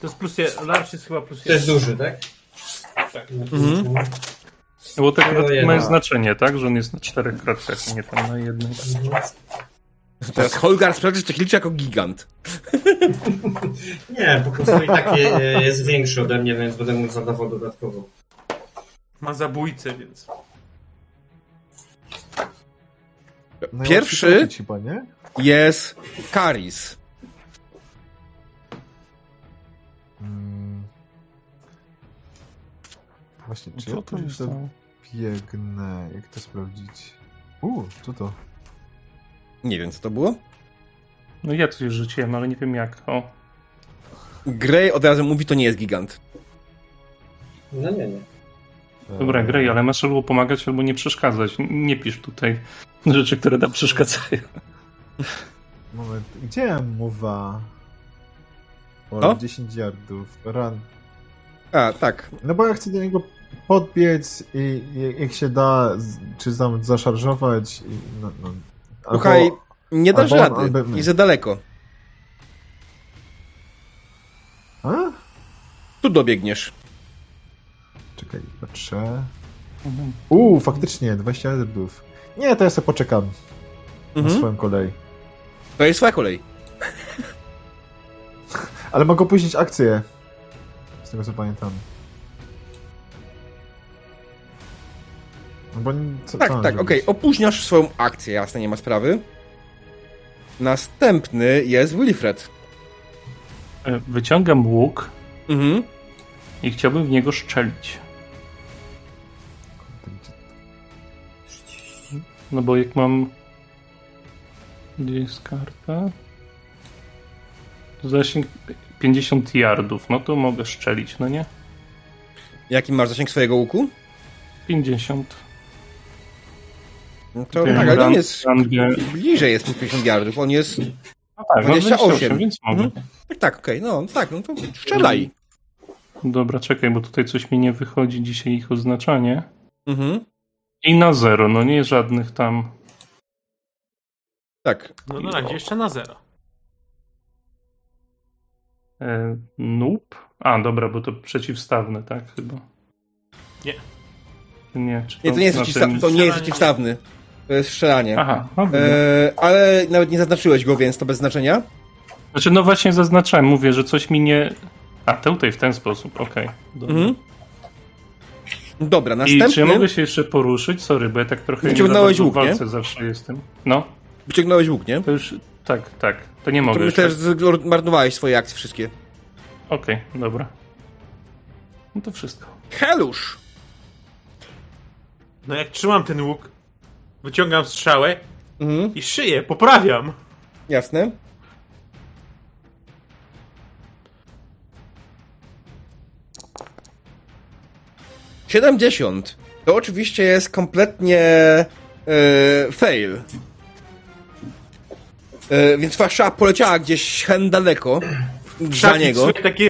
To jest plus jeden, large jest chyba plus To jest duży, tak? Tak. Mhm. No Bo mają no. znaczenie, tak? Że on jest na czterech kratkach, a nie tam na jednej. Teraz Holgar sprawdzi, czy liczy jako gigant. Nie, po prostu i tak je- jest większy ode mnie, więc będę mógł zadawał dodatkowo. Ma zabójcę, więc... Najłatwiej Pierwszy jest Karis. Mm. Właśnie, czy Co ja to tam? biegnę? Jak to sprawdzić? U, co to? Nie wiem, co to było. No ja coś rzuciłem, ale nie wiem jak. O, Grey od razu mówi, to nie jest gigant. No nie, nie. dobra, Grey, ale masz albo pomagać, albo nie przeszkadzać. Nie pisz tutaj rzeczy, które nam przeszkadzają. Moment, gdzie mowa? O, Co? 10 yardów, run. A, tak. No bo ja chcę do niego podbiec i, i jak się da, czy tam zaszarżować i no, no. Albo- Słuchaj, nie dasz albo rady. albo. I za daleko. A? Tu dobiegniesz. Czekaj, patrzę. Uuu, faktycznie, 20 yardów. Nie, to ja sobie poczekam na Mhm. swoją kolej. To jest twoja kolej. Ale mogę opóźnić akcję. Z tego co pamiętam. Bo nie- co, Tak, tak, zrobić? okej. Opóźniasz swoją akcję, jasne, nie ma sprawy. Następny jest Wilfred. E, Wyciągam łuk Mhm. i chciałbym w niego szczelić. No bo jak mam. Gdzie jest karta? Zasięg 50 yardów, no to mogę szczelić, no nie? Jaki masz zasięg swojego łuku? 50. No to tak, ale jest rangę- bliżej jest niż 50 yardów. On jest... No tak, 28, 28, więc mogę. Mhm. Tak, tak, okej, no tak, no to strzelaj. Dobra, czekaj, bo tutaj coś mi nie wychodzi dzisiaj ich oznaczanie. Mhm. I na zero, no nie żadnych tam. Tak. No na razie jeszcze na zero. E, noob? A, dobra, bo to przeciwstawne, tak? Chyba. Nie. Nie, czy Nie, to nie jest, tym- to nie jest przeciwstawny. To jest strzelanie. Aha. E, ale nawet nie zaznaczyłeś go, więc to bez znaczenia. Znaczy, no właśnie zaznaczałem, mówię, że coś mi nie. A, tutaj w ten sposób, okej. Dobra. Mhm. Dobra, I następny... czy ja mogę się jeszcze poruszyć? Sorry, bo ja tak trochę nie Wyciągnąłeś łuk, w nie? walce zawsze jestem. No, Wyciągnąłeś łuk, nie? to już. Tak, tak. To nie To mogę myślę, że zmarnowałeś swoje akcje wszystkie. Okej, dobra. No to wszystko. Helusz! No jak trzymam ten łuk, wyciągam strzałę Mhm, i szyję, poprawiam. jasne. Siedemdziesiąt. To oczywiście jest kompletnie e, fail. E, więc wasza poleciała gdzieś hen daleko za niego. takie...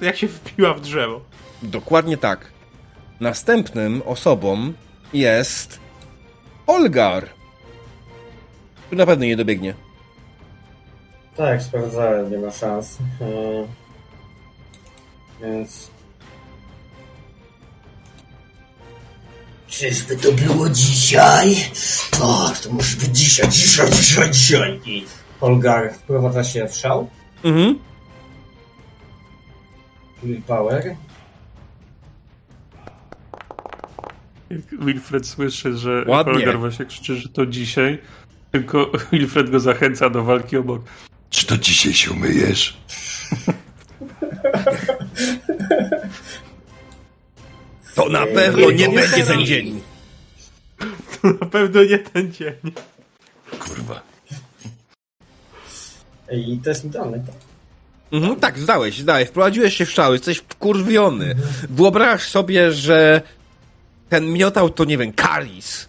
Jak się wpiła w drzewo. Dokładnie tak. Następnym osobą jest Olgar. Tu na pewno nie dobiegnie. Tak, sprawdzałem, nie ma szans. Hmm. Więc... Czyżby to było dzisiaj? O, to może być dzisiaj, dzisiaj, dzisiaj, dzisiaj. I Olgar wprowadza się w szał. Mhm. Willpower. Jak Wilfred słyszy, że. Holger właśnie krzyczy, że to dzisiaj, tylko Wilfred go zachęca do walki obok. Czy to dzisiaj się umyjesz? To na pewno nie będzie ten dzień. Na pewno nie ten dzień. Kurwa. I to jest idealne. tak. Mhm, tak, zdałeś, zdałeś. Wprowadziłeś się w szały, jesteś wkurwiony. Wyobraź sobie, że ten miotał to, nie wiem, Karis.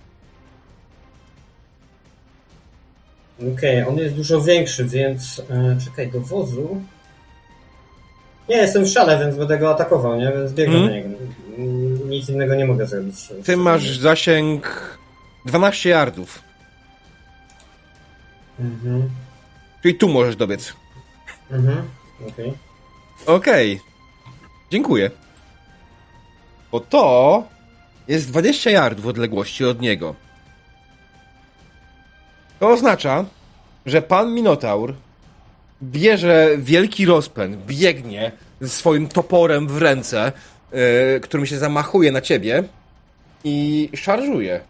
Okej, on jest dużo większy, więc... E, czekaj, do wozu... Nie, jestem w szale, więc będę go atakował, nie? Więc biegnę Mhm. na niego. Mm, Nic innego nie mogę zrobić. Ty masz zasięg 12 yardów. Mhm, Czyli tu możesz dobiec. mhm, okej. Okej. Dziękuję. Bo to jest 20 yardów odległości od niego. To oznacza, że pan Minotaur bierze wielki rozpęd, biegnie ze swoim toporem w ręce, yy, którym się zamachuje na ciebie i szarżuje.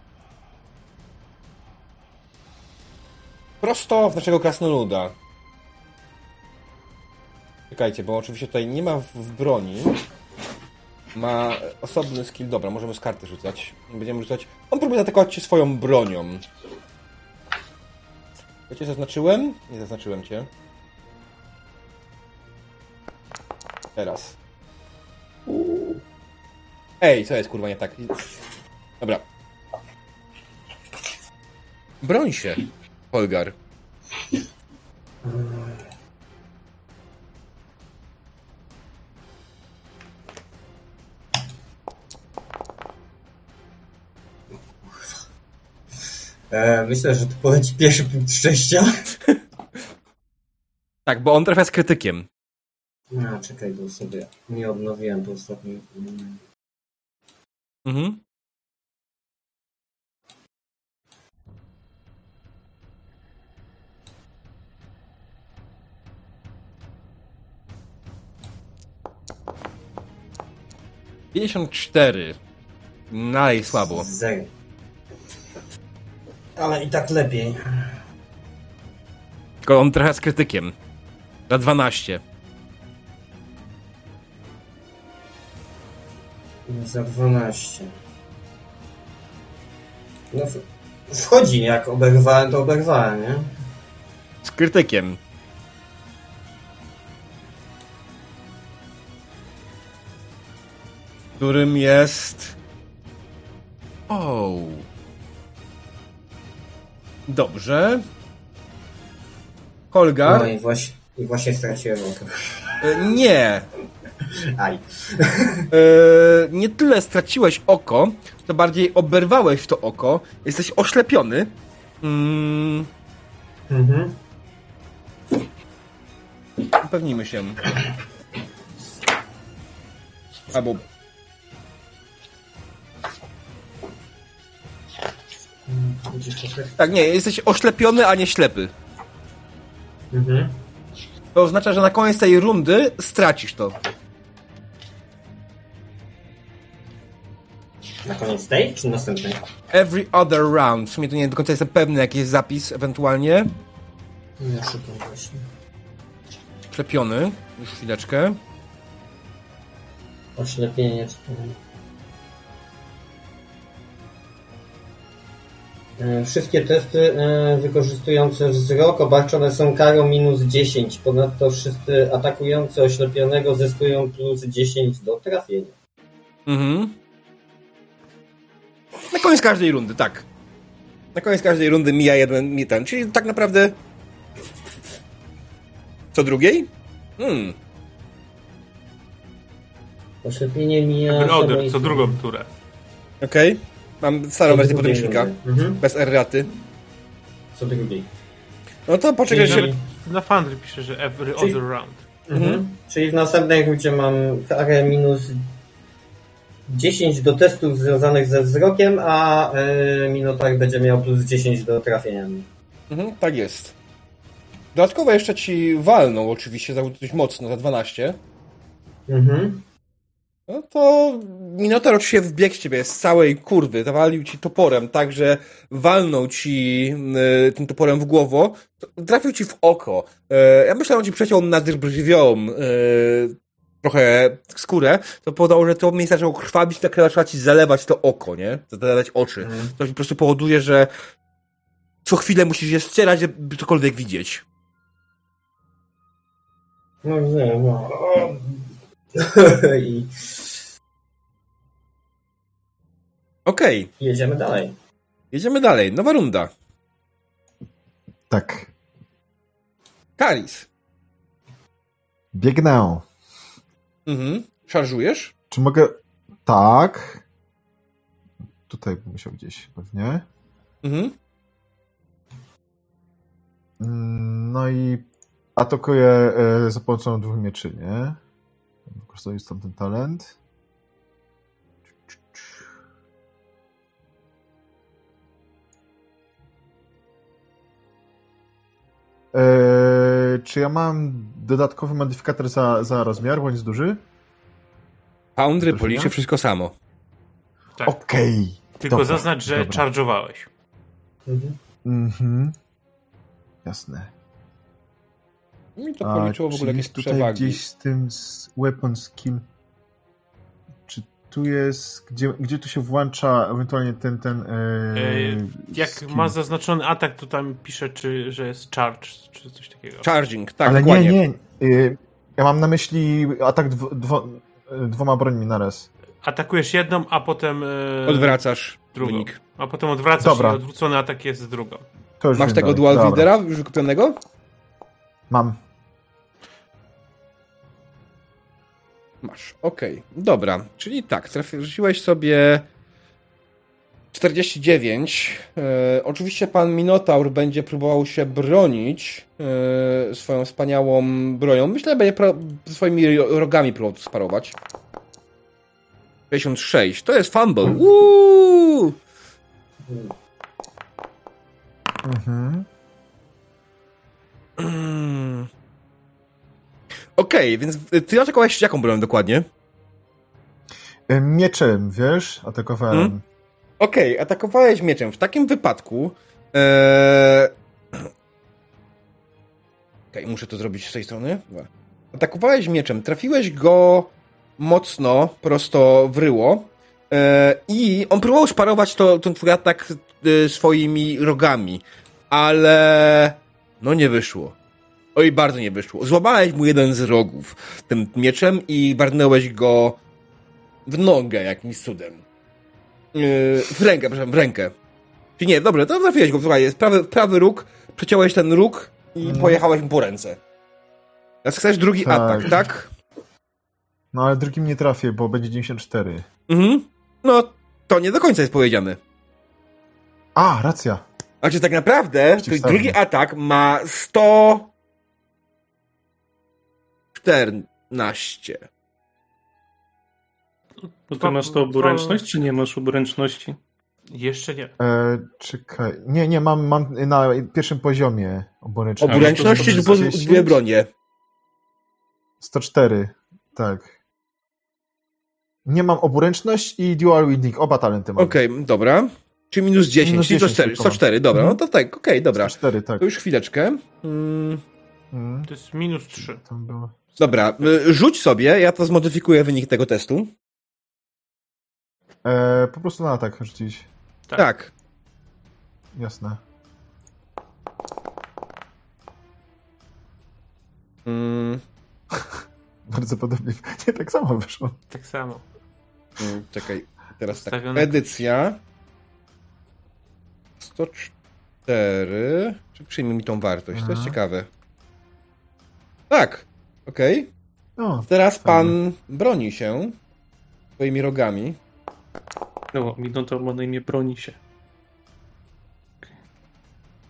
prosto w naszego krasnoluda. Czekajcie, bo oczywiście tutaj nie ma w, w broni. Ma osobny skill. Dobra, możemy z karty rzucać. Będziemy rzucać. On próbuje atakować cię swoją bronią. Ja cię zaznaczyłem? Nie zaznaczyłem cię. Teraz. Ej, co jest kurwa nie tak? Dobra. Broń się, Holgar. Myślę, że to poleci pierwszy punkt szczęścia. Tak, bo on trafia z krytykiem. No, czekaj, bo sobie nie odnowiłem po ostatnim. Mhm. Pięćdziesiąt cztery. Naj słabo. Zero. Ale i tak lepiej. Tylko on trafia z krytykiem. Na 12. Za 12. No, wchodzi, jak oberwałem, to oberwałem, nie? Z krytykiem. Którym jest. O. Dobrze. Holgar? No i właśnie, i właśnie straciłem oko. E, Nie. Aj. E, nie tyle straciłeś oko, to bardziej oberwałeś to oko. Jesteś oślepiony. Mm, Mhm. upewnijmy się. Albo tak. Tak, nie, jesteś oślepiony, a nie ślepy. Mhm. To oznacza, że na koniec tej rundy stracisz to. Na koniec tej, czy następnej? Every other round. W sumie to nie do końca jestem pewny, jaki jest zapis ewentualnie. Ja szukam właśnie. Ślepiony. Już chwileczkę. Oślepienie. E, Wszystkie testy e, wykorzystujące wzrok obarczone są karą minus 10. Ponadto wszyscy atakujący oślepionego zyskują plus 10 do trafienia. Mhm. Na koniec każdej rundy, tak. Na koniec każdej rundy mija jeden, mi ten. Czyli tak naprawdę. Co drugiej? Hmm. Oślepienie mija... Samej- co drugą turę. Okej. Mam starą wersję podręcznika. Mhm. Bez erraty. Co drugiej. No to poczekaj się. Na Foundry pisze, że every Czyli- other round. Mhm. Czyli w następnej rundzie mam karę minus 10 do testów związanych ze wzrokiem, a y, Minotaur będzie miał plus 10 do trafienia. Mhm, tak jest. Dodatkowo jeszcze ci walną, oczywiście, za dość mocno, za 12. Mhm. No to Minotaur oczywiście wbiegł z ciebie z całej kurwy, zawalił ci toporem, tak że walnął ci y, tym toporem w głowo, trafił ci w oko. Y, ja myślałem, że ci przeciął brwią y, trochę skórę, to powodowało, że to miejsce zaczęło krwawić, tak zaczęła ci zalewać to oko, nie? Zalewać oczy. Mhm. To po prostu powoduje, że co chwilę musisz je ścierać, żeby cokolwiek widzieć. No nie, no. I Okej, jedziemy dalej. jedziemy dalej. Nowa runda. Tak. Karis. Biegnę. Mhm. Szarżujesz? Czy mogę... Tak. Tutaj bym musiał gdzieś pewnie. Mhm. Mm, No i atakuję e, za pomocą dwóch mieczy, nie? Wykorzystuję stąd ten talent. E, czy ja mam dodatkowy modyfikator za, za rozmiar, bo on jest duży? Foundry policzy wszystko samo. Tak. Okej. Tylko dobra, zaznacz, że dobra. charge'owałeś. Mhm. Mhm. Jasne. Mi to A policzyło w ogóle jakieś tutaj przewagi. gdzieś z tym z weapon skill? Czy tu jest, gdzie, gdzie tu się włącza ewentualnie ten, ten e, Ej, Jak skill? ma zaznaczony atak, to tam pisze, czy, że jest charge, czy coś takiego. Charging, tak, Ale dokładnie. nie, nie. y, Ja mam na myśli atak dwo, dwo, dwoma brońmi naraz. Atakujesz jedną, a potem e, Odwracasz drugą. wynik. A potem odwracasz Dobra. i odwrócony atak jest z drugą. To Masz tego dalej. dual Dobra. wieldera już wykupionego? Mam. Masz, okej. Dobra, czyli tak, trafiłeś sobie 49. E, oczywiście pan Minotaur będzie próbował się bronić e, swoją wspaniałą bronią. Myślę, że będzie pro, swoimi rogami próbował sparować. 56. To jest fumble. Uuu! Mhm. Okej, więc ty atakowałeś jaką bronią dokładnie? Y, Mieczem, wiesz, atakowałem. Hmm? Okej, atakowałeś mieczem. W takim wypadku. Eee... Okej, muszę to zrobić z tej strony. Atakowałeś mieczem, trafiłeś go mocno, prosto w ryło. Eee, I on próbował sparować to, ten twój atak e, swoimi rogami, ale no nie wyszło. Oj, bardzo nie wyszło. Złamałeś mu jeden z rogów tym mieczem i warnęłeś go w nogę jakimś cudem. Yy, w rękę, przepraszam, w rękę. Czy nie, dobra, to trafiłeś go, słuchaj, jest prawy, prawy róg, przeciąłeś ten róg i Mhm. pojechałeś mu po ręce. Teraz chcesz drugi Tak. atak, tak? No ale drugim nie trafię, bo będzie 94. Mhm. No, to nie do końca jest powiedziane. A, racja. Znaczy, tak naprawdę, drugi atak ma 114. Bo ty masz to oburęczność, czy nie masz oburęczności? Jeszcze nie. E, czekaj. Nie, nie, mam, mam na pierwszym poziomie oburęczność. Oburęczności to lub 110? dwie bronie. 104, tak. Nie mam oburęczność i dual wielding, oba talenty mam. Okej, dobra. Czyli minus 10, Minus czyli to 10 4, tylko mam. 104, dobra, Mhm. no to tak, okej, dobra. 104, tak. To już chwileczkę. Mm, Mm, To jest minus 3. tam było. Dobra, y, rzuć sobie, ja to zmodyfikuję wynik tego testu. E, po prostu na atak rzucić. Tak. Tak. Jasne. Mm, Bardzo podobnie. Nie, tak samo wyszło. Tak samo. mm, czekaj, teraz tak. Edycja. 104. Czy przyjmie mi tą wartość? To jest Mhm. ciekawe. Tak, okej. No, Teraz pan broni się swoimi rogami. No, Minotaur ma na imię broni się.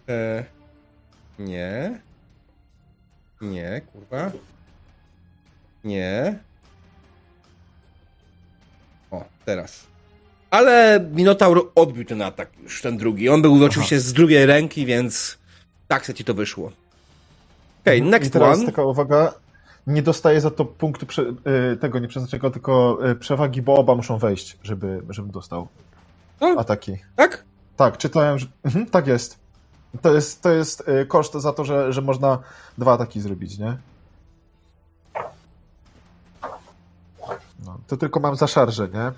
E, nie. Nie, kurwa. Nie. O, teraz. Ale Minotaur odbił ten atak już, ten drugi. On był oczywiście z drugiej ręki, więc tak se ci to wyszło. Okej, I next teraz one. taka uwaga. Nie dostaję za to punktu prze, y, tego nieprzeznaczonego, tylko y, przewagi, bo oba muszą wejść, żeby, żebym dostał O. ataki. Tak? Tak, czytałem, że... Mhm, tak jest. To jest, to jest y, koszt za to, że, że można dwa ataki zrobić, nie? No, to tylko mam za szarżę, nie?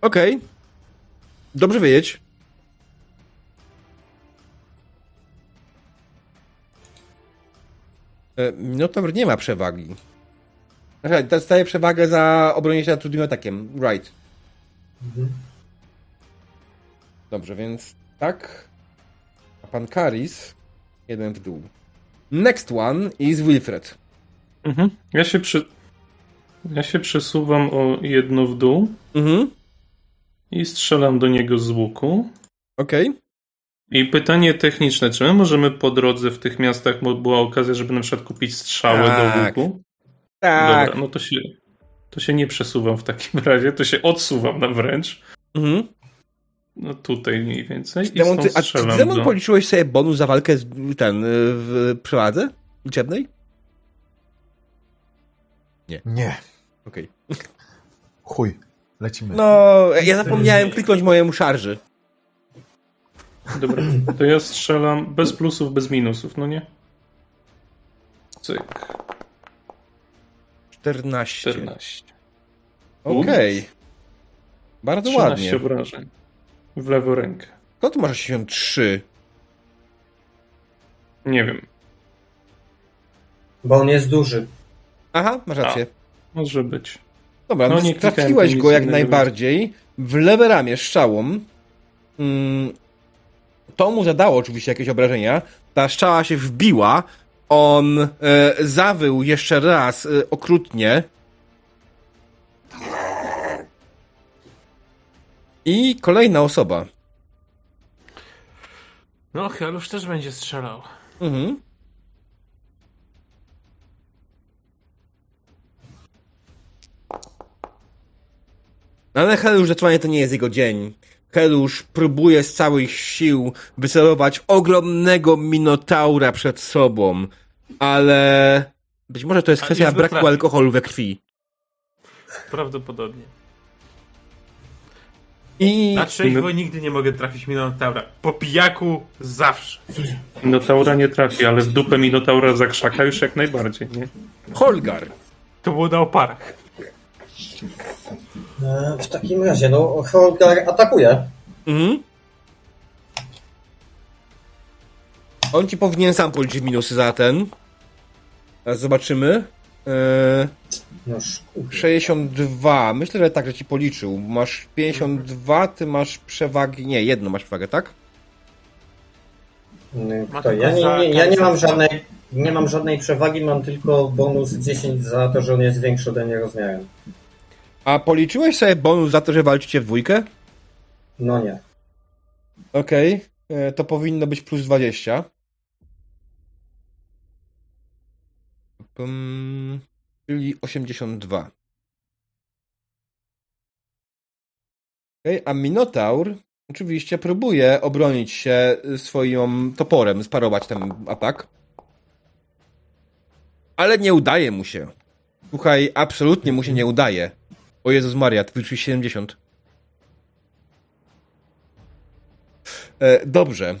Okej. Dobrze wiedzieć. Minotaur nie ma przewagi. Znaczy, dostaje przewagę za obronie się trudnym atakiem. Right. Dobrze, więc tak. A pan Karis jeden w dół. Next one is Wilfred. Mhm. Ja się przy... Ja się przesuwam o jedno w dół Mhm. i strzelam do niego z łuku. Okej. I pytanie techniczne, czy my możemy po drodze w tych miastach, bo była okazja, żeby na przykład kupić strzały Tak. do łuku? Tak. Dobra, no to się, to się nie przesuwam w takim razie, to się odsuwam na wręcz. Mhm. No tutaj mniej więcej. I Demon, stąd ty, a czy Demon do... policzyłeś sobie bonus za walkę z, ten, y, w przewadze liczebnej? Nie. Okej. Chuj. Lecimy. No, ja zapomniałem kliknąć mojemu szarży. Dobra, to ja strzelam bez plusów, bez minusów, no nie? Cyk, 14. 14. Okej. Bardzo 13 ładnie. obrażeń. W lewą rękę. Skąd masz 83? Nie wiem, Bo on jest duży. Aha, masz rację. może być. Dobra, No, no, nie trafiłeś go jak najbardziej w lewe ramię strzałą. Mm, to mu zadało oczywiście jakieś obrażenia. Ta strzała się wbiła. On e, zawył jeszcze raz e, okrutnie. I kolejna osoba. No, Helusz też będzie strzelał. Mhm. No Ale Helusz zdecydowanie to nie jest jego dzień. Helusz próbuje z całych sił wycelować ogromnego minotaura przed sobą, ale być może to jest kwestia braku alkoholu we krwi. Prawdopodobnie. I Na trzeźwo nigdy nie mogę trafić Minotaura. Po pijaku zawsze. Minotaura nie trafi, ale w dupę Minotaura za krzaka już jak najbardziej, nie? Holgar. To było na oparach. E, W takim razie, no, Holgar atakuje. Mhm. On ci powinien sam policzyć minusy za ten. Teraz zobaczymy. Eee, No szkód. 62. Myślę, że tak, że ci policzył. Masz 52, ty masz przewagi. Nie, jedno masz przewagę, tak? Kto? Ja nie, nie, ja nie mam żadnej nie mam żadnej przewagi, mam tylko bonus 10 za to, że on jest większy ode mnie rozmiarem. A policzyłeś sobie bonus za to, że walczycie w dwójkę? No nie. Okej. E, To powinno być plus 20. Pum, czyli 82. Okej, a Minotaur oczywiście próbuje obronić się swoim toporem, sparować ten atak. Ale nie udaje mu się. Słuchaj, absolutnie mu się nie udaje. O Jezus Maria, ty wyczułeś 70. E, dobrze.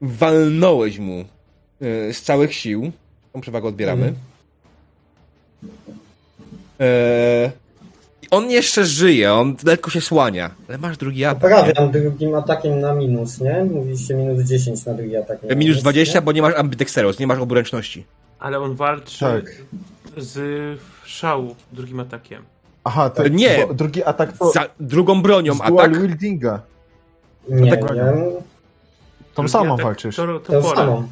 Walnąłeś mu e, z całych sił. Tą przewagę odbieramy. E, on jeszcze żyje, on lekko się słania. Ale masz drugi atak. Poprawiam drugim atakiem na minus, nie? Mówiliście minus 10 na drugi atak. E, Minus 20, Nie? bo nie masz ambidexteros, nie masz oburęczności. Ale on walczy Tak. z szału drugim atakiem. Aha, to Nie. drugi atak to Za drugą bronią z dual atak. wieldinga. Nie, tak nie. Tą Drugi samą atak walczysz. To, to To samą.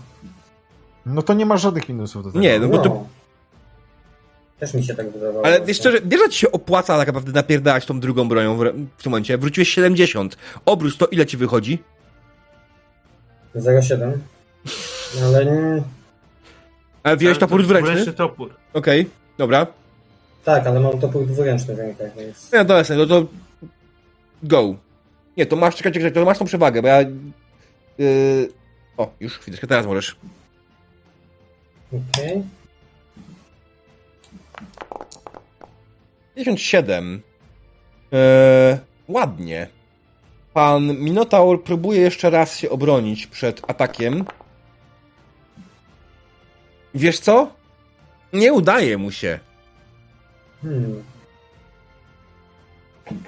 No to nie masz żadnych minusów do tego. Nie, no bo to No. Też mi się tak wydawało. Ale właśnie. szczerze, wiesz, że ci się opłaca tak naprawdę napierdalać tą drugą bronią w, w tym momencie. Wróciłeś 70. Obróć to, ile ci wychodzi? 0,7. Ale nie... Ale wziąłeś Ale topór to dwuręczny? dwuręczny topór. Okej, dobra. tak, ale mam topór dwuręczny w rękach, więc... No dobra, no to go. Nie, to masz, czekaj, czekaj, to masz tą przewagę, bo ja... Yy... O, już chwileczkę, teraz możesz. Okej. 57. Eee, ładnie. Pan Minotaur próbuje jeszcze raz się obronić przed atakiem. Wiesz co? Nie udaje mu się. Hmm.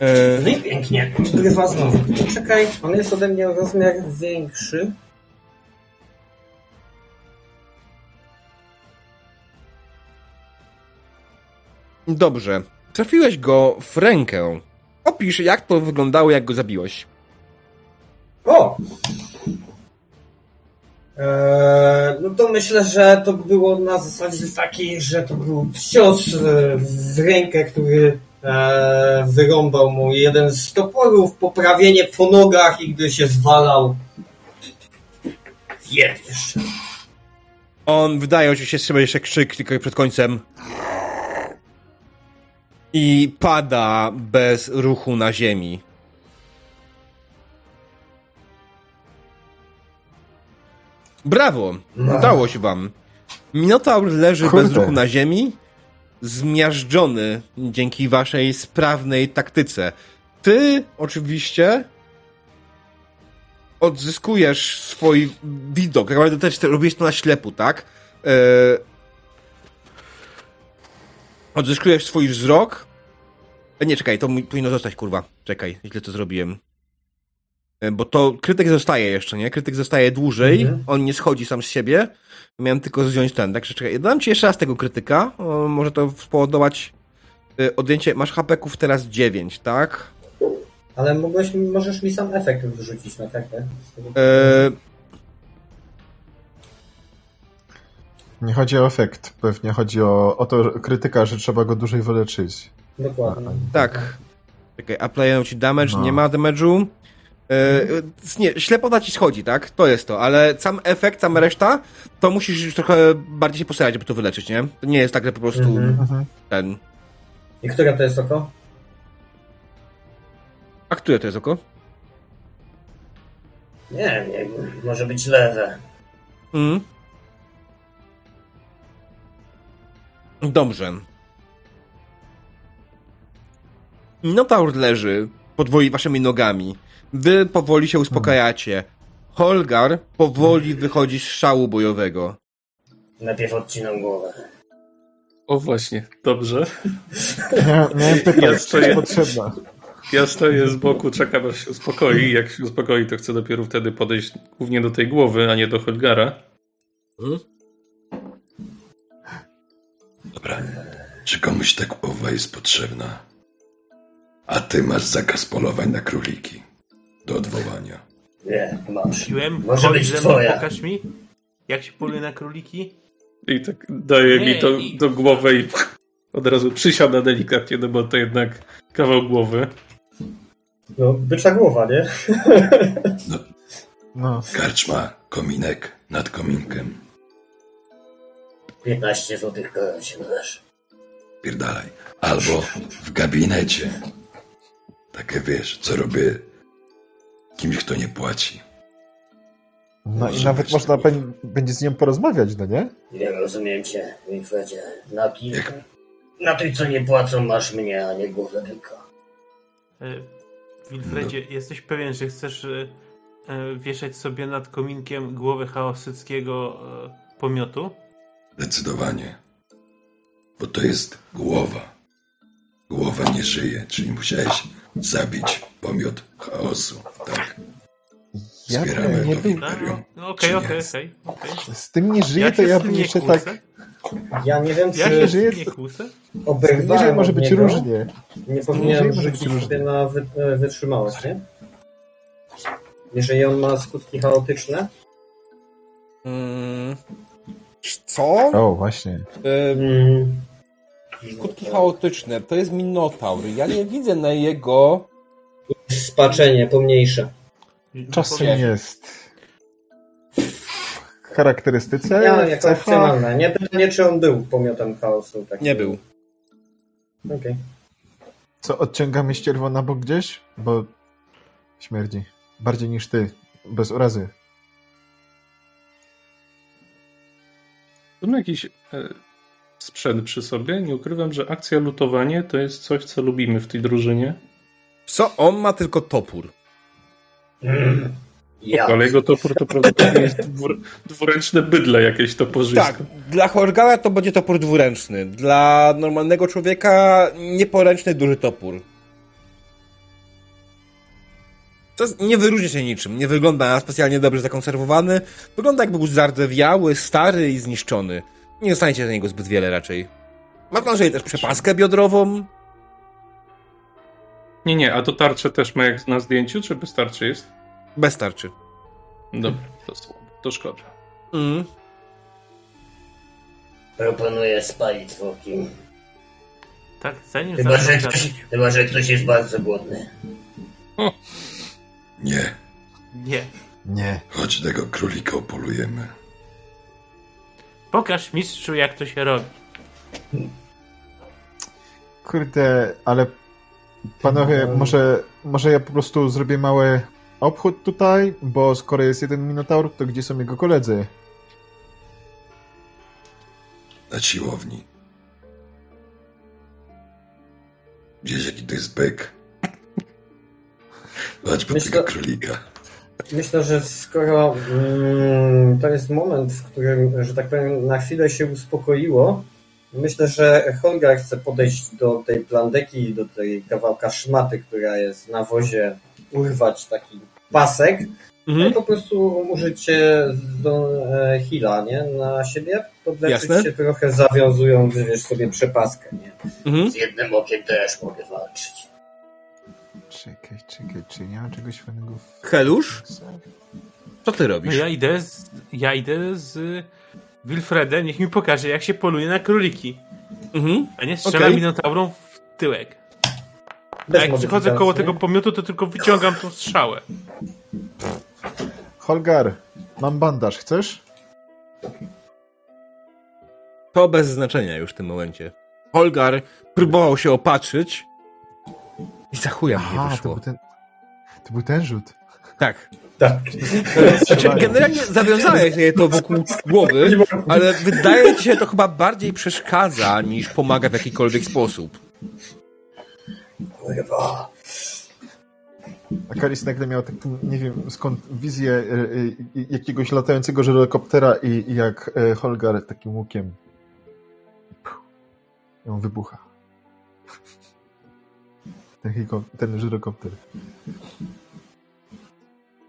Eee, No i pięknie. Grywa znowu. Czekaj, on jest ode mnie rozmiar większy. dobrze. Trafiłeś go w rękę. Opisz, jak to wyglądało, jak go zabiłeś. O! Eee, no to myślę, że to było na zasadzie takiej, że to był cios e, w rękę, który e, wyrąbał mu jeden z toporów, poprawienie po nogach i gdy się zwalał. Jeszcze. On wydaje oczywiście z siebie jeszcze krzyk tylko przed końcem. I pada bez ruchu na ziemi. Brawo! Udało się wam. Minotaur leży Kurde. bez ruchu na ziemi, zmiażdżony dzięki waszej sprawnej taktyce. Ty oczywiście odzyskujesz swój widok. Tak naprawdę też robisz to na ślepu, tak? E, odzyskujesz swój wzrok. E, nie, czekaj, to powinno zostać, kurwa. Czekaj, źle to zrobiłem. E, Bo to krytyk zostaje jeszcze, nie? Krytyk zostaje dłużej, Mhm. on nie schodzi sam z siebie. Miałem tylko zdjąć ten, także czekaj. Dam ci jeszcze raz tego krytyka. O, może to spowodować y, odjęcie. Masz hapeków teraz 9, tak? Ale mogłeś, możesz mi sam efekt wrzucić na kartę. E, Nie chodzi o efekt, pewnie chodzi o, o to krytyka, że trzeba go dłużej wyleczyć. Dokładnie. tak. Czekaj, aplają ci damage, No. nie ma damage'u. E, nie, ślepota ci schodzi, tak? To jest to, ale sam efekt, sama reszta, to musisz już trochę bardziej się postarać, żeby to wyleczyć, nie? To nie jest tak, że po prostu Mhm. Mhm. ten... I które to jest oko? A które to jest oko? Nie wiem, może być lewe. Mhm. Dobrze. Minotaur leży pod waszymi nogami. Wy powoli się uspokajacie. Holgar powoli wychodzi z szału bojowego. Najpierw odcinam głowę. O właśnie, dobrze. Miałem, miałem pytać, Ja stoję- jest potrzebna. Ja stoję z boku, czekam aż się uspokoi. Jak się uspokoi, to chcę dopiero wtedy podejść głównie do tej głowy, a nie do Holgara. Dobra. Czy komuś ta głowa jest potrzebna? A ty masz zakaz polowań na króliki. Do odwołania. Nie, masz. Piłem, Może być twoja. pokaż mi, jak się poluje na króliki. I tak daje Nie, mi to i- do głowy i od razu przysiada delikatnie, no bo to jednak kawał głowy. No, bycza głowa, nie? No, Karczma, kominek nad kominkiem. 15 złotych koron się należy. Pierdalaj. Albo w gabinecie. Takie wiesz, co robię kimś, kto nie płaci. no i nawet można będzie z nią porozmawiać, no nie? Nie rozumiem cię, Winfredzie. Na kim? Na tych, co nie płacą, masz mnie, a nie głowę byka. E, Wilfredzie, No. jesteś pewien, że chcesz e, e, wieszać sobie nad kominkiem głowę chaosyckiego pomiotu? Zdecydowanie. Bo to jest głowa. Głowa nie żyje, czyli musiałeś zabić pomiot chaosu. Tak. Ja nie Tak? imperium. No, Okej, Czy okej, okej. okej. z tym nie żyje, Ja to się ja bym nie jeszcze kłócę. tak... Ja nie wiem, Ja się czy żyje, z tym nie to- kłócę. Oberwałem może od być niego. różnie. Nie powinienem może rzucić na wy, e, wytrzymałość, nie? Jeżeli on ma skutki chaotyczne, Mm, co? O, właśnie. Skutki chaotyczne. To jest Minotaur. Ja nie widzę na jego... spaczenie pomniejsze. Czasem jest. Charakterystyce, Ja, jako cecha. opcjonalne. Nie pytanie, czy on był pomiotem chaosu. Tak Nie był. Okej. Co, odciągamy ścierwo na bok gdzieś? Bo śmierdzi. Bardziej niż ty. Bez urazy. Mam jakiś e, sprzęt przy sobie. Nie ukrywam, że akcja lutowanie to jest coś, co lubimy w tej drużynie. Co? On ma tylko topór. Mm. Ja. Ale jego topór to prawdopodobnie jest dwur, dwuręczne bydle jakieś toporzyste. Tak, dla Horgara to będzie topór dwuręczny. Dla normalnego człowieka nieporęczny duży topór. To jest- nie wyróżnia się niczym. Nie wygląda na specjalnie dobrze zakonserwowany. Wygląda jakby był zardzewiały, stary i zniszczony. Nie dostaniecie za niego zbyt wiele raczej. Ma na szyi też przepaskę biodrową. Nie, nie, a to tarczę też ma jak na zdjęciu, czy bez tarczy jest? Bez tarczy. Dobra, to słabo, to szkoda. Mm. Proponuję spalić zwłoki. Tak, zanim Chyba że, ktoś, chyba, że ktoś jest bardzo głodny. Nie. Nie. Nie. Chodź tego królika upolujemy. Pokaż mistrzu, jak to się robi. Kurde, ale panowie, może, może ja po prostu zrobię mały obchód tutaj, bo skoro jest jeden Minotaur, to gdzie są jego koledzy? Na siłowni. Gdzieś jaki to jest byk. Chodź po Myślę- tego królika. Myślę, że skoro mm, to jest moment, w którym, że tak powiem, na chwilę się uspokoiło, myślę, że Holgar chce podejść do tej plandeki, do tej kawałka szmaty, która jest na wozie, urwać taki pasek, Mhm. i po prostu użyć e, do e, heala, nie? Na siebie, podleczyć Jasne. się trochę, zawiązując, wiesz, sobie przepaskę, nie? Mhm. Z jednym okiem też mogę walczyć. Czekaj, czekaj, czy nie mam czegoś fajnego w... Helusz, co ty No robisz? ja idę z, ja idę z Wilfredem, niech mi pokaże, jak się poluje na króliki. Mhm. A nie strzelam Okej. minotaurą w tyłek. A Bez jak przychodzę koło tego pomiotu, to tylko wyciągam tą strzałę. Holgar, mam bandaż, chcesz? To bez znaczenia już w tym momencie. Holgar próbował się opatrzyć i za chuja Aha, to wyszło. był ten... To był ten rzut. Tak. Tak. Znaczy, generalnie zawiązałeś sobie to wokół głowy, ale wydaje ci się to chyba bardziej przeszkadza niż pomaga w jakikolwiek sposób. Kurwa. A Karis nagle miał taką, nie wiem skąd, wizję e, e, jakiegoś latającego żyrokoptera i, i jak e, Holgar takim łukiem Puh. i on wybucha. Ten, ten żyrokopter.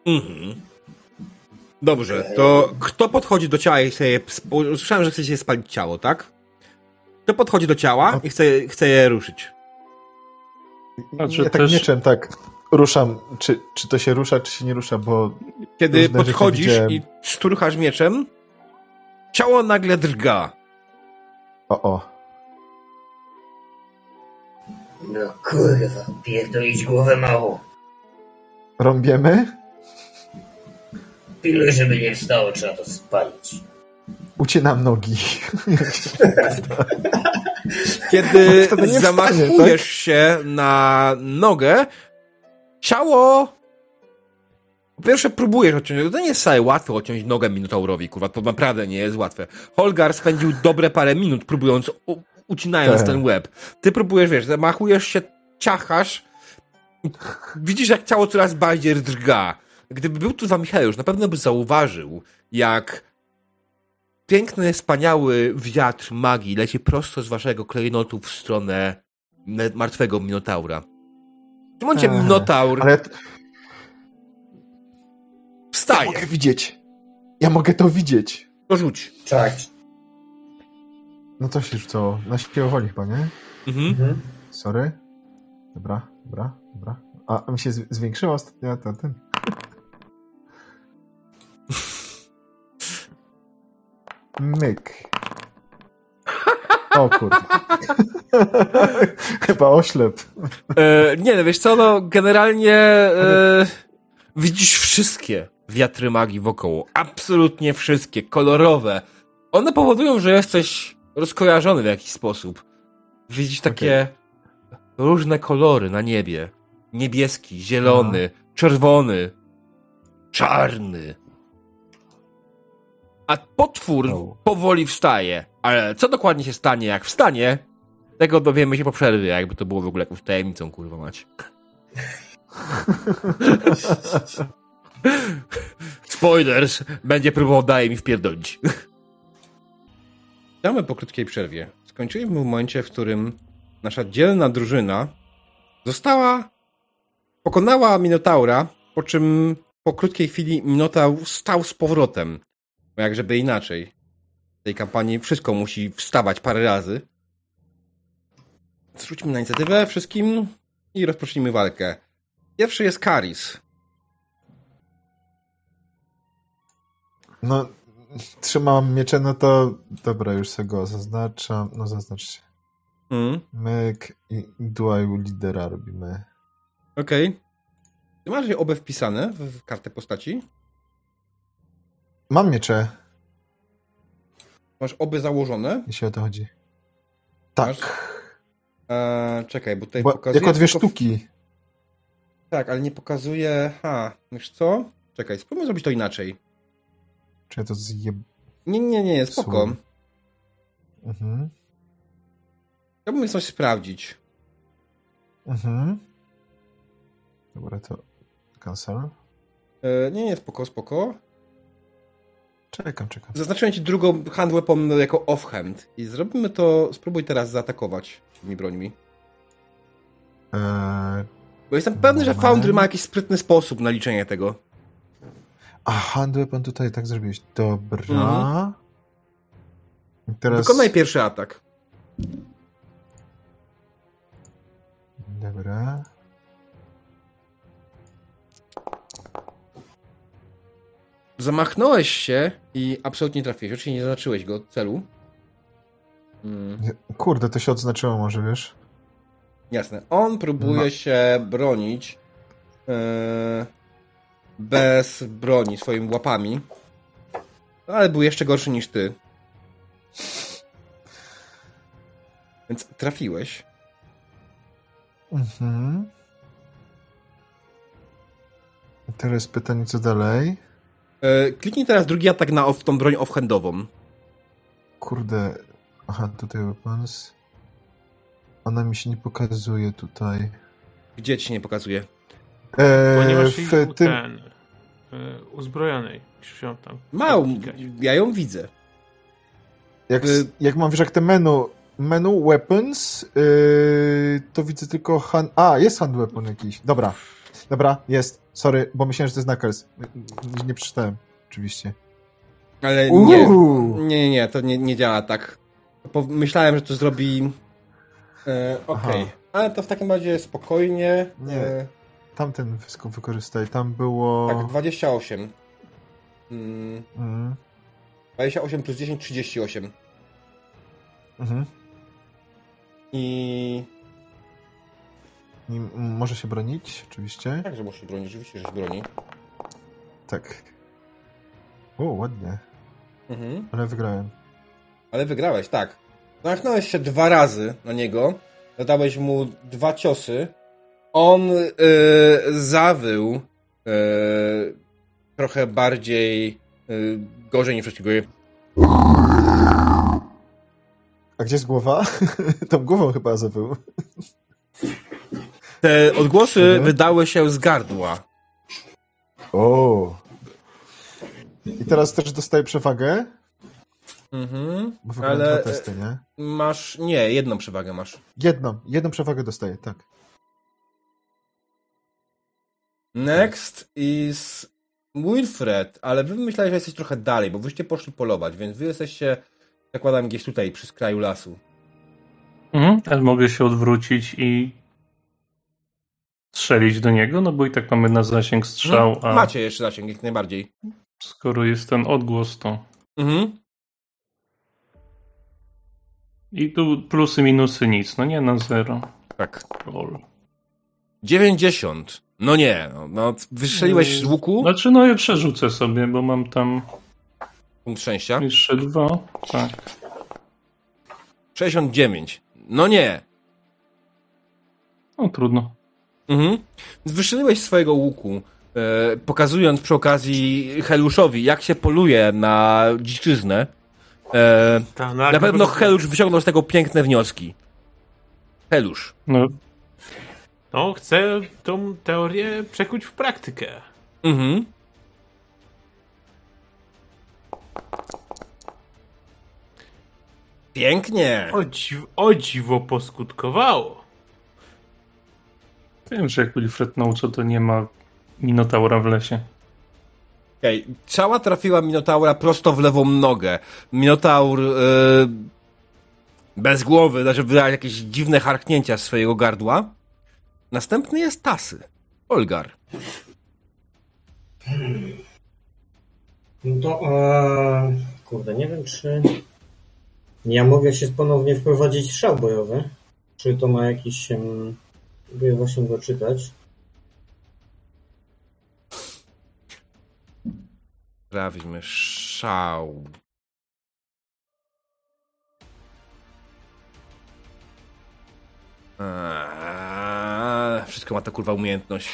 Mhm. Dobrze, to kto podchodzi do ciała i chce je... Słyszałem, że chcecie spalić ciało, tak? Kto podchodzi do ciała i chce, chce je ruszyć? Znaczy ja tak też- mieczem tak ruszam, czy, czy to się rusza, czy się nie rusza, bo Kiedy podchodzisz widziałem. i szturchasz mieczem, ciało nagle drga. o o. No kurwa, pierdolić głowę mało. Rąbiemy? Piluj, żeby nie wstało, trzeba to spalić. Ucinam nogi. Kiedy Wtedy nie zamachujesz wstanie, się na nogę, ciało. Po pierwsze, próbujesz odciąć. To nie jest wcale łatwe odciąć nogę Minotaurowi, kurwa. To naprawdę nie jest łatwe. Holgar spędził dobre parę minut próbując, ucinając Tak. ten łeb. Ty próbujesz, wiesz, zamachujesz się, ciachasz. Widzisz, jak ciało coraz bardziej drga. Gdyby był tu za Micheusz, na pewno by zauważył, jak piękny, wspaniały wiatr magii leci prosto z waszego klejnotu w stronę martwego Minotaura. W tym momencie Minotaur Ale ja, ja wstaje. mogę widzieć. Ja mogę to widzieć. To rzuć. Tak. No to się rzucało. Na siłę woli chyba, nie? Mhm. Mhm. Sorry. Dobra, dobra, dobra. A mi się z- zwiększyła ostatnio ten, ten. Myk. O kurde. Chyba oślep. E, nie, no wiesz co, no generalnie e, widzisz wszystkie wiatry magii wokoło. Absolutnie wszystkie, kolorowe. One powodują, że jesteś rozkojarzony w jakiś sposób. Widzisz takie różne kolory na niebie. Niebieski, zielony, czerwony, czarny. A potwór powoli wstaje. Ale co dokładnie się stanie, jak wstanie, tego dowiemy się po przerwie, jakby to było w ogóle jakąś tajemnicą, kurwa mać. Spoilers! Będzie próbował daje mi wpierdolić. Witamy po krótkiej przerwie. Skończyliśmy w momencie, w którym nasza dzielna drużyna została pokonała Minotaura, po czym po krótkiej chwili Minotaur stał z powrotem. Bo jak żeby inaczej. W tej kampanii wszystko musi wstawać parę razy. Zrzućmy na inicjatywę wszystkim i rozpocznijmy walkę. Pierwszy jest Karis. No, trzymam miecze, no to dobra, już sobie go zaznaczam. No zaznaczcie. Mm, Myk i dual lidera robimy. Okej. Ty masz je obie wpisane w w kartę postaci? Mam miecze, Masz obie założone? jeśli o to chodzi. Tak. Masz? Eee, czekaj, bo tutaj Bo, pokazuje... jako dwie sztuki. Tak, ale nie pokazuje... Ha, wiesz co? Czekaj, spróbujmy zrobić to inaczej. Czy ja to zjeb... Nie, nie, nie, spoko. Mhm. Chciałbym coś sprawdzić. Mhm. Dobra, to cancel. E, nie, nie, spoko, spoko. Czekam, czekam. Zaznaczyłem ci drugą hand weapon jako offhand. I zrobimy to, spróbuj teraz zaatakować tymi brońmi. Eee, Bo jestem pewny, że. Foundry ma jakiś sprytny sposób na liczenie tego. A, hand weapon tutaj tak zrobiłeś. Dobra. Mhm. Teraz... Wykonaj pierwszy atak. Dobra. Zamachnąłeś się i absolutnie trafiłeś. Oczywiście nie zaznaczyłeś go celu. Mm, Kurde, to się odznaczyło może, wiesz? jasne. On próbuje No. się bronić e, bez broni, swoimi łapami. Ale był jeszcze gorszy niż ty. Więc trafiłeś. Mhm. I Teraz pytanie, co dalej? E, kliknij teraz drugi atak na off, tą broń offhandową. Kurde. Aha, tutaj weapons. Ona mi się nie pokazuje tutaj. Gdzie ci się nie pokazuje? Ponieważ jej w tym... ten y, uzbrojonej. Ją tam. Mał, ja ją widzę. Jak, Y- jak mam, wiesz, jak te menu, menu weapons, yy, to widzę tylko hand... A, jest hand weapon jakiś. Dobra, dobra, jest. Sorry, bo myślałem, że to jest Knuckles. Nie, przeczytałem, oczywiście. Ale nie, nie, nie, nie, to nie, nie działa tak. Myślałem, że to zrobi. E, Okej, Aha. ale to w takim razie spokojnie. Nie. E, Tamten wykorzystaj. Tam było... tak, 28. Mm, Mm, 28 plus 10, 38. mhm. I. I może się bronić, oczywiście. Tak, że musi bronić, oczywiście, że się broni. Tak. O, ładnie. Mhm. Ale wygrałem. Ale wygrałeś, tak. Zamachnąłeś się dwa razy na niego, zadałeś mu dwa ciosy. On y, zawył y, trochę bardziej y, gorzej niż wszystkiego. A gdzie jest głowa? Tą głową chyba zawył. Te odgłosy Mhm. wydały się z gardła. O. I teraz też dostaję przewagę, Mhm. Ale dwa testy, nie? masz. Nie, jedną przewagę masz. Jedną, jedną przewagę dostaję, tak. Next is Wilfred, ale wy myślałeś, że jesteś trochę dalej, bo wyście poszli polować, więc wy jesteście, zakładam, gdzieś tutaj, przy skraju lasu. Mhm. Ale mogę się odwrócić i strzelić do niego, no bo i tak mamy na zasięg strzał, No, a Macie jeszcze zasięg, jak najbardziej. skoro jest ten odgłos, to Mhm. i tu plusy, minusy nic, no nie na zero. Tak. Lol. 90. No nie, no, no wystrzeliłeś z łuku, Znaczy, no ja przerzucę sobie, bo mam tam punkt szczęścia. jeszcze dwa. Tak. 69. No nie. No trudno. Mhm. Wystrzeliłeś swojego łuku, e, pokazując przy okazji Heluszowi, jak się poluje na dziczyznę. E, Ta, no, na ale pewno Helusz wyciągnął z tego piękne wnioski. Helusz. No, No, chcę tą teorię przekuć w praktykę. Mhm. Pięknie. O, dziw, o dziwo poskutkowało. wiem, że jak Wilfred nauczył, to nie ma Minotaura w lesie. Okej, Czała trafiła Minotaura prosto w lewą nogę. Minotaur e, bez głowy, znaczy wydał jakieś dziwne harknięcia z swojego gardła. Następny jest Tasy. Olgar. No to, e, kurde, nie wiem, czy ja mogę się ponownie wprowadzić w szał bojowy. Czy to ma jakiś, próbuję właśnie go czytać. Sprawdźmy. Szał. Eee, wszystko ma ta kurwa umiejętność.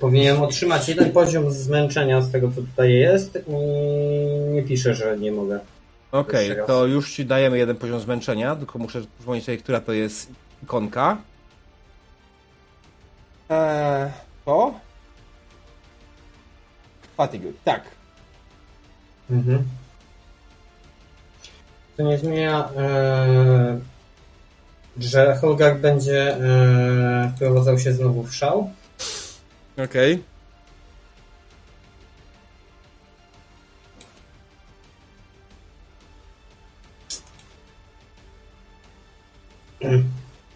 Powinienem otrzymać jeden poziom zmęczenia z tego, co tutaj jest i nie piszę, że nie mogę. Okej, raz. to już ci dajemy jeden poziom zmęczenia, tylko muszę przypomnieć sobie, która to jest ikonka. Eee, to? Fatigue, tak. Mhm. To nie zmienia, e, że Holgar będzie e, wprowadzał się znowu w szał. Okej.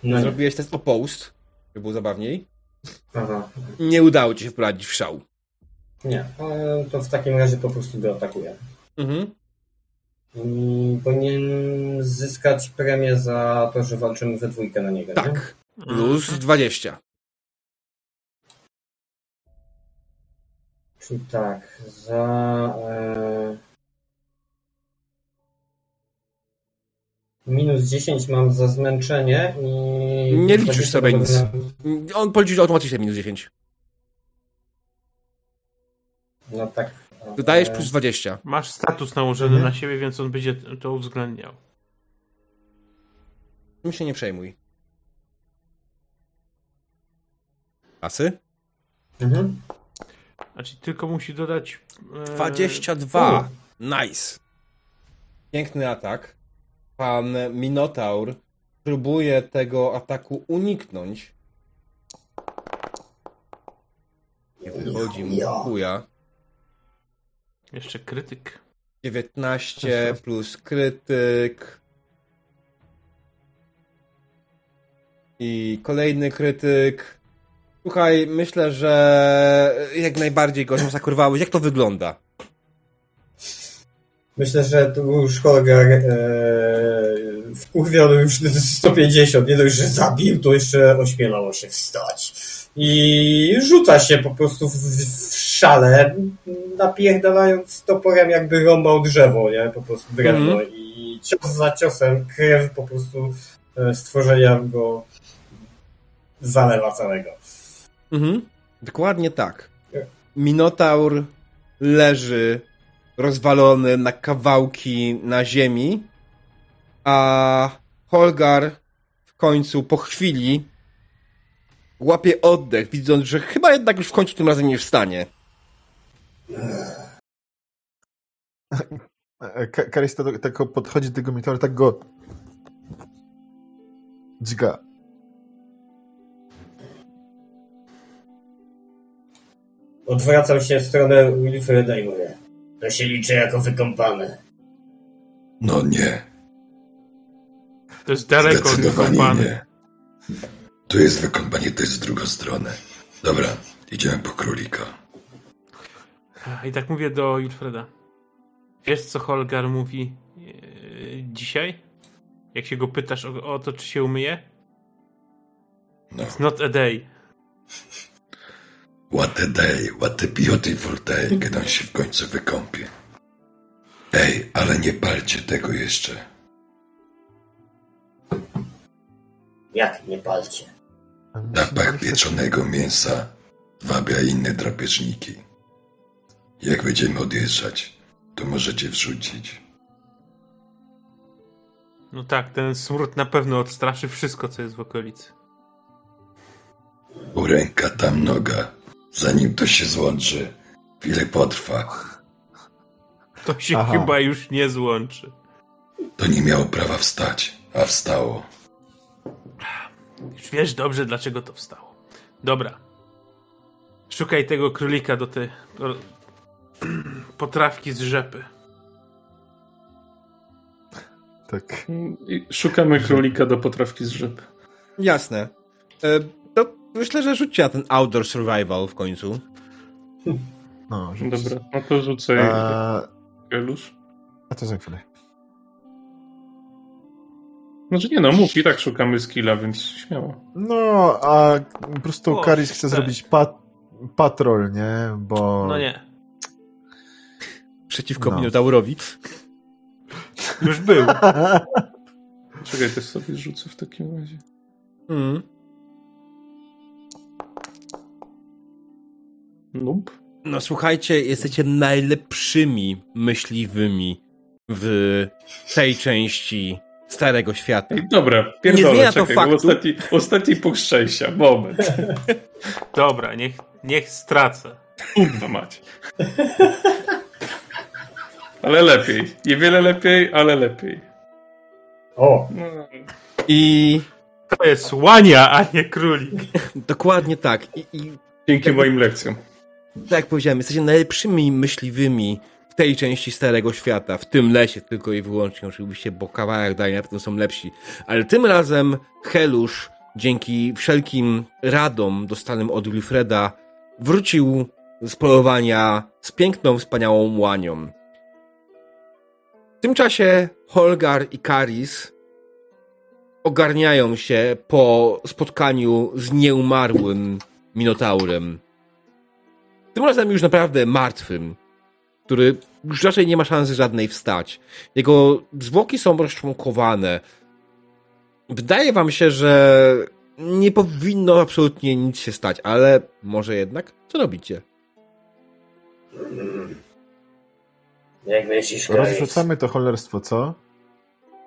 No nie. Zrobiłeś test opposed, żeby było zabawniej. Aha. Nie udało ci się wprowadzić w szał. Nie, ale to w takim razie po prostu go atakuje. Mhm. I powinien zyskać premię za to, że walczymy we dwójkę na niego. Nie? Tak. Plus 20. Czyli tak, za. E... Minus 10 mam za zmęczenie i. Nie liczysz 20 sobie nic. na- On policzył automatycznie minus 10. No tak. Dodajesz plus 20. Masz status nałożony Mhm. na siebie, więc on będzie to uwzględniał. Tym się nie przejmuj. Asy? Mhm. Znaczy tylko musi dodać... E... 22. Nice. Piękny atak. Pan Minotaur próbuje tego ataku uniknąć. Nie wychodzi mu Ja. chuja. Jeszcze krytyk. 19 plus krytyk. I kolejny krytyk. Słuchaj, myślę, że jak najbardziej go zmasakrowałeś. Jak to wygląda? Myślę, że tu już Holger e, wkurwiony już 150, nie dość, że zabił, to jeszcze ośmielało się wstać. I rzuca się po prostu w, w szale, napierdalając toporem jakby rąbał drzewo, nie? Po prostu drewno. Mhm. I cios za ciosem krew po prostu e, stworzenia go zalewa całego. Mhm. Dokładnie tak. Minotaur leży rozwalony na kawałki na ziemi, a Holgar w końcu po chwili łapie oddech, widząc, że chyba jednak już w końcu tym razem nie wstanie. E, Ka- Karis tak podchodzi do tego mitora, tak go dźga. Odwracam się w stronę Wilfreda i mówię, to się liczy jako wykąpane. No nie, To jest daleko od nie. Tu jest wykąpanie, to jest w drugą stronę. Dobra, idziemy po królika. I tak mówię do Wilfreda. Wiesz, co Holgar mówi e, dzisiaj? Jak się go pytasz o, o to, czy się umyje? No, It's not a day. what a day, what a beautiful day, kiedy on się w końcu wykąpie. Ej, ale nie palcie tego jeszcze. Jak nie palcie? Zapach pieczonego mięsa wabia inne drapieżniki. Jak będziemy odjeżdżać, to możecie wrzucić. No tak, ten smród na pewno odstraszy wszystko, co jest w okolicy. U ręka tam noga. Zanim to się złączy, chwilę potrwa. To się Aha. chyba już nie złączy. To nie miało prawa wstać, a wstało. Już wiesz dobrze, dlaczego to wstało. Dobra. Szukaj tego królika do tej. potrawki z rzepy. Tak. I szukamy królika do potrawki z rzepy. Jasne. E, to myślę, że rzućcie na ten outdoor survival w końcu. No, rzuć. Dobra, no to rzucaj A, Gelusz. a to za chwilę. Znaczy nie no, mów, i tak szukamy skilla, więc śmiało. No, a po prostu O, Karis chce tak. zrobić pat patrol, nie? Bo... No nie. Przeciwko No. Minotaurowi. Już był. Czekaj, też sobie rzucę w takim razie. Mm. Nope. No słuchajcie, jesteście najlepszymi myśliwymi w tej części Starego Świata. Dobra, Nie pierdolę, zmienia to czekaj, faktu. ostatni, ostatni punkt szczęścia, moment. Dobra, niech, niech stracę. Kurwa mać. Ale lepiej. Niewiele lepiej, ale lepiej. O, No, I To jest łania, a nie królik. dokładnie tak. I, i dzięki moim lekcjom. tak jak powiedziałem, jesteście najlepszymi myśliwymi w tej części Starego Świata, w tym lesie tylko i wyłącznie, oczywiście, bo kawałek dalej na pewno są lepsi. Ale tym razem Helusz, dzięki wszelkim radom dostanym od Wilfreda, wrócił z polowania z piękną, wspaniałą łanią. Tym czasie Holgar i Karis ogarniają się po spotkaniu z nieumarłym Minotaurem. Tym razem już naprawdę martwym, który już raczej nie ma szansy żadnej wstać. Jego zwłoki są rozczłonkowane. Wydaje wam się, że nie powinno absolutnie nic się stać, ale może jednak? Co robicie? Jak myślisz, Karis? Rozrzucamy to cholerstwo, co?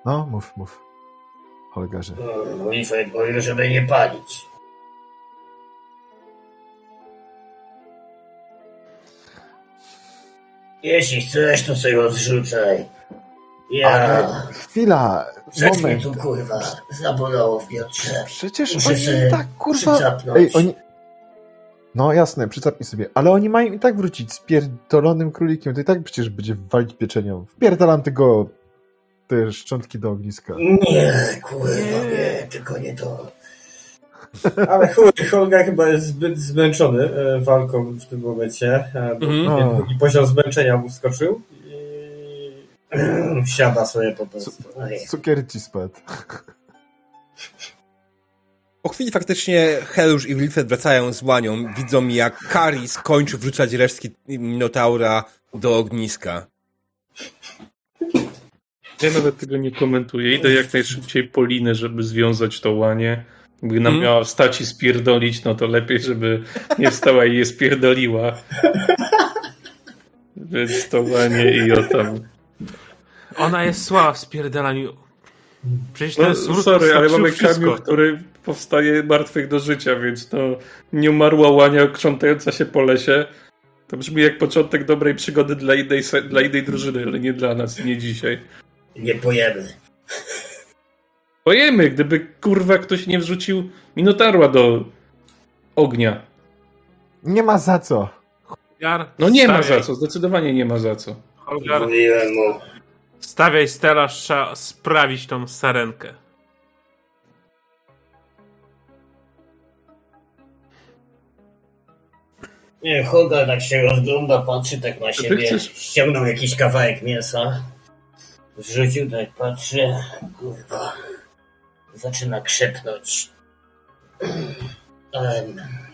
No, mów, mów. Holgarze. Mm, Wilfred mówił, żeby nie palić. Jeśli chcesz, to sobie rozrzucaj. Ja... Ale chwila, Coś mnie moment. tu kurwa zabolało w biodrze. Przecież Muszę oni tak, kurwa... Ej, oni... No jasne, przycapnij sobie. Ale oni mają i tak wrócić z pierdolonym królikiem. To i tak przecież będzie walić pieczenią. Wpierdalam tego... te szczątki do ogniska. Nie, kurwa, nie, tylko nie to. Ale chuj, Holga chyba jest zbyt zmęczony e, walką w tym momencie. e, Bo Mhm. drugi poziom zmęczenia mu wskoczył i siada sobie po prostu. Ej. Cukier ci spadł. Po chwili faktycznie Helusz i Wilfred wracają z łanią, widzą jak Karis kończy wrzucać resztki Minotaura do ogniska. Ja nawet tego nie komentuję. Idę jak najszybciej po linę, żeby związać to łanie. Gdyby nam Mhm. miała wstać i spierdolić, no to lepiej, żeby nie wstała i je spierdoliła. Więc to łanie i o tam. Ona jest słaba w spierdalaniu. Przecież No, smród sorry, ale mamy wszystko. kamień, który powstaje martwych do życia, więc to nie umarła łania krzątająca się po lesie. To brzmi jak początek dobrej przygody dla innej, dla innej drużyny, ale nie dla nas, nie dzisiaj. Nie pojemy. Pojemy, gdyby kurwa ktoś nie wrzucił minotarła do ognia. Nie ma za co. No nie ma za stawiaj. co, zdecydowanie nie ma za co. Holgar, Mówiłem mu. stawiaj stelaż, trzeba sprawić tą sarenkę. Nie, Holga tak się rozgląda, patrzy tak na siebie. chcesz- Ściągnął jakiś kawałek mięsa. Zrzucił, tak patrzy. Kurwa. Zaczyna krzepnąć. Ale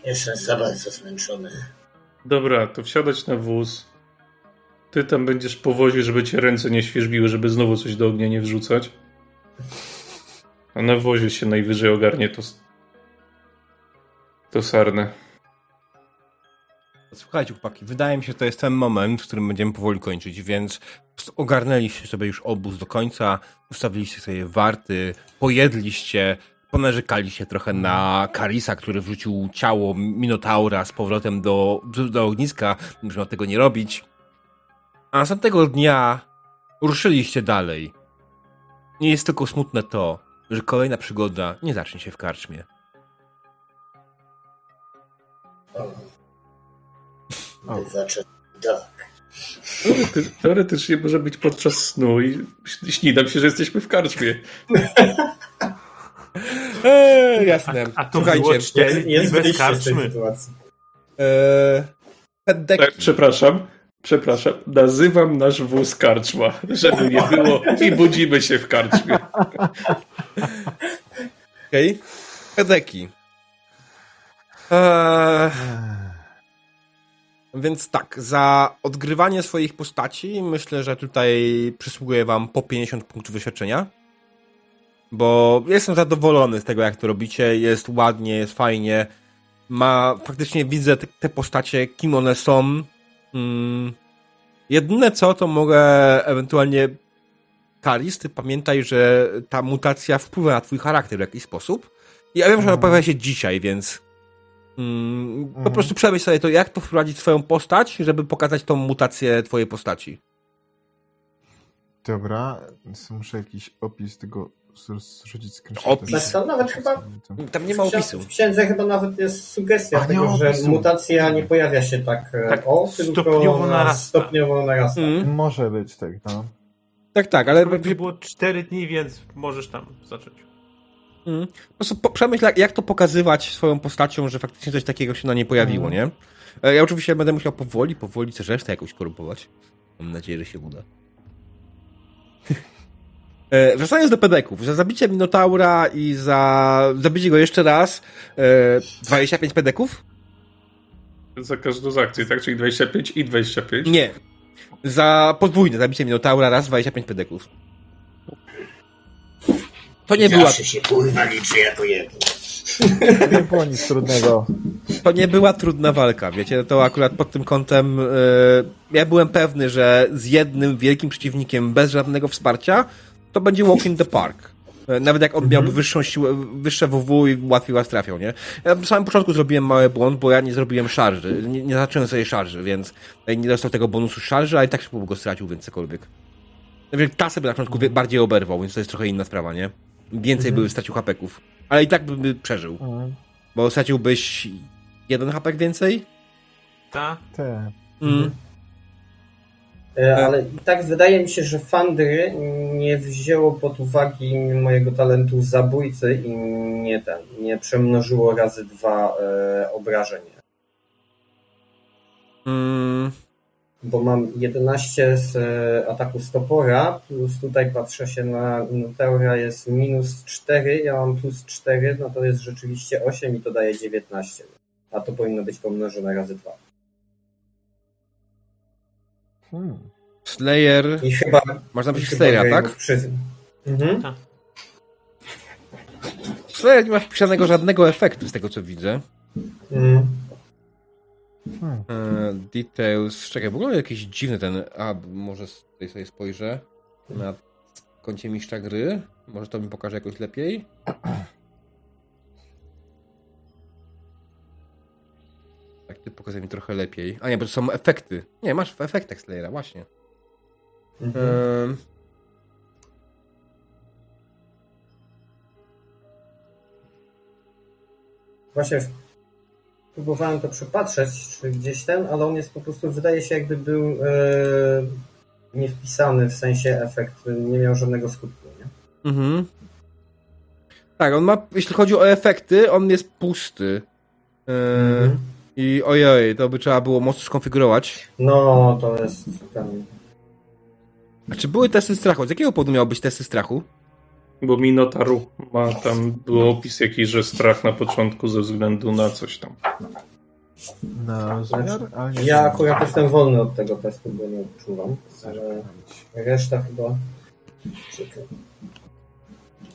jestem za bardzo zmęczony. Dobra, to wsiadać na wóz. Ty tam będziesz po wozie, żeby cię ręce nie świeżbiły, żeby znowu coś do ognia nie wrzucać. A na wozie się najwyżej ogarnie to... To sarnę. Słuchajcie, chłopaki, wydaje mi się, że to jest ten moment, w którym będziemy powoli kończyć, więc ogarnęliście sobie już obóz do końca, ustawiliście sobie warty, pojedliście, ponarzekaliście trochę na Karisa, który wrzucił ciało Minotaura z powrotem do, do, do ogniska, można tego nie robić. A następnego dnia ruszyliście dalej. Nie jest tylko smutne to, że kolejna przygoda nie zacznie się w karczmie. Zaczął tak. Teorety- Teoretycznie może być podczas snu i śni nam się, że jesteśmy w karczmie. Eee, jasne. A to Słuchajcie, Jest, jest bez karczmy. sytuacji. Eee. Tak, przepraszam. Przepraszam. Nazywam nasz wóz karczma, żeby nie było i budzimy się w karczmie. Okej. Pedeki. Eee, więc tak, za odgrywanie swoich postaci myślę, że tutaj przysługuje wam po 50 punktów doświadczenia. Bo jestem zadowolony z tego, jak to robicie. Jest ładnie, jest fajnie. Ma, faktycznie widzę te, te postacie, kim one są. Mm. Jedyne co, to mogę ewentualnie Karis, ty pamiętaj, że ta mutacja wpływa na twój charakter w jakiś sposób. I ja wiem, że ona pojawia się dzisiaj, więc Mm, po Mhm. prostu przemyśl sobie to, jak to wprowadzić swoją postać, żeby pokazać tą mutację twojej postaci. Dobra, muszę jakiś opis tego z- zrzucić screenshota. Opis? To nawet chyba- Tam nie ma W książ- opisu. W księdze chyba nawet jest sugestia A, tego, że opisu. mutacja nie pojawia się tak, e, Tak, o, tylko stopniowo narasta. stopniowo narasta. Mm, Może być, tak, no. tak, tak, ale To było 4 dni, więc możesz tam zacząć. Mm. Po prostu po, przemyśl, jak, jak to pokazywać swoją postacią, że faktycznie coś takiego się na niej pojawiło, Mhm. nie? E, Ja oczywiście będę musiał powoli, powoli też resztę jakoś korumpować. Mam nadzieję, że się uda. E, Wracając do pedeków, za zabicie Minotaura i za zabicie go jeszcze raz e, 25 pedeków? Za każdą z akcji, tak? Czyli 25 i 25. Nie. Za podwójne zabicie Minotaura raz 25 pedeków. To nie była się kurwa liczy jako jedno. Nie było nic trudnego. To nie była trudna walka, wiecie, to akurat pod tym kątem e, ja byłem pewny, że z jednym wielkim przeciwnikiem bez żadnego wsparcia to będzie walk in the park. E, Nawet jak on miałby wyższą siłę, wyższe WW i łatwiej was trafiał, nie? Ja na samym początku zrobiłem mały błąd, bo ja nie zrobiłem szarży, nie, nie zacząłem sobie szarży, więc nie dostał tego bonusu szarży, a i tak szybko go stracił, więc cokolwiek. Nawet ta sobie na początku bardziej oberwał, więc to jest trochę inna sprawa, nie? Więcej były stracił hapeków, ale i tak by, by przeżył. Mm, Bo straciłbyś jeden hapek więcej? Ta? Te. Mm. E, Ale i tak wydaje mi się, że Fandry nie wzięło pod uwagę mojego talentu zabójcy i nie ten, nie przemnożyło razy dwa e, obrażenia. Mm. Bo mam 11 z e, ataku stopora, plus tutaj patrzę się na Minotaura jest minus 4, ja mam plus 4, no to jest rzeczywiście 8 i to daje 19. A to powinno być pomnożone razy 2. Hmm. Slayer. I chyba. Masz na myśli Slayera, tak? Przy... Mhm. Slayer nie ma wpisanego żadnego efektu z tego co widzę. Mm. Hmm. E, details. Czekaj, w ogóle jakiś dziwny ten. A, może tutaj sobie spojrzę. Na koncie mistrza gry. Może to mi pokaże jakoś lepiej. Tak, ty pokazuje mi trochę lepiej. A nie, bo to są efekty. Nie, masz w efektach Slayera, właśnie. Mhm. Właśnie próbowałem to przepatrzeć, czy gdzieś ten, ale on jest po prostu, wydaje się, jakby był e, nie wpisany, w sensie efekt nie miał żadnego skutku. Nie? Mhm. Tak, on ma, jeśli chodzi o efekty, on jest pusty. Eee, Mhm. I ojej, to by trzeba było mocno skonfigurować. No, to jest ten. A czy były testy strachu? Z jakiego powodu miały być testy strachu? Bo Minotaru ma tam, był opis jakiś, że strach na początku ze względu na coś tam. Na nie Ja akurat jestem wolny od tego testu, bo nie odczuwam, ale reszta chyba. Czekaj.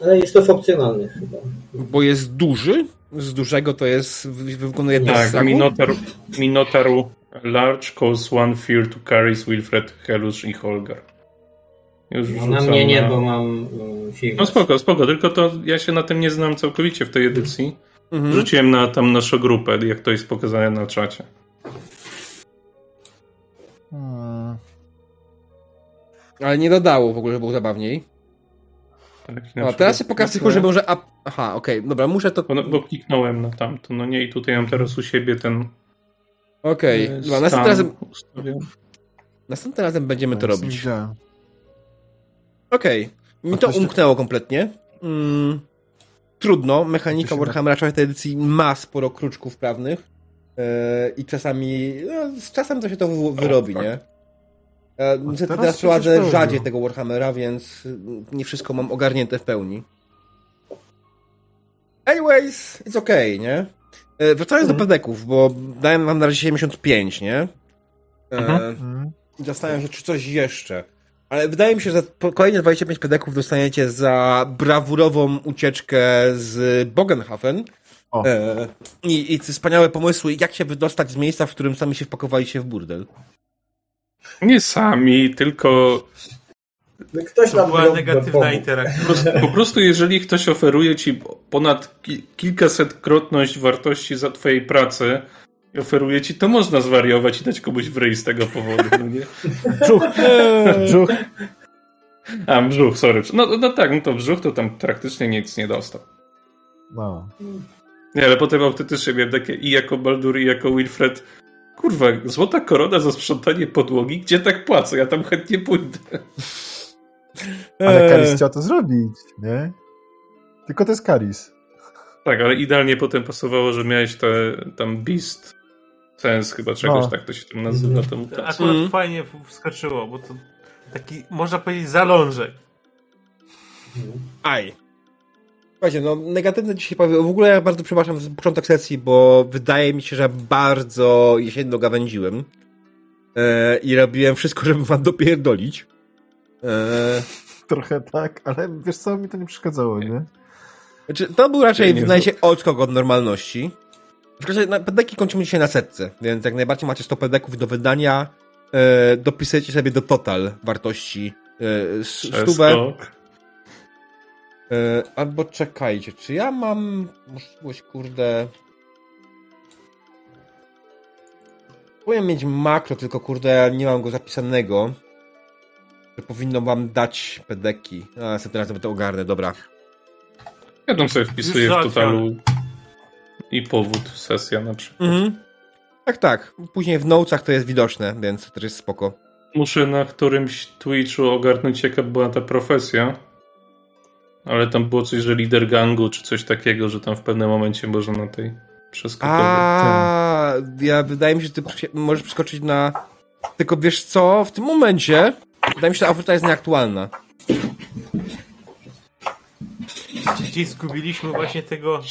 Ale jest to funkcjonalny chyba. Bo jest duży, z dużego to jest, wy- wykonuje test Tak? Minotaur, Minotaru Large cause one fear to carries Wilfred, Helusz i Holgar. Już No, na mnie nie, na- bo mam firmę. No spoko, spoko, tylko to ja się na tym nie znam całkowicie w tej edycji. Mhm. Wrzuciłem na tam naszą grupę, jak to jest pokazane na czacie. Hmm. Ale nie dodało w ogóle, żeby było zabawniej. Tak, No, teraz się tylko, że może... Up... Aha, okej, dobra, muszę to... Bo, bo kliknąłem na tamto, no nie, i tutaj mam teraz u siebie ten Okej, e, stan następnym razem, następnym razem będziemy to Nic robić. nie Okej, mi A to umknęło kompletnie. Mm, trudno, mechanika Warhammera w tej edycji ma sporo kruczków prawnych yy, i czasami, no, z czasem to się to wy- wyrobi, tak. nie? E, niestety teraz teraz prowadzę rzadziej tego Warhammera, więc nie wszystko mam ogarnięte w pełni. Anyways, it's okay, nie? E, wracając do Mhm. pedeków, bo dałem wam na razie 75, nie? E, Mhm. Hmm. i zastanawiam się, czy coś jeszcze. Ale wydaje mi się, że kolejne 25 pedeków dostaniecie za brawurową ucieczkę z Bogenhafen. O. E, i, I te wspaniałe pomysły, jak się wydostać z miejsca, w którym sami się wpakowaliście w burdel. Nie sami, tylko Ktoś To była negatywna interakcja. Po prostu, po prostu jeżeli ktoś oferuje ci ponad ki- kilkasetkrotność wartości za twojej pracy i oferuje ci, to można zwariować i dać komuś w ryj z tego powodu, no nie? Brzuch. Brzuch. A, brzuch, sorry. No, no tak, no to brzuch to tam praktycznie nic nie dostał. No. Nie, ale potem autentycznie miałem takie i jako Baldur, i jako Wilfred. Kurwa, złota korona za sprzątanie podłogi? Gdzie tak płacę? Ja tam chętnie pójdę. Ale Eee, Karis chciał to zrobić, nie? Tylko to jest Karis. Tak, ale idealnie potem pasowało, że miałeś te, tam Beast Sens chyba czegoś, No. tak to się tam nazywa. Tą mutację. Akurat Mhm. fajnie wskoczyło, bo to taki, można powiedzieć, zalążek. Aj. Słuchajcie, no negatywne dzisiaj powiem. W ogóle ja bardzo przepraszam za początek sesji, bo wydaje mi się, że bardzo jesienno gawędziłem. E, I robiłem wszystko, żeby wam dopierdolić. E, Trochę tak, ale wiesz co, mi to nie przeszkadzało, nie? Znaczy, to był raczej, Nie wydaje się, odskok od normalności. Pedeki kończymy dzisiaj na setce, więc jak najbardziej macie 100 pedeków do wydania, e, dopisujecie sobie do total wartości e, stówę. E, albo czekajcie, czy ja mam możliwość, kurde... Powinien mieć makro, tylko kurde, nie mam go zapisanego. Że powinno wam dać pedeki. A, następnym razem to ogarnę, dobra. Ja tam sobie wpisuję w totalu i powód, sesja na przykład. Mhm. Tak, tak. Później w notesach to jest widoczne, więc to też jest spoko. Muszę na którymś Twitchu ogarnąć, jaka była ta profesja. Ale tam było coś, że lider gangu, czy coś takiego, że tam w pewnym momencie można na tej przeskakować. A, ja wydaje mi się, że ty możesz przeskoczyć na. Tylko wiesz co, w tym momencie wydaje mi się, że ta oferta jest nieaktualna. Gdzieś zgubiliśmy właśnie tego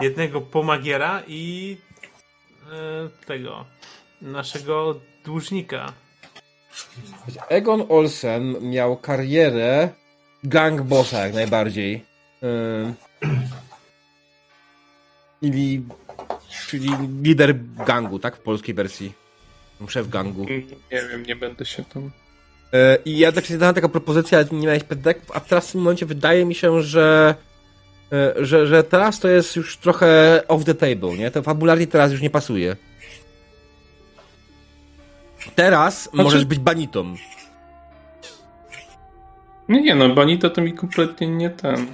jednego pomagiera i e, tego naszego dłużnika. Egon Olsen miał karierę gang bossa jak najbardziej. Ym. Ili, czyli lider gangu, tak? W polskiej wersji. Szef gangu. Nie wiem, nie będę się tam... E, I ja tak się dałem taka propozycja, ale nie miałeś pedeków, a teraz w tym momencie wydaje mi się, że, e, że, że teraz to jest już trochę off the table, nie? To fabularnie teraz już nie pasuje. Teraz możesz być banitą. Nie, nie, no Banita to mi kompletnie nie ten...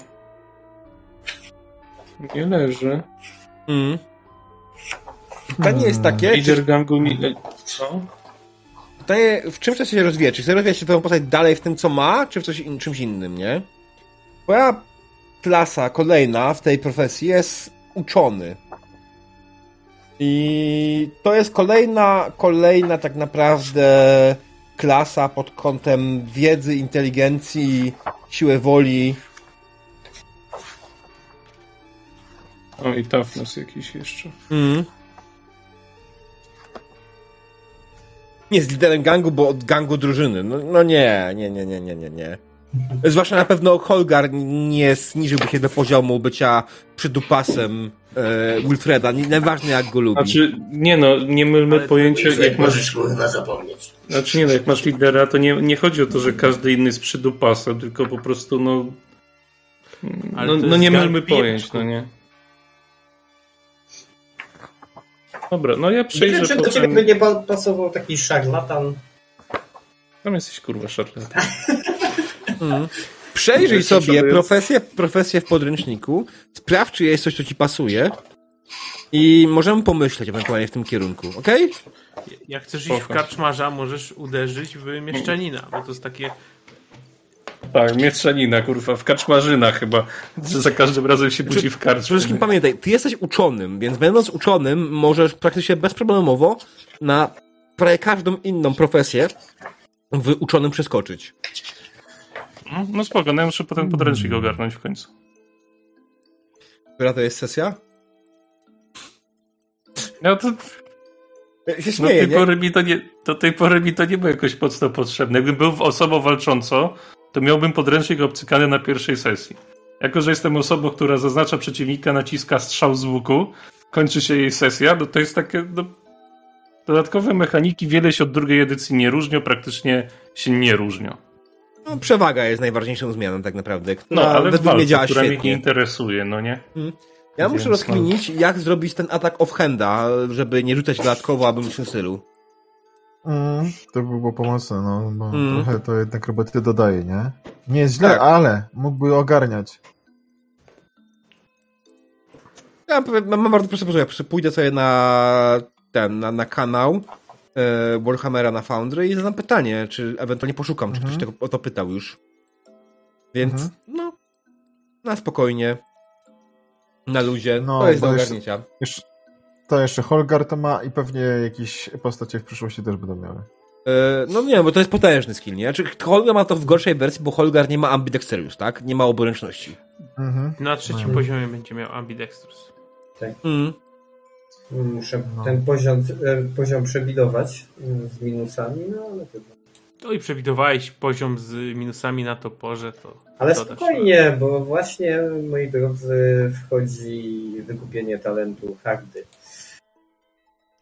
Nie leży. Mm. Pytanie jest takie, czy, Lider gangu mi... Co? pytanie, w czym chce się rozwijać? Czy chce rozwijać się twoją postać dalej w tym, co ma, czy w coś, in- czymś innym, nie? Twoja klasa kolejna w tej profesji jest uczony. I to jest kolejna, kolejna tak naprawdę klasa pod kątem wiedzy, inteligencji, siły woli. O, i toughness jakiś jeszcze. Mm. Nie jest liderem gangu, bo od gangu drużyny. No, no nie, nie, nie, nie, nie, nie, nie. Zwłaszcza na pewno Holgar nie zniżyłby się do poziomu bycia przydupasem e, Wilfreda. Nie- Nieważne jak go lubi. Znaczy, nie no, nie mylmy Ale- pojęcia, jak masz... Możesz kurwa zapomnieć. Znaczy nie no, jak masz lidera, to nie, nie chodzi o to, że każdy inny jest przydupasem, tylko po prostu no... No, no nie mylmy pojęć, no nie. Dobra, no ja Nie wiem, przejrzę czy do ciebie by nie pa- pasował taki szarlatan. Tam jesteś kurwa szarlatan. Mm. Przejrzyj sobie profesję, profesję w podręczniku, sprawdź, czy jest coś, co ci pasuje i możemy pomyśleć ewentualnie w tym kierunku, okej? Jak chcesz iść w karczmarza, możesz uderzyć w mieszczanina, bo to jest takie Tak, mieszczanina, kurwa, w kaczmarzyna chyba, że za każdym razem się budzi w Przede karczmie. wszystkim pamiętaj, ty jesteś uczonym, więc będąc uczonym możesz praktycznie bezproblemowo na prawie każdą inną profesję w uczonym przeskoczyć. No spoko, no ja muszę potem podręcznik ogarnąć w końcu. Która to jest sesja? No to Się do śmieję, tej, nie? pory mi to nie, do tej pory mi to nie było jakoś mocno potrzebne. Jakbym był osobą walczącą, to miałbym podręcznik obcykany na pierwszej sesji. Jako, że jestem osobą, która zaznacza przeciwnika, naciska strzał z łuku, kończy się jej sesja, no to jest takie... No, dodatkowe mechaniki wiele się od drugiej edycji nie różnią, praktycznie się nie różnią. No, No, przewaga jest najważniejszą zmianą tak naprawdę. No, ale w według mnie walce, działa która mnie nie interesuje, no nie? Ja muszę Więc rozkminić, jak zrobić ten atak off-handa, żeby nie rzucać dodatkowo, aby w tym stylu. Mm, to by było pomocne, no, bo Mm. trochę to jednak roboty dodaje, nie? Nie jest źle, Tak. ale mógłby ogarniać. Ja mam bardzo proste pomysł. Ja pójdę sobie na ten, na, na kanał e, Warhammera na Foundry i zadam pytanie, czy ewentualnie poszukam, czy Mhm. ktoś tego, o to pytał już. Więc, Mhm. no, na spokojnie, na luzie, No, to jest do bo jeszcze- ogarnięcia. Jeszcze, to jeszcze Holgar to ma i pewnie jakieś postacie w przyszłości też będą miały. E, no nie, bo to jest potężny skill, nie? Znaczy, Holgar ma to w gorszej wersji, bo Holgar nie ma ambidexterius, tak? Nie ma oburęczności. Mhm. Na trzecim No. poziomie będzie miał ambidextrus. Mm. Muszę No. ten poziom, e, poziom przewidować mm, z minusami, no ale to... To i przewidowałeś poziom z minusami na toporze, to Ale dodasz. spokojnie, bo właśnie, moi drodzy, wchodzi wykupienie talentu hardy.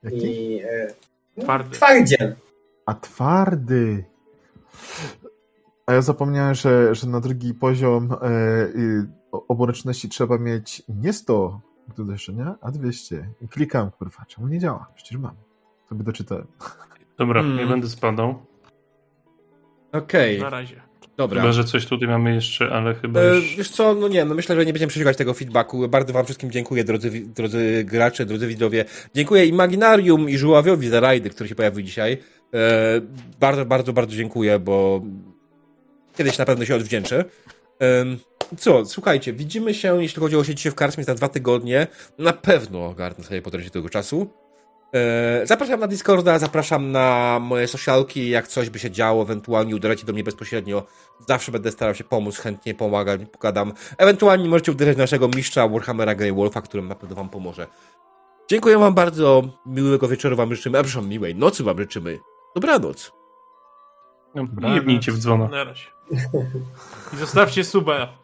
Jaki? I e, no, Twardy. twardziel. A twardy. A ja zapomniałem, że, że na drugi poziom e, y, trzeba mieć nie 100 do doświadczenia, a 200. I klikam, kurwa, czemu nie działa? Przecież mam. Sobie doczytałem. Dobra, Mm. nie będę spadał. Okej, Na razie. dobra. Chyba, że coś tutaj mamy jeszcze, ale chyba E, już... wiesz co, no nie, no myślę, że nie będziemy przesłuchać tego feedbacku. Bardzo wam wszystkim dziękuję, drodzy, drodzy gracze, drodzy widzowie. Dziękuję Imaginarium i Żuławiowi za rajdy, który się pojawił dzisiaj. E, bardzo, bardzo, bardzo dziękuję, bo kiedyś na pewno się odwdzięczę. Em, co, słuchajcie, widzimy się, jeśli chodzi o siedzenie w Karczmie za dwa tygodnie. Na pewno ogarnę sobie po tego czasu. E, zapraszam na Discorda, zapraszam na moje socialki, jak coś by się działo, ewentualnie uderzycie do mnie bezpośrednio. Zawsze będę starał się pomóc, chętnie pomagać, pogadam. Ewentualnie możecie uderzyć naszego mistrza Warhammera Grey Wolfa, którym na pewno wam pomoże. Dziękuję wam bardzo, miłego wieczoru wam życzymy, a przepraszam, miłej nocy wam życzymy. Dobranoc. No, jebnijcie w dzwona. Na razie. I zostawcie suba.